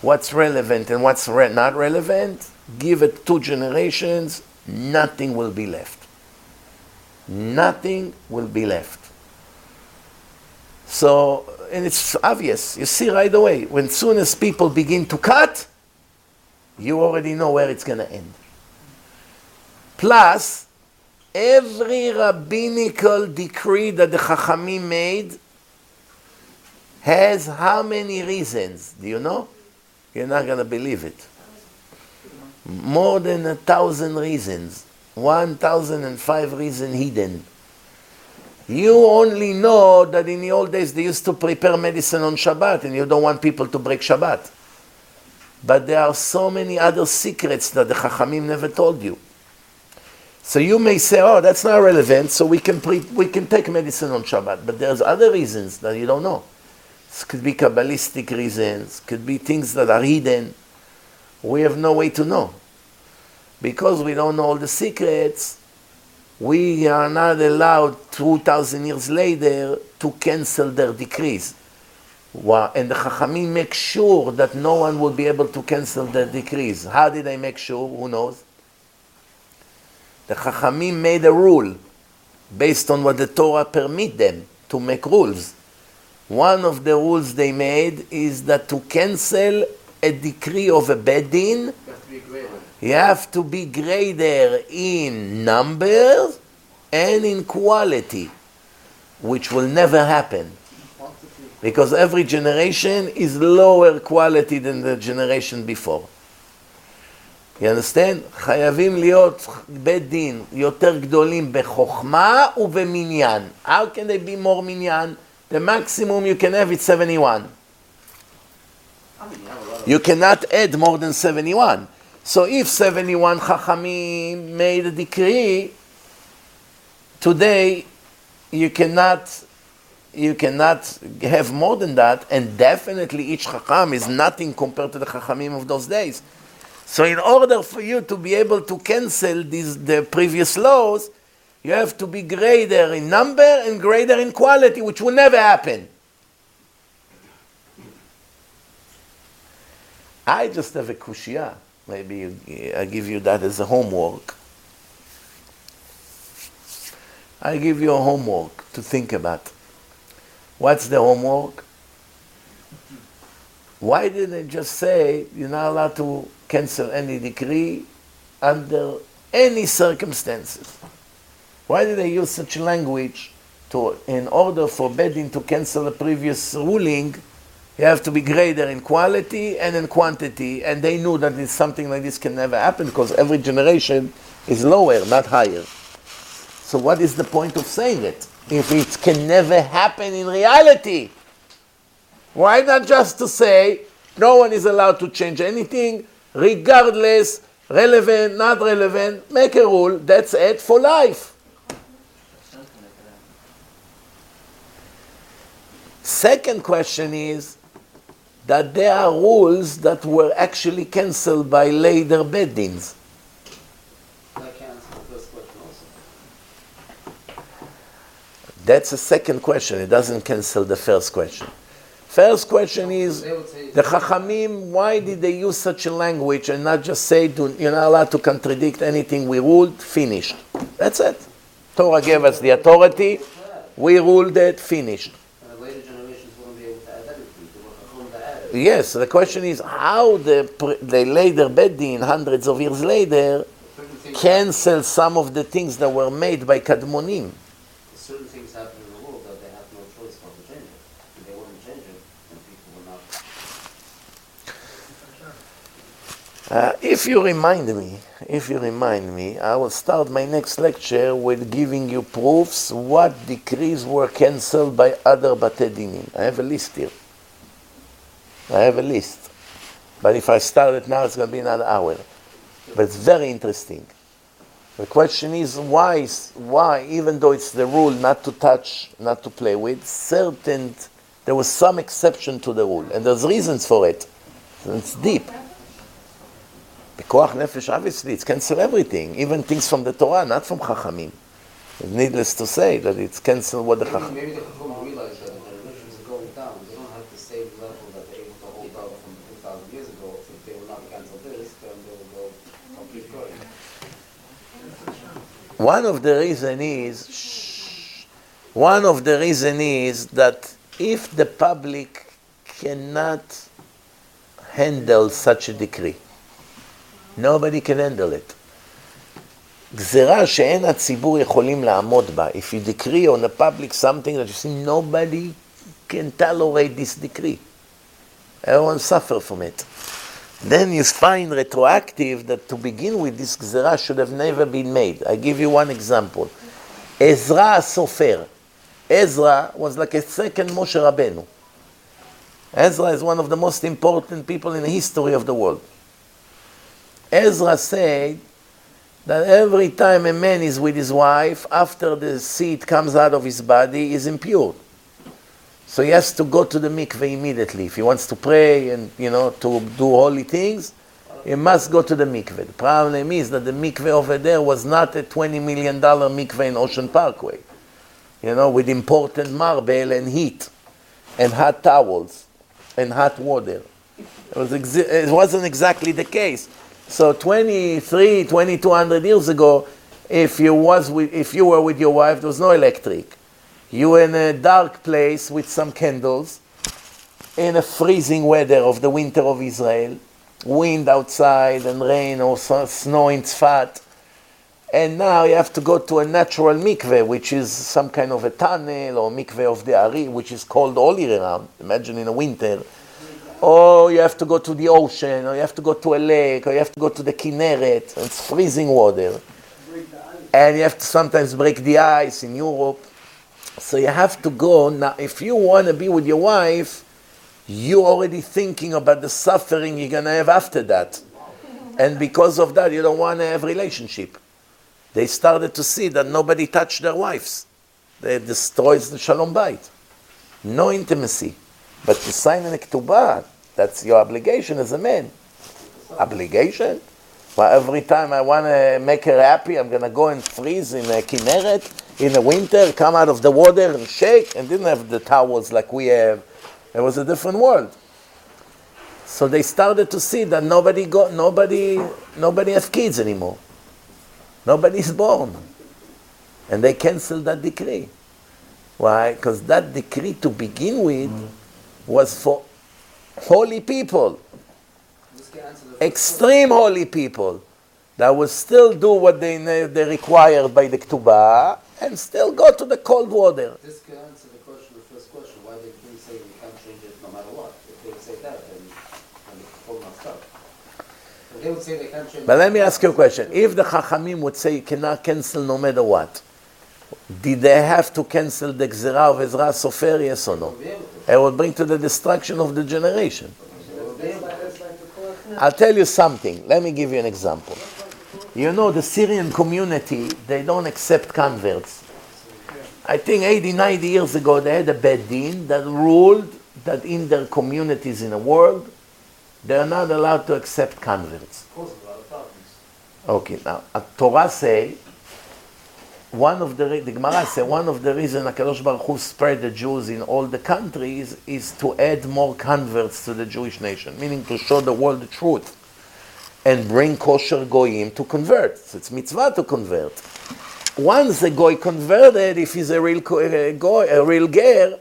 what's relevant and what's re- not relevant, give it two generations, nothing will be left. Nothing will be left. So, and it's obvious. You see right away, when soon as people begin to cut, you already know where it's going to end. Plus, every rabbinical decree that the Chachamim made has how many reasons? Do you know? You're not going to believe it. More than a thousand reasons. 1005 reasons hidden. You only know that in the old days they used to prepare medicine on Shabbat and you don't want people to break Shabbat. But there are so many other secrets that the Chachamim never told you. So you may say, oh, that's not relevant, so we can, pre- we can take medicine on Shabbat. But there's other reasons that you don't know. This could be Kabbalistic reasons, could be things that are hidden. We have no way to know. Because we don't know all the secrets, we are not allowed 2,000 years later to cancel their decrees. And the Chachamim make sure that no one will be able to cancel their decrees. How did they make sure? Who knows? The Chachamim made a rule based on what the Torah permit them to make rules. One of the rules they made is that to cancel a decree of a Beit Din, you have to be greater in numbers and in quality, which will never happen. Because every generation is lower quality than the generation before. You understand? חייבים להיות בית דין יותר גדולים בחוכמה ובמניין. How can they be more מניין? The maximum you can have is 71. I mean, you have a lot of. You cannot add more than 71. So if 71 Chachamim made a decree, today you cannot you cannot have more than that, and definitely each Chacham is nothing compared to the Chachamim of those days. So in order for you to be able to cancel these the previous laws, you have to be greater in number and greater in quality, which will never happen. I just have a kushia. Maybe I give you that as a homework. I give you a homework to think about. What's the homework? Why didn't they just say you're not allowed to cancel any decree under any circumstances? Why did they use such language to, in order for to cancel a previous ruling, you have to be greater in quality and in quantity, and they knew that something like this can never happen because every generation is lower, not higher. So what is the point of saying it if it can never happen in reality? Why not just to say no one is allowed to change anything, regardless, relevant, not relevant, make a rule, that's it for life. Hashem can make it happen. Second question is that there are rules that were actually cancelled by later beddings. That can answer the first question also. That's a second question. It doesn't cancel the first question. First question is They the Chachamim, why did they use such a language and not just say do, you're not allowed to contradict anything we ruled, finished? That's it. Torah gave us the authority, we ruled it, finished. And the later generations wouldn't be able to add anything. They were Chacham to add it. Yes, the question is how the, pre- the later Beit Din, hundreds of years later, cancel some of the things that were made by Kadmonim. certain things happen in the world that they have no choice but to change it. If they wouldn't change it, then people would not. Uh, if you remind me, if you remind me, I will start my next lecture with giving you proofs what decrees were cancelled by other Bate Dinim. I have a list here. I have a list. But if I start it now, it's going to be another hour. But it's very interesting. The question is why, why, even though it's the rule not to touch, not to play with, certain, there was some exception to the rule. And there's reasons for it. It's deep. Bekoach nefesh, obviously, it's cancel everything, even things from the Torah, not from Chachamim. It's needless to say that it's cancel what the Chachamim. maybe the Chacham realize that the generations are going down. They don't have the same level that they're able to hold out from 2,000 years ago. If they will not cancel this, then they will go complete going. One of the reason is, shh, one of the reason is that if the public cannot handle such a decree, nobody can handle it. גזירה שאין הציבור יכולים לעמוד בה. If you decree on the public something that you see nobody can tolerate this decree. Everyone suffer from it. Then you find retroactive that to begin with this גזירה should have never been made. I give you one example. Ezra הסופר. Ezra was like a second Moshe Rabbeinu. Ezra is one of the most important people in the history of the world. Ezra said that every time a man is with his wife, after the seed comes out of his body, is impure. So he has to go to the mikveh immediately. If he wants to pray and you know to do holy things, he must go to the mikveh. The problem is that the mikveh over there was not a twenty million dollar mikveh in Ocean Parkway, you know, with important marble and heat, and hot towels, and hot water. It, was it wasn't exactly the case. So 23, 2200 years ago, if you, was with, if you were with your wife, there was no electric. You were in a dark place with some candles, in a freezing weather of the winter of Israel, wind outside and rain or snow in Tzfat, And now you have to go to a natural mikveh, which is some kind of a tunnel or mikveh of the Ari, which is cold all year round. Imagine in the winter. Or you have to go to the ocean, or you have to go to a lake, or you have to go to the Kinneret. It's freezing water. And you have to sometimes break the ice in Europe. So you have to go. Now, if you want to be with your wife, you're already thinking about the suffering you're going to have after that. And because of that, you don't want to have relationship. They started to see that nobody touched their wives. They destroys the shalom bayit. No intimacy. But to sign an ketubah, that's your obligation as a man. Obligation? Well, every time I want to make her happy, I'm going to go and freeze in a Kinneret in the winter, come out of the water and shake, and didn't have the towels like we have. It was a different world. So they started to see that nobody got nobody nobody has kids anymore. Nobody's born. And they canceled that decree. Why? Because that decree to begin with was for holy people, This can answer the extreme holy people, that will still do what they, they required by the Ketubah and still go to the cold water. This can answer the question, the first question, why they didn't say we can't change it no matter what. If they would say that, then, then the whole messed up. They would say they can't But let me ask you a question. If the Chachamim would say you cannot cancel no matter what, did they have to cancel the Gzerah of Ezra Sofer, yes or no? It would bring to the destruction of the generation. I'll tell you something. Let me give you an example. You know, the Syrian community, they don't accept converts. I think 80, 90 years ago, they had a Beit Din that ruled that in their communities in the world, they are not allowed to accept converts. Okay, now, Torah say, one of the, the Gemara say, one of the reasons HaKadosh Baruch Hu spread the Jews in all the countries is to add more converts to the Jewish nation, meaning to show the world the truth and bring kosher goyim to convert. So it's mitzvah to convert. Once a goy converted, if he's a real goy, a real ger,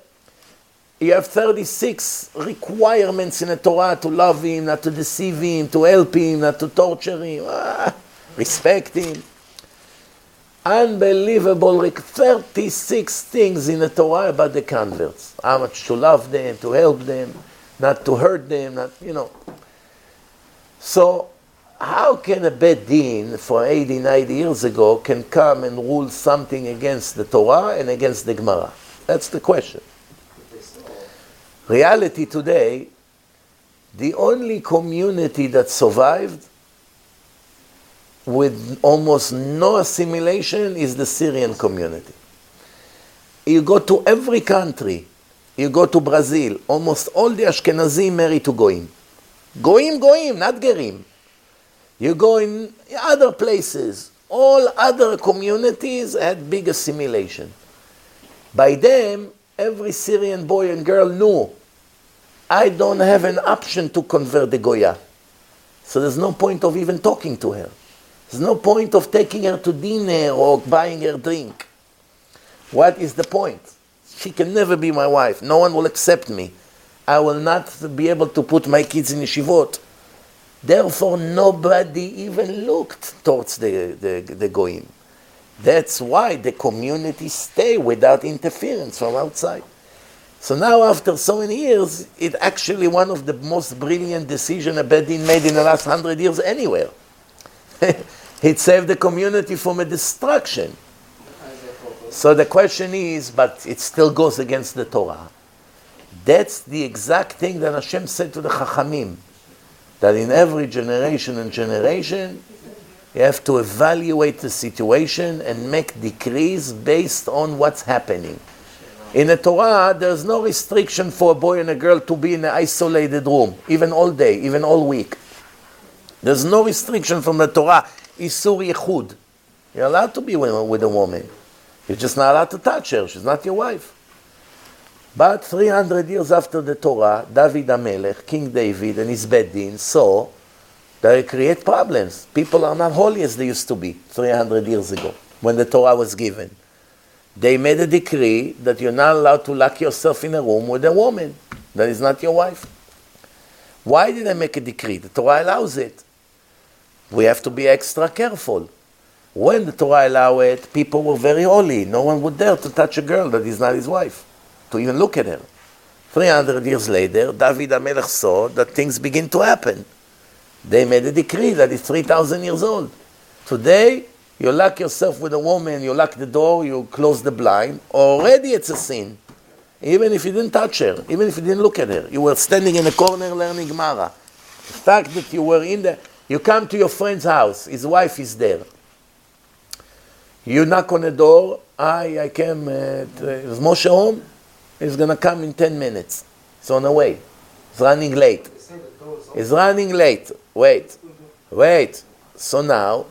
you have 36 requirements in the Torah to love him, not to deceive him, to help him, not to torture him, ah, respect him. Unbelievable, like 36 things in the Torah about the converts. How much to love them, to help them, not to hurt them, not, you know. So, how can a Beit Din for 80, 90 years ago can come and rule something against the Torah and against the Gemara? That's the question. Reality today, the only community that survived with almost no assimilation is the Syrian community. You go to every country, you go to Brazil, almost all the Ashkenazim marry to Goim. Goim, Goim, not Gerim. You go in other places, all other communities had big assimilation. By them, every Syrian boy and girl knew I don't have an option to convert the Goya. So there's no point of even talking to her. There's no point of taking her to dinner or buying her drink. What is the point? She can never be my wife. No one will accept me. I will not be able to put my kids in yeshivot. Therefore, nobody even looked towards the, the, the Goyim. That's why the community stay without interference from outside. So now, after so many years, it actually one of the most brilliant decisions a Beit Din made in the last hundred years anywhere. it saved the community from a destruction. So the question is, but it still goes against the Torah. That's the exact thing that Hashem said to the Chachamim, that in every generation and generation, you have to evaluate the situation and make decrees based on what's happening. In the Torah, there's no restriction for a boy and a girl to be in an isolated room, even all day, even all week. There's no restriction from the Torah. Isur Yichud. You're allowed to be with, with a woman. You're just not allowed to touch her. She's not your wife. But 300 years after the Torah, David HaMelech, King David, and his Beit Din saw that it create problems. People are not holy as they used to be 300 years ago when the Torah was given. They made a decree that you're not allowed to lock yourself in a room with a woman that is not your wife. Why did they make a decree? The Torah allows it. We have to be extra careful. When the Torah allowed it, people were very holy. No one would dare to touch a girl that is not his wife, to even look at her. 300 years later, David HaMelech saw that things begin to happen. They made a decree that is 3,000 years old. Today, you lock yourself with a woman, you lock the door, you close the blind, already it's a sin. Even if you didn't touch her, even if you didn't look at her, you were standing in a corner learning Gemara. The fact that you were in the, you come to your friend's house, his wife is there. You knock on the door, I, I came, uh, to, is Moshe home? He's to come in 10 minutes. He's on the way. He's running late. He's running late. Wait, wait. So now,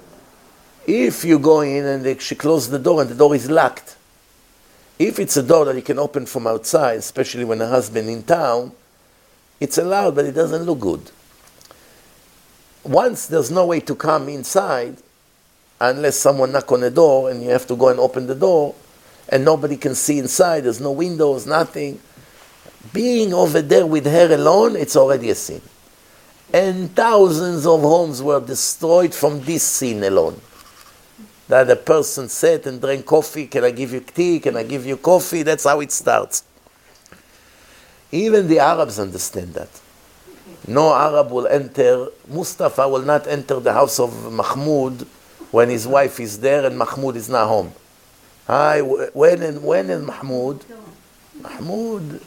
if you go in and she closes the door and the door is locked, if it's a door that you can open from outside, especially when a husband in town, it's allowed, but it doesn't look good. Once there's no way to come inside, unless someone knock on the door and you have to go and open the door, and nobody can see inside, there's no windows, nothing. Being over there with her alone, it's already a sin. And thousands of homes were destroyed from this sin alone. That a person sat and drank coffee, can I give you tea, can I give you coffee? That's how it starts. Even the Arabs understand that. No Arab will enter, Mustafa will not enter the house of Mahmoud when his wife is there and Mahmoud is not home. Hi, when and when is Mahmoud? Mahmoud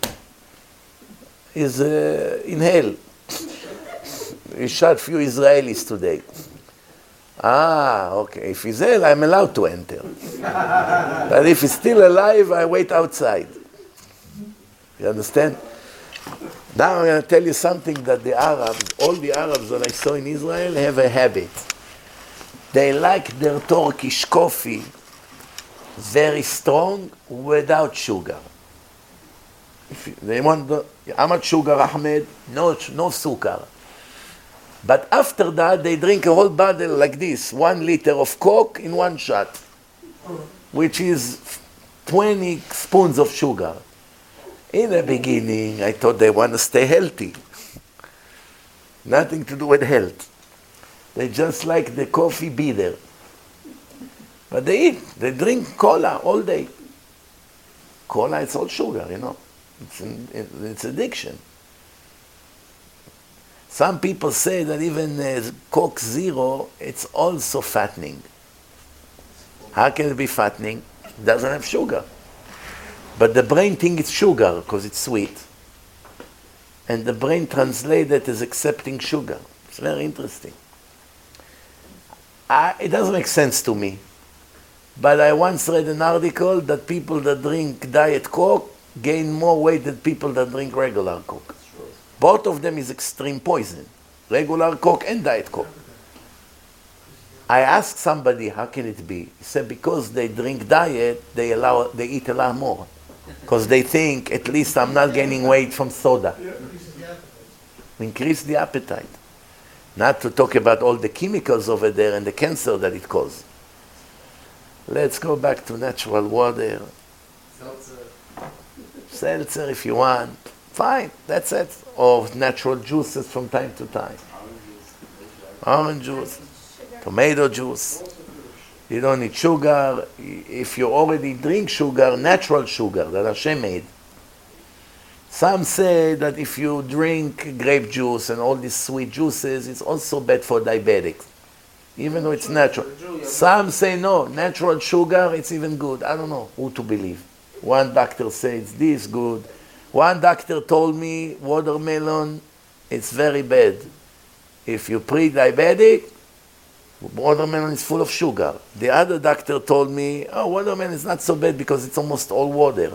is uh, in hell. he shot few Israelis today. Ah, okay. If he's hell, I'm allowed to enter. but if he's still alive, I wait outside. You understand? Now I'm going to tell you something that the Arabs, all the Arabs that I saw in Israel, have a habit. They like their Turkish coffee very strong without sugar. They want the, how much sugar, Ahmed? No, no sugar. But after that, they drink a whole bottle like this, one liter of Coke in one shot, which is 20 spoons of sugar. In the beginning, I thought they want to stay healthy. Nothing to do with health. They just like the coffee bitter. But they eat, they drink cola all day. Cola, it's all sugar, you know. It's, an, it's addiction. Some people say that even uh, Coke Zero, it's also fattening. How can it be fattening? It doesn't have sugar. But the brain thinks it's sugar because it's sweet. And the brain translates it as accepting sugar. It's very interesting. I, it doesn't make sense to me. But I once read an article that people that drink Diet Coke gain more weight than people that drink regular Coke. Both of them is extreme poison. Regular Coke and Diet Coke. I asked somebody, how can it be? He said, because they drink diet, they allow, they eat a lot more. Because they think, at least I'm not gaining weight from soda. Increase the appetite. Not to talk about all the chemicals over there and the cancer that it causes. Let's go back to natural water. Seltzer. Seltzer if you want. Fine, that's it. Or natural juices from time to time. Orange juice, tomato juice. You don't need sugar. If you already drink sugar, natural sugar that Hashem made. Some say that if you drink grape juice and all these sweet juices, it's also bad for diabetics, even though it's natural. Some say no, natural sugar, it's even good. I don't know who to believe. One doctor says this good. One doctor told me watermelon, it's very bad. If you're pre-diabetic, watermelon is full of sugar. The other doctor told me, oh, watermelon is not so bad because it's almost all water.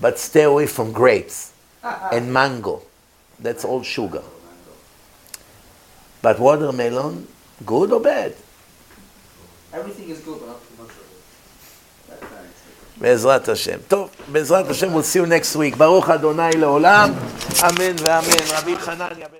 But stay away from grapes and mango. That's all sugar. But watermelon, good or bad? Everything is good, but not too much of it. That's nice. בעזרת השם. טוב, בעזרת השם, we'll see you next week. ברוך אדוני לעולם, אמן ואמן. רבי חנניה. בן-